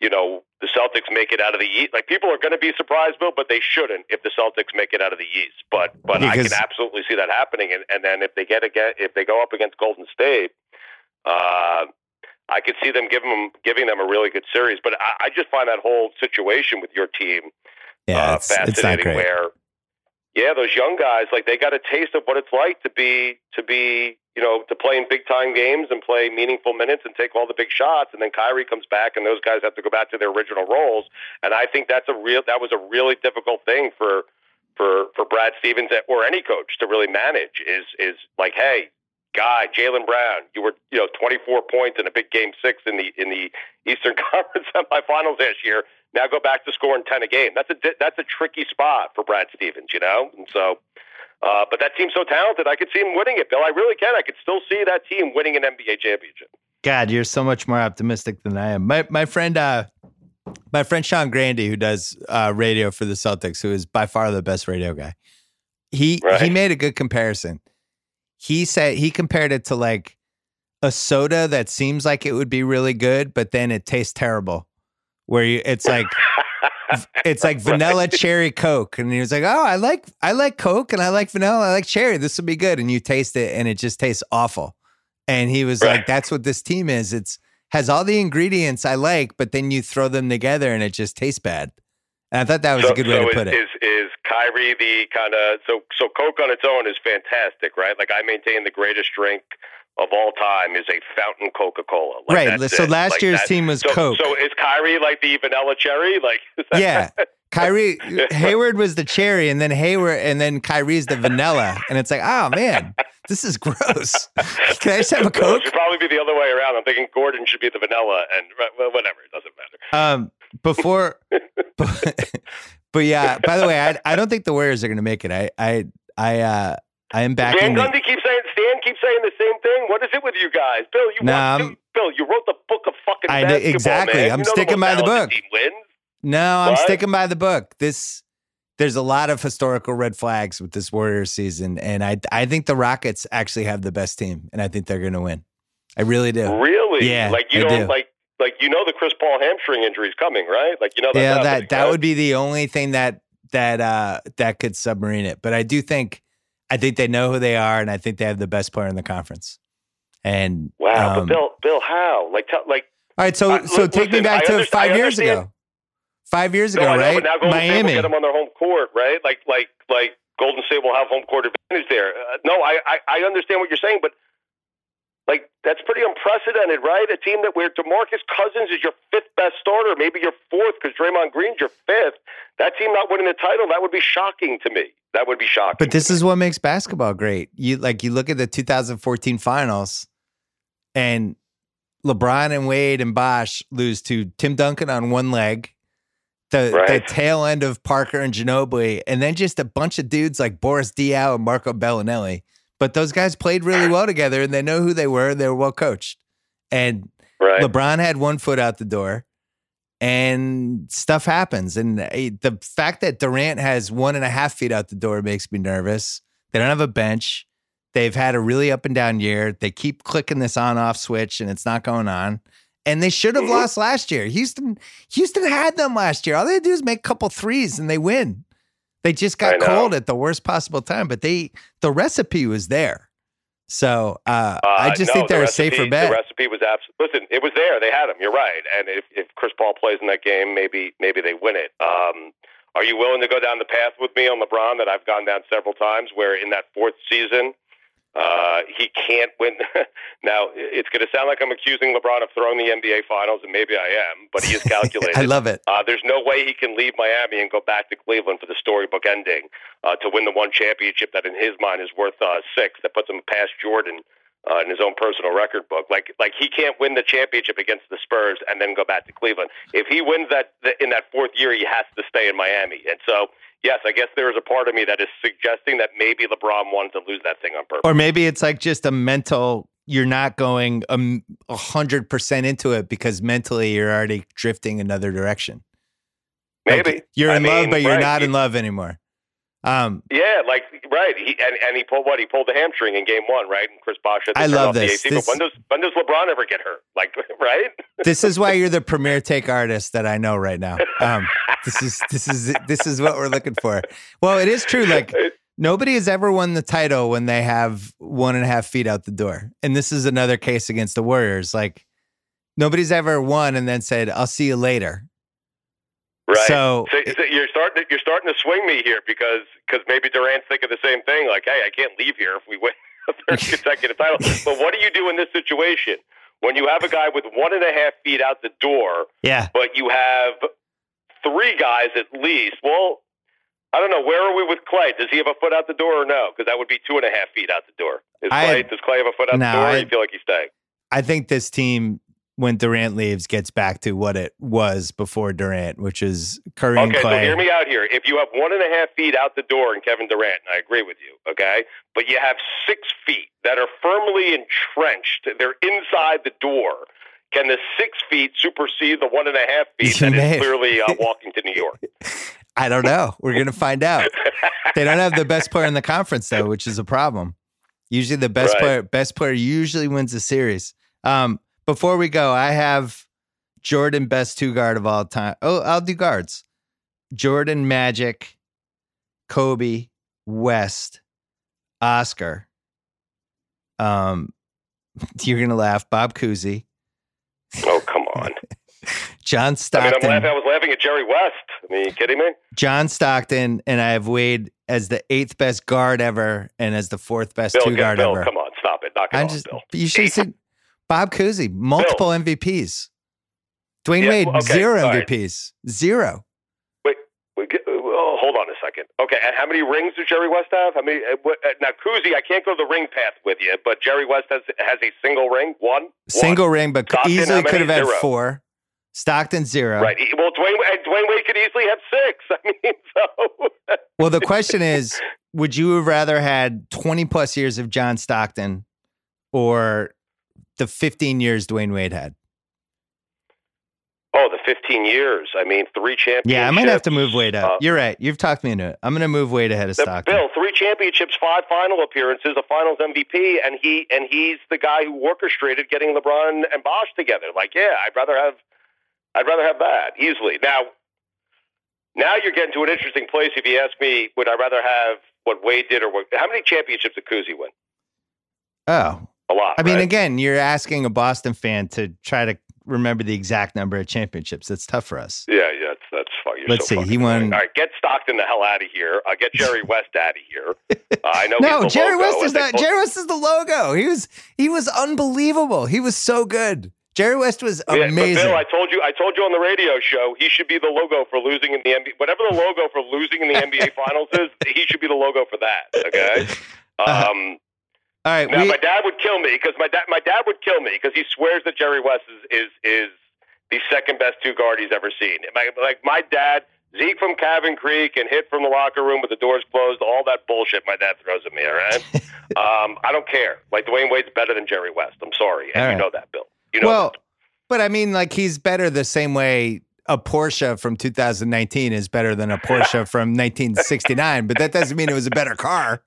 [SPEAKER 3] you know the Celtics make it out of the East. Like people are going to be surprised, Bill, but they shouldn't if the Celtics make it out of the East. But but I can absolutely see that happening. And, and then if they get again, if they go up against Golden State, uh, I could see them giving them giving them a really good series. But I, I just find that whole situation with your team
[SPEAKER 1] yeah,
[SPEAKER 3] uh,
[SPEAKER 1] it's, it's not
[SPEAKER 3] fascinating.
[SPEAKER 1] great.
[SPEAKER 3] Where yeah, those young guys like they got a taste of what it's like to be to be you know to play in big time games and play meaningful minutes and take all the big shots. And then Kyrie comes back and those guys have to go back to their original roles. And I think that's a real that was a really difficult thing for for for Brad Stevens or any coach to really manage is is like hey. Guy, Jaylen Brown, you were you know 24 points in a big game six in the in the Eastern Conference semifinals last year. Now go back to scoring 10 a game. That's a that's a tricky spot for Brad Stevens, you know. And so, uh, but that team's so talented, I could see him winning it, Bill. I really can. I could still see that team winning an NBA championship.
[SPEAKER 1] God, you're so much more optimistic than I am. My my friend, uh, my friend Sean Grandy, who does uh, radio for the Celtics, who is by far the best radio guy. He
[SPEAKER 3] Right.
[SPEAKER 1] he made a good comparison. He said he compared it to like a soda that seems like it would be really good, but then it tastes terrible. Where you, it's like it's like vanilla cherry Coke, and he was like, "Oh, I like I like Coke, and I like vanilla, I like cherry. This would be good." And you taste it, and it just tastes awful. And he was
[SPEAKER 3] Right.
[SPEAKER 1] like, "That's what this team is. It's has all the ingredients I like, but then you throw them together, and it just tastes bad." And I thought that was
[SPEAKER 3] so,
[SPEAKER 1] a good way
[SPEAKER 3] so
[SPEAKER 1] to
[SPEAKER 3] is,
[SPEAKER 1] put it.
[SPEAKER 3] Is is Kyrie the kind of so so Coke on its own is fantastic, right? Like I maintain the greatest drink of all time is a fountain Coca Cola. Like,
[SPEAKER 1] right. So
[SPEAKER 3] it.
[SPEAKER 1] last
[SPEAKER 3] Like,
[SPEAKER 1] year's team was
[SPEAKER 3] so,
[SPEAKER 1] Coke.
[SPEAKER 3] So is Kyrie like the vanilla cherry? Like that-
[SPEAKER 1] yeah. Kyrie Hayward was the cherry, and then Hayward, and then Kyrie's the vanilla, and it's like, oh man, this is gross. Can I just have a
[SPEAKER 3] No, it
[SPEAKER 1] Coke?
[SPEAKER 3] should probably be the other way around. I'm thinking Gordon should be the vanilla, and well, whatever. It doesn't matter.
[SPEAKER 1] Um, before, but, but yeah. By the way, I I don't think the Warriors are going to make it. I I I uh I am back
[SPEAKER 3] Stan
[SPEAKER 1] in. The,
[SPEAKER 3] Gundy keeps saying Stan keeps saying the same thing. What is it with you guys, Bill? You
[SPEAKER 1] Nah,
[SPEAKER 3] want-
[SPEAKER 1] I'm-
[SPEAKER 3] Bill, you wrote the book of fucking
[SPEAKER 1] I know-
[SPEAKER 3] basketball,
[SPEAKER 1] exactly.
[SPEAKER 3] man.
[SPEAKER 1] I'm
[SPEAKER 3] You know
[SPEAKER 1] sticking
[SPEAKER 3] most
[SPEAKER 1] by the book. No, I'm
[SPEAKER 3] What?
[SPEAKER 1] sticking by the book. This there's a lot of historical red flags with this Warriors season, and I I think the Rockets actually have the best team, and I think they're going to win. I really do.
[SPEAKER 3] Really?
[SPEAKER 1] Yeah,
[SPEAKER 3] Like you
[SPEAKER 1] I
[SPEAKER 3] don't
[SPEAKER 1] do.
[SPEAKER 3] like like you know the Chris Paul hamstring injury is coming, right? Like you know
[SPEAKER 1] yeah, that that would be the only thing that that uh that could submarine it. But I do think I think they know who they are, and I think they have the best player in the conference. And
[SPEAKER 3] Wow,
[SPEAKER 1] um,
[SPEAKER 3] but Bill, Bill, how? Like, tell, like,
[SPEAKER 1] all right, so so
[SPEAKER 3] li-
[SPEAKER 1] take me back to five
[SPEAKER 3] I
[SPEAKER 1] years
[SPEAKER 3] understand-
[SPEAKER 1] ago. Five years ago,
[SPEAKER 3] I know,
[SPEAKER 1] right?
[SPEAKER 3] now Golden State
[SPEAKER 1] Miami.
[SPEAKER 3] will get them on their home court, right? Like, like, like Golden State will have home court advantage there. Uh, no, I, I, I understand what you're saying, but like that's pretty unprecedented, right? A team that where DeMarcus Cousins is your fifth best starter, maybe your fourth because Draymond Green's your fifth. That team not winning the title, that would be shocking to me. That would be shocking.
[SPEAKER 1] But this is what makes basketball great. You like you look at the 2014 finals, and LeBron and Wade and Bosh lose to Tim Duncan on one leg, the the tail end of Parker and Ginobili, and then just a bunch of dudes like Boris Diaw and Marco Belinelli. But those guys played really well together, and they know who they were. And they were well coached, and
[SPEAKER 3] right.
[SPEAKER 1] LeBron had one foot out the door, and stuff happens. And uh, the fact that Durant has one and a half feet out the door makes me nervous. They don't have a bench. They've had a really up and down year. They keep clicking this on off switch, and it's not going on. And they should have
[SPEAKER 3] Mhm.
[SPEAKER 1] lost last year. Houston, Houston had them last year. All they had to do is make a couple threes, and they win. They just got cold at the worst possible time, but they the recipe was there. So uh, I
[SPEAKER 3] Uh,
[SPEAKER 1] just
[SPEAKER 3] no,
[SPEAKER 1] think they're
[SPEAKER 3] recipe,
[SPEAKER 1] a safer bet.
[SPEAKER 3] The recipe was absolute. Listen, it was there. They had him. You're right. And if, if Chris Paul plays in that game, maybe maybe they win it. Um, are you willing to go down the path with me on LeBron that I've gone down several times? Where in that fourth season, uh, he can't win. now it's going to sound like I'm accusing LeBron of throwing the NBA Finals, and maybe I am, but he is calculated.
[SPEAKER 1] I love it.
[SPEAKER 3] Uh, there's no way he can leave Miami and go back to Cleveland for the storybook ending uh, to win the one championship that, in his mind, is worth uh, six. That puts him past Jordan uh, in his own personal record book. Like, like he can't win the championship against the Spurs and then go back to Cleveland. If he wins that th- in that fourth year, he has to stay in Miami. And so, yes, I guess there is a part of me that is suggesting that maybe LeBron wanted to lose that thing on purpose.
[SPEAKER 1] Or maybe it's like just a mental. You're not going um, a hundred percent into it because mentally you're already drifting another direction. Like,
[SPEAKER 3] Maybe
[SPEAKER 1] you're
[SPEAKER 3] I
[SPEAKER 1] in love, but you're
[SPEAKER 3] right,
[SPEAKER 1] not in love anymore. Um,
[SPEAKER 3] Yeah, like right. He and, and he pulled what? He pulled the hamstring in game one, right? And Chris Bosh had
[SPEAKER 1] I love this.
[SPEAKER 3] AC.
[SPEAKER 1] This-
[SPEAKER 3] But when does when does LeBron ever get hurt? Like right?
[SPEAKER 1] this is why you're the premier take artist that I know right now. Um, this is this is this is what we're looking for. Well, it is true. Like nobody has ever won the title when they have one and a half feet out the door, and this is another case against the Warriors. Like nobody's ever won and then said, "I'll see you later."
[SPEAKER 3] Right.
[SPEAKER 1] So-
[SPEAKER 3] so, so you're starting to, you're starting to swing me here because because maybe Durant's thinking the same thing. Like, hey, I can't leave here if we win a third consecutive title. But what do you do in this situation when you have a guy with one and a half feet out the door,
[SPEAKER 1] Yeah,
[SPEAKER 3] but you have three guys at least? Well. I don't know. Where are we with Klay? Does he have a foot out the door or no? Because that would be two and a half feet out the door. Is
[SPEAKER 1] I-
[SPEAKER 3] does Klay have a foot out
[SPEAKER 1] No,
[SPEAKER 3] the door? or
[SPEAKER 1] I-
[SPEAKER 3] do you feel like he's staying?
[SPEAKER 1] I think this team. When Durant leaves, gets back to what it was before Durant, which is Curry and
[SPEAKER 3] Okay, so hear me out here. If you have one and a half feet out the door in Kevin Durant, and I agree with you, okay, but you have six feet that are firmly entrenched, they're inside the door. Can the six feet supersede the one and a half feet that is clearly uh, walking to New York?
[SPEAKER 1] I don't know. We're gonna find out. They don't have the best player in the conference though, which is a problem. Usually the best
[SPEAKER 3] Right.
[SPEAKER 1] player best player usually wins the series. Um, before we go, I have Jordan best two guard of all time. Oh, I'll do guards. Jordan Magic, Kobe, West, Oscar. Um, you're gonna laugh. Bob Cousy,
[SPEAKER 3] oh, come on.
[SPEAKER 1] John
[SPEAKER 3] I mean,
[SPEAKER 1] Stockton.
[SPEAKER 3] I'm laughing. I was laughing at Jerry West. I mean, you kidding me?
[SPEAKER 1] John Stockton, and I have Wade as the eighth best guard ever and as the fourth best
[SPEAKER 3] Bill,
[SPEAKER 1] two guard
[SPEAKER 3] Bill
[SPEAKER 1] ever.
[SPEAKER 3] come on, stop it. knock it
[SPEAKER 1] I'm
[SPEAKER 3] off,
[SPEAKER 1] just
[SPEAKER 3] Bill.
[SPEAKER 1] you should Bob Cousy, multiple MVPs. Dwyane
[SPEAKER 3] Yeah,
[SPEAKER 1] Wade,
[SPEAKER 3] okay,
[SPEAKER 1] zero
[SPEAKER 3] right.
[SPEAKER 1] MVPs. Zero.
[SPEAKER 3] Wait, get- oh, hold on a second. Okay, and how many rings does Jerry West have? How many? Uh, what, uh, now, Cousy, I can't go the ring path with you, but Jerry West has has a single ring. One. One.
[SPEAKER 1] Single ring, but
[SPEAKER 3] Stockton,
[SPEAKER 1] easily could have had
[SPEAKER 3] Zero.
[SPEAKER 1] four. Stockton zero.
[SPEAKER 3] Right. Well, Dwyane Dwyane Wade could easily have six. I mean, so
[SPEAKER 1] Well, the question is, would you have rather had 20 plus years of John Stockton or the 15 years Dwyane Wade had?
[SPEAKER 3] oh, the fifteen years. I mean, three championships.
[SPEAKER 1] Yeah, I might have to move Wade up.
[SPEAKER 3] Uh,
[SPEAKER 1] You're right. You've talked me into it. I'm going to move Wade ahead of Stockton.
[SPEAKER 3] Bill, three championships, five final appearances, a Finals MVP, and he and he's the guy who orchestrated getting LeBron and Bosh together. Like, yeah, I'd rather have, I'd rather have that easily. Now, now you're getting to an interesting place. If you ask me, would I rather have what Wade did or what? How many championships did Cousy win?
[SPEAKER 1] Oh,
[SPEAKER 3] A lot.
[SPEAKER 1] I mean,
[SPEAKER 3] right?
[SPEAKER 1] again, you're asking a Boston fan to try to remember the exact number of championships. That's tough for us.
[SPEAKER 3] Yeah, yeah, that's that's fine. You're
[SPEAKER 1] Let's
[SPEAKER 3] so
[SPEAKER 1] see, he won-
[SPEAKER 3] annoying. All right, get Stockton the hell out of here. Uh, get Jerry West out of here. Uh, I know.
[SPEAKER 1] No, Jerry West is not.
[SPEAKER 3] both-
[SPEAKER 1] Jerry West is the logo. He was he was unbelievable. He was so good. Jerry West was
[SPEAKER 3] Yeah, but
[SPEAKER 1] amazing.
[SPEAKER 3] Bill, I told you, I told you on the radio show, he should be the logo for losing in the NBA. Whatever the logo for losing in the NBA Finals is, he should be the logo for that. Okay.
[SPEAKER 1] Uh-huh.
[SPEAKER 3] Um,
[SPEAKER 1] All right,
[SPEAKER 3] now
[SPEAKER 1] we,
[SPEAKER 3] my dad would kill me because my dad, my dad would kill me because he swears that Jerry West is is is the second best two guard he's ever seen. My, like my dad, Zeke from Cabin Creek and hit from the locker room with the doors closed, all that bullshit my dad throws at me. All right. um, I don't care. Like Dwyane Wade's better than Jerry West. I'm sorry, and
[SPEAKER 1] All
[SPEAKER 3] you
[SPEAKER 1] right.
[SPEAKER 3] know that, Bill. You know.
[SPEAKER 1] well,
[SPEAKER 3] that.
[SPEAKER 1] but I mean, like he's better the same way a Porsche from 2019 is better than a Porsche from 1969. But that doesn't mean it was a better car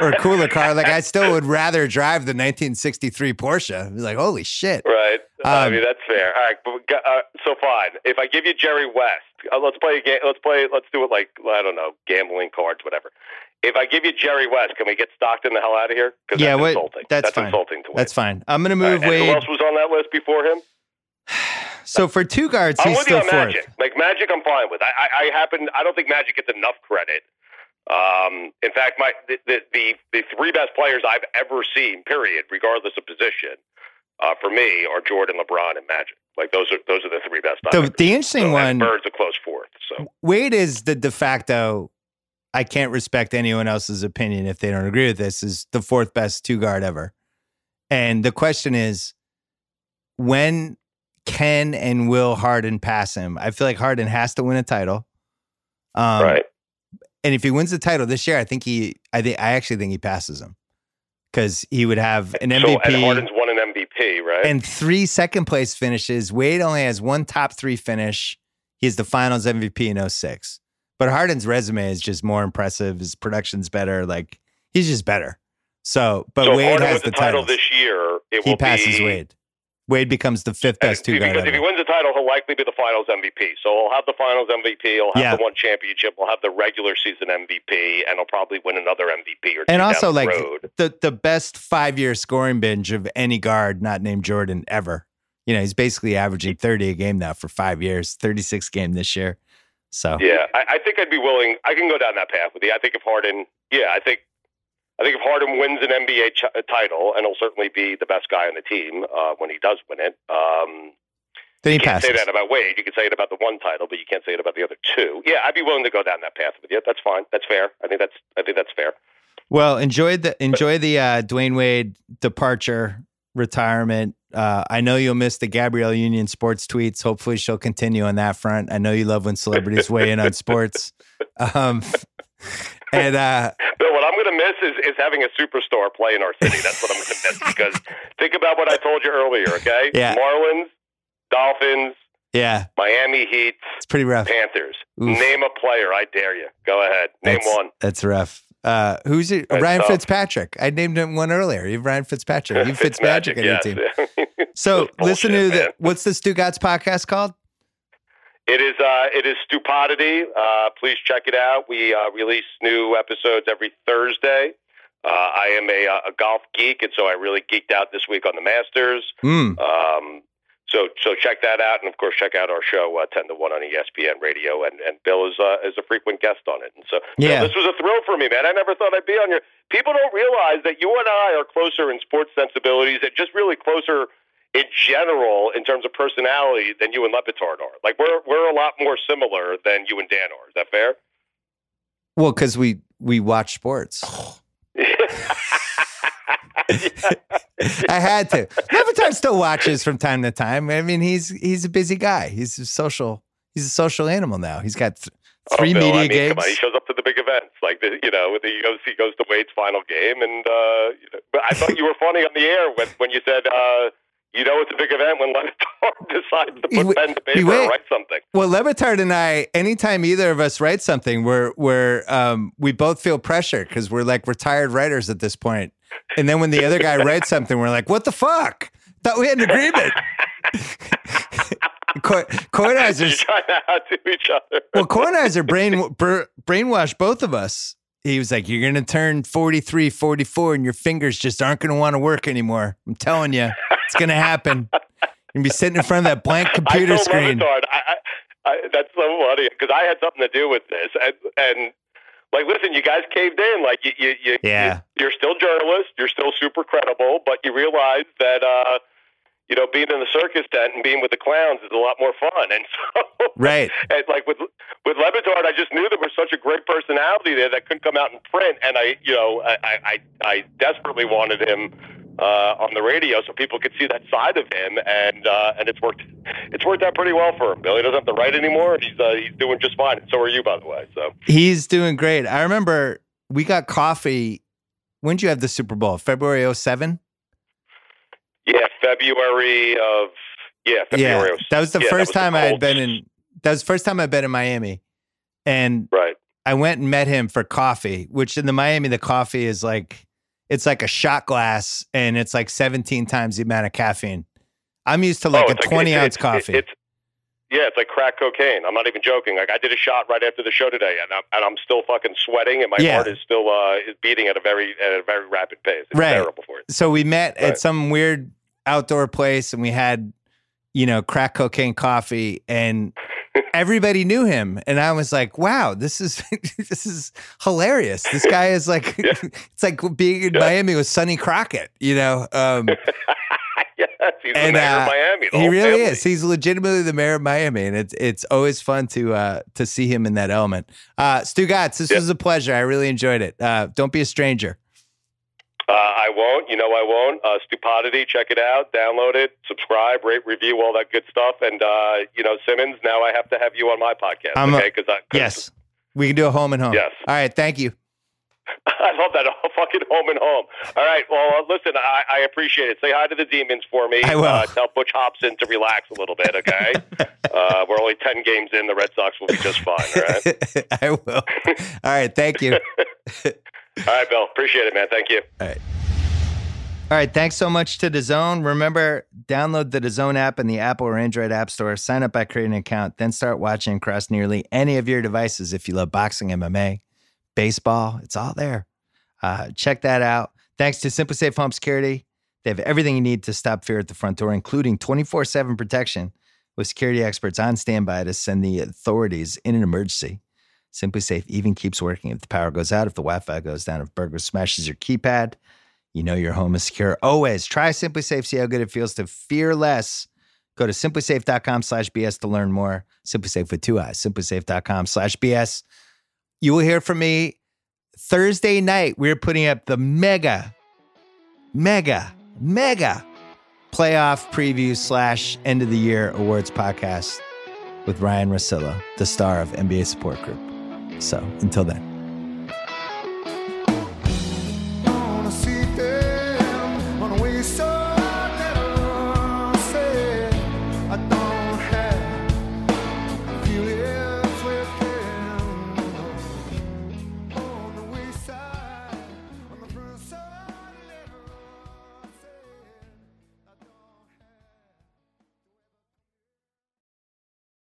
[SPEAKER 1] or a cooler car. Like I still would rather drive the 1963 Porsche. Like, holy shit.
[SPEAKER 3] Right. I
[SPEAKER 1] Um,
[SPEAKER 3] mean, that's fair. All right. But, uh, so fine. If I give you Jerry West, uh, let's play a game. Let's play. Let's do it like I don't know, gambling cards, whatever. If I give you Jerry West, can we get Stockton the hell out of here? Because
[SPEAKER 1] Yeah,
[SPEAKER 3] that's
[SPEAKER 1] what-
[SPEAKER 3] insulting.
[SPEAKER 1] that's fine.
[SPEAKER 3] insulting to Wade.
[SPEAKER 1] That's fine. I'm gonna
[SPEAKER 3] All right,
[SPEAKER 1] move
[SPEAKER 3] and who else was on that list before him?
[SPEAKER 1] So for two guards,
[SPEAKER 3] I'm
[SPEAKER 1] he's
[SPEAKER 3] you
[SPEAKER 1] still fourth.
[SPEAKER 3] Magic. Like Magic, I'm fine with. I, I, I happen. I don't think Magic gets enough credit. Um, in fact, my the, the the three best players I've ever seen, period, regardless of position, uh, for me are Jordan, LeBron, and Magic. Like those are those are the three best.
[SPEAKER 1] The, the interesting
[SPEAKER 3] so,
[SPEAKER 1] one,
[SPEAKER 3] Bird's a close fourth. So
[SPEAKER 1] Wade is the de facto. I can't respect anyone else's opinion if they don't agree with this. Is the fourth best two guard ever, and the question is, when can and will Harden pass him? I feel like Harden has to win a title. Um,
[SPEAKER 3] right.
[SPEAKER 1] And if he wins the title this year, I think he, I think, I actually think he passes him because he would have an
[SPEAKER 3] So
[SPEAKER 1] MVP
[SPEAKER 3] and Harden's won an MVP, right?
[SPEAKER 1] and three second place finishes. Wade only has one top three finish. He is the finals MVP in 06. But Harden's resume is just more impressive. His production's better. Like he's just better. So, but
[SPEAKER 3] so
[SPEAKER 1] Wade
[SPEAKER 3] Harden
[SPEAKER 1] has the,
[SPEAKER 3] the title
[SPEAKER 1] titles.
[SPEAKER 3] this year. It
[SPEAKER 1] he passes
[SPEAKER 3] be,
[SPEAKER 1] Wade. Wade becomes the fifth best two guard
[SPEAKER 3] because if he wins the title, he'll likely be the Finals MVP. So he'll have the Finals MVP. He'll have
[SPEAKER 1] Yeah.
[SPEAKER 3] the one championship. He'll have the regular season MVP, and he'll probably win another MVP or two
[SPEAKER 1] And also,
[SPEAKER 3] the
[SPEAKER 1] like
[SPEAKER 3] road.
[SPEAKER 1] the the best five year scoring binge of any guard not named Jordan ever. You know, he's basically averaging 30 a game now for five years, 36 game this year. So
[SPEAKER 3] Yeah, I, I think I'd be willing. I can go down that path with you. I think if Harden, yeah, I think, I think if Harden wins an NBA ch- title, and he'll certainly be the best guy on the team uh, when he does win it. Um,
[SPEAKER 1] then he
[SPEAKER 3] you can't say that about Wade. You can say it about the one title, but you can't say it about the other two. Yeah, I'd be willing to go down that path with you. That's fine. That's fair. I think that's. I think that's fair.
[SPEAKER 1] Well, enjoy the enjoy the uh, Dwyane Wade departure, retirement. Uh, I know you'll miss the Gabrielle Union sports tweets. Hopefully, she'll continue on that front. I know you love when celebrities weigh in on sports. Um, and uh,
[SPEAKER 3] Bill, what I'm going to miss is, is having a superstar play in our city. That's what I'm going to miss because think about what I told you earlier. Okay,
[SPEAKER 1] Yeah.
[SPEAKER 3] Marlins, Dolphins,
[SPEAKER 1] yeah,
[SPEAKER 3] Miami Heat,
[SPEAKER 1] it's pretty rough.
[SPEAKER 3] Panthers.
[SPEAKER 1] Oof.
[SPEAKER 3] Name a player. I dare you. Go ahead. Name
[SPEAKER 1] That's-
[SPEAKER 3] one.
[SPEAKER 1] That's rough. Uh, who's it?
[SPEAKER 3] That's
[SPEAKER 1] Ryan
[SPEAKER 3] tough.
[SPEAKER 1] Fitzpatrick. I named him one earlier. You have Ryan Fitzpatrick. You Fitzmagic on your team. So listen to the what's the Stugotz podcast called?
[SPEAKER 3] It is uh, it is Stupidity. Uh, please check it out. We uh, release new episodes every Thursday. Uh, I am a, a golf geek, and so I really geeked out this week on the Masters.
[SPEAKER 1] Mm,
[SPEAKER 3] Um, so so check that out, and of course check out our show uh, ten to one on ESPN Radio, and, and Bill is uh, is a frequent guest on it. And so
[SPEAKER 1] Yeah.
[SPEAKER 3] Bill, this was a thrill for me, man. I never thought I'd be on your. People don't realize that you and I are closer in sports sensibilities, and just really closer in general in terms of personality than you and Le Batard are. Like we're we're a lot more similar than you and Dan are. Is that fair?
[SPEAKER 1] Well, because we we watch sports. I had to. Le Batard still watches from time to time. I mean, he's he's a busy guy. He's a social. He's a social animal now. He's got th- three
[SPEAKER 3] oh, Bill,
[SPEAKER 1] media
[SPEAKER 3] I mean,
[SPEAKER 1] gigs.
[SPEAKER 3] Come on, he shows up to the big events, like the, you know, he goes he goes to Wade's final game, and uh, you know, but I thought you were funny on the air when when you said. Uh, you know it's a big event when Le Batard decides to put pen to paper
[SPEAKER 1] wait.
[SPEAKER 3] and write something.
[SPEAKER 1] Well, Le Batard and I, anytime either of us write something, we're we're um, we both feel pressure because we're like retired writers at this point. And then when the other guy writes something, we're like, "What the fuck? Thought we had an agreement." Kornheiser's
[SPEAKER 3] trying to outdo each other.
[SPEAKER 1] well, Kornheiser brain br- brainwashed both of us. He was like, "You're going to turn 43, 44, and your fingers just aren't going to want to work anymore. I'm telling you, it's going to happen. You're going to be sitting in front of that blank computer screen."
[SPEAKER 3] I, I, that's so funny because I had something to do with this, and, and like, listen, you guys caved in. Like, you, you, you,
[SPEAKER 1] Yeah.
[SPEAKER 3] you, are still journalists, you're still super credible, but you realize that, uh, you know, being in the circus tent and being with the clowns is a lot more fun. And so,
[SPEAKER 1] Right.
[SPEAKER 3] and like with with Le Batard, I just knew there was such a great personality there that couldn't come out in print, and I, you know, I, I, I desperately wanted him uh, on the radio so people could see that side of him, and uh, and it's worked. It's worked out pretty well for him. Billy doesn't have to write anymore. He's uh, he's doing just fine. And so are you, by the way. So
[SPEAKER 1] He's doing great. I remember we got coffee. When did you have the Super Bowl? February 07?
[SPEAKER 3] Yeah, February of yeah February.
[SPEAKER 1] Yeah.
[SPEAKER 3] of-
[SPEAKER 1] That was the
[SPEAKER 3] yeah,
[SPEAKER 1] first
[SPEAKER 3] the
[SPEAKER 1] time I had been in that was the first time I'd been in Miami. And
[SPEAKER 3] Right.
[SPEAKER 1] I went and met him for coffee, which in the Miami the coffee is like it's like a shot glass and it's like 17 times the amount of caffeine. I'm used to oh, like
[SPEAKER 3] Oh,
[SPEAKER 1] a
[SPEAKER 3] it's
[SPEAKER 1] 20
[SPEAKER 3] it's-
[SPEAKER 1] ounce
[SPEAKER 3] it's-
[SPEAKER 1] coffee.
[SPEAKER 3] It's yeah, it's like crack cocaine. I'm not even joking. Like I did a shot right after the show today, and I'm, and I'm still fucking sweating, and my
[SPEAKER 1] Yeah.
[SPEAKER 3] heart is still uh, is beating at a very at a very rapid pace. It's
[SPEAKER 1] Right.
[SPEAKER 3] terrible for you.
[SPEAKER 1] so we met at some weird outdoor place and we had you know crack cocaine coffee and everybody knew him and i was like wow this is this is hilarious this guy is like
[SPEAKER 3] Yeah.
[SPEAKER 1] it's like being in
[SPEAKER 3] Yeah.
[SPEAKER 1] miami with sonny crockett you know um
[SPEAKER 3] yes, he's
[SPEAKER 1] And,
[SPEAKER 3] the mayor
[SPEAKER 1] uh,
[SPEAKER 3] of Miami.
[SPEAKER 1] He really
[SPEAKER 3] family.
[SPEAKER 1] is he's legitimately the mayor of miami and it's it's always fun to uh to see him in that element uh Stugotz, this
[SPEAKER 3] Yeah.
[SPEAKER 1] was a pleasure i really enjoyed it uh don't be a stranger
[SPEAKER 3] Uh, I won't. You know I won't. Uh, Stupidity. Check it out. Download it. Subscribe. Rate. Review. All that good stuff. And uh, you know Simmons. Now I have to have you on my podcast.
[SPEAKER 1] I'm
[SPEAKER 3] okay? Because
[SPEAKER 1] yes we can do a home and home
[SPEAKER 3] Yes.
[SPEAKER 1] all right thank you
[SPEAKER 3] I love that. fucking home and home. All right. Well, uh, listen, I, I appreciate it. Say hi to the demons for me.
[SPEAKER 1] I will.
[SPEAKER 3] Uh, tell Butch Hobson to relax a little bit, okay? uh, we're only 10 games in. The Red Sox will be just fine, all right?
[SPEAKER 1] I will. All right. Thank you.
[SPEAKER 3] all right, Bill. Appreciate it, man. Thank you.
[SPEAKER 1] All right. Thanks so much to DAZN. Remember, download the DAZN app in the Apple or Android App Store. Sign up by creating an account, then start watching across nearly any of your devices if you love boxing, MMA, baseball. It's all there. Uh, check that out. Thanks to SimpliSafe Home Security. They have everything you need to stop fear at the front door, including 24 7 protection with security experts on standby to send the authorities in an emergency. SimpliSafe even keeps working if the power goes out, if the Wi Fi goes down, if burglar smashes your keypad. You know your home is secure always. Try SimpliSafe, see how good it feels to fear less. Go to simplisafe.com slash BS to learn more. SimpliSafe with two eyes. Simplisafe.com slash BS. You will hear from me Thursday night. We're putting up the mega, mega, mega playoff preview slash end of the year awards podcast with Ryan Russillo, the star of NBA Support Group. So until then.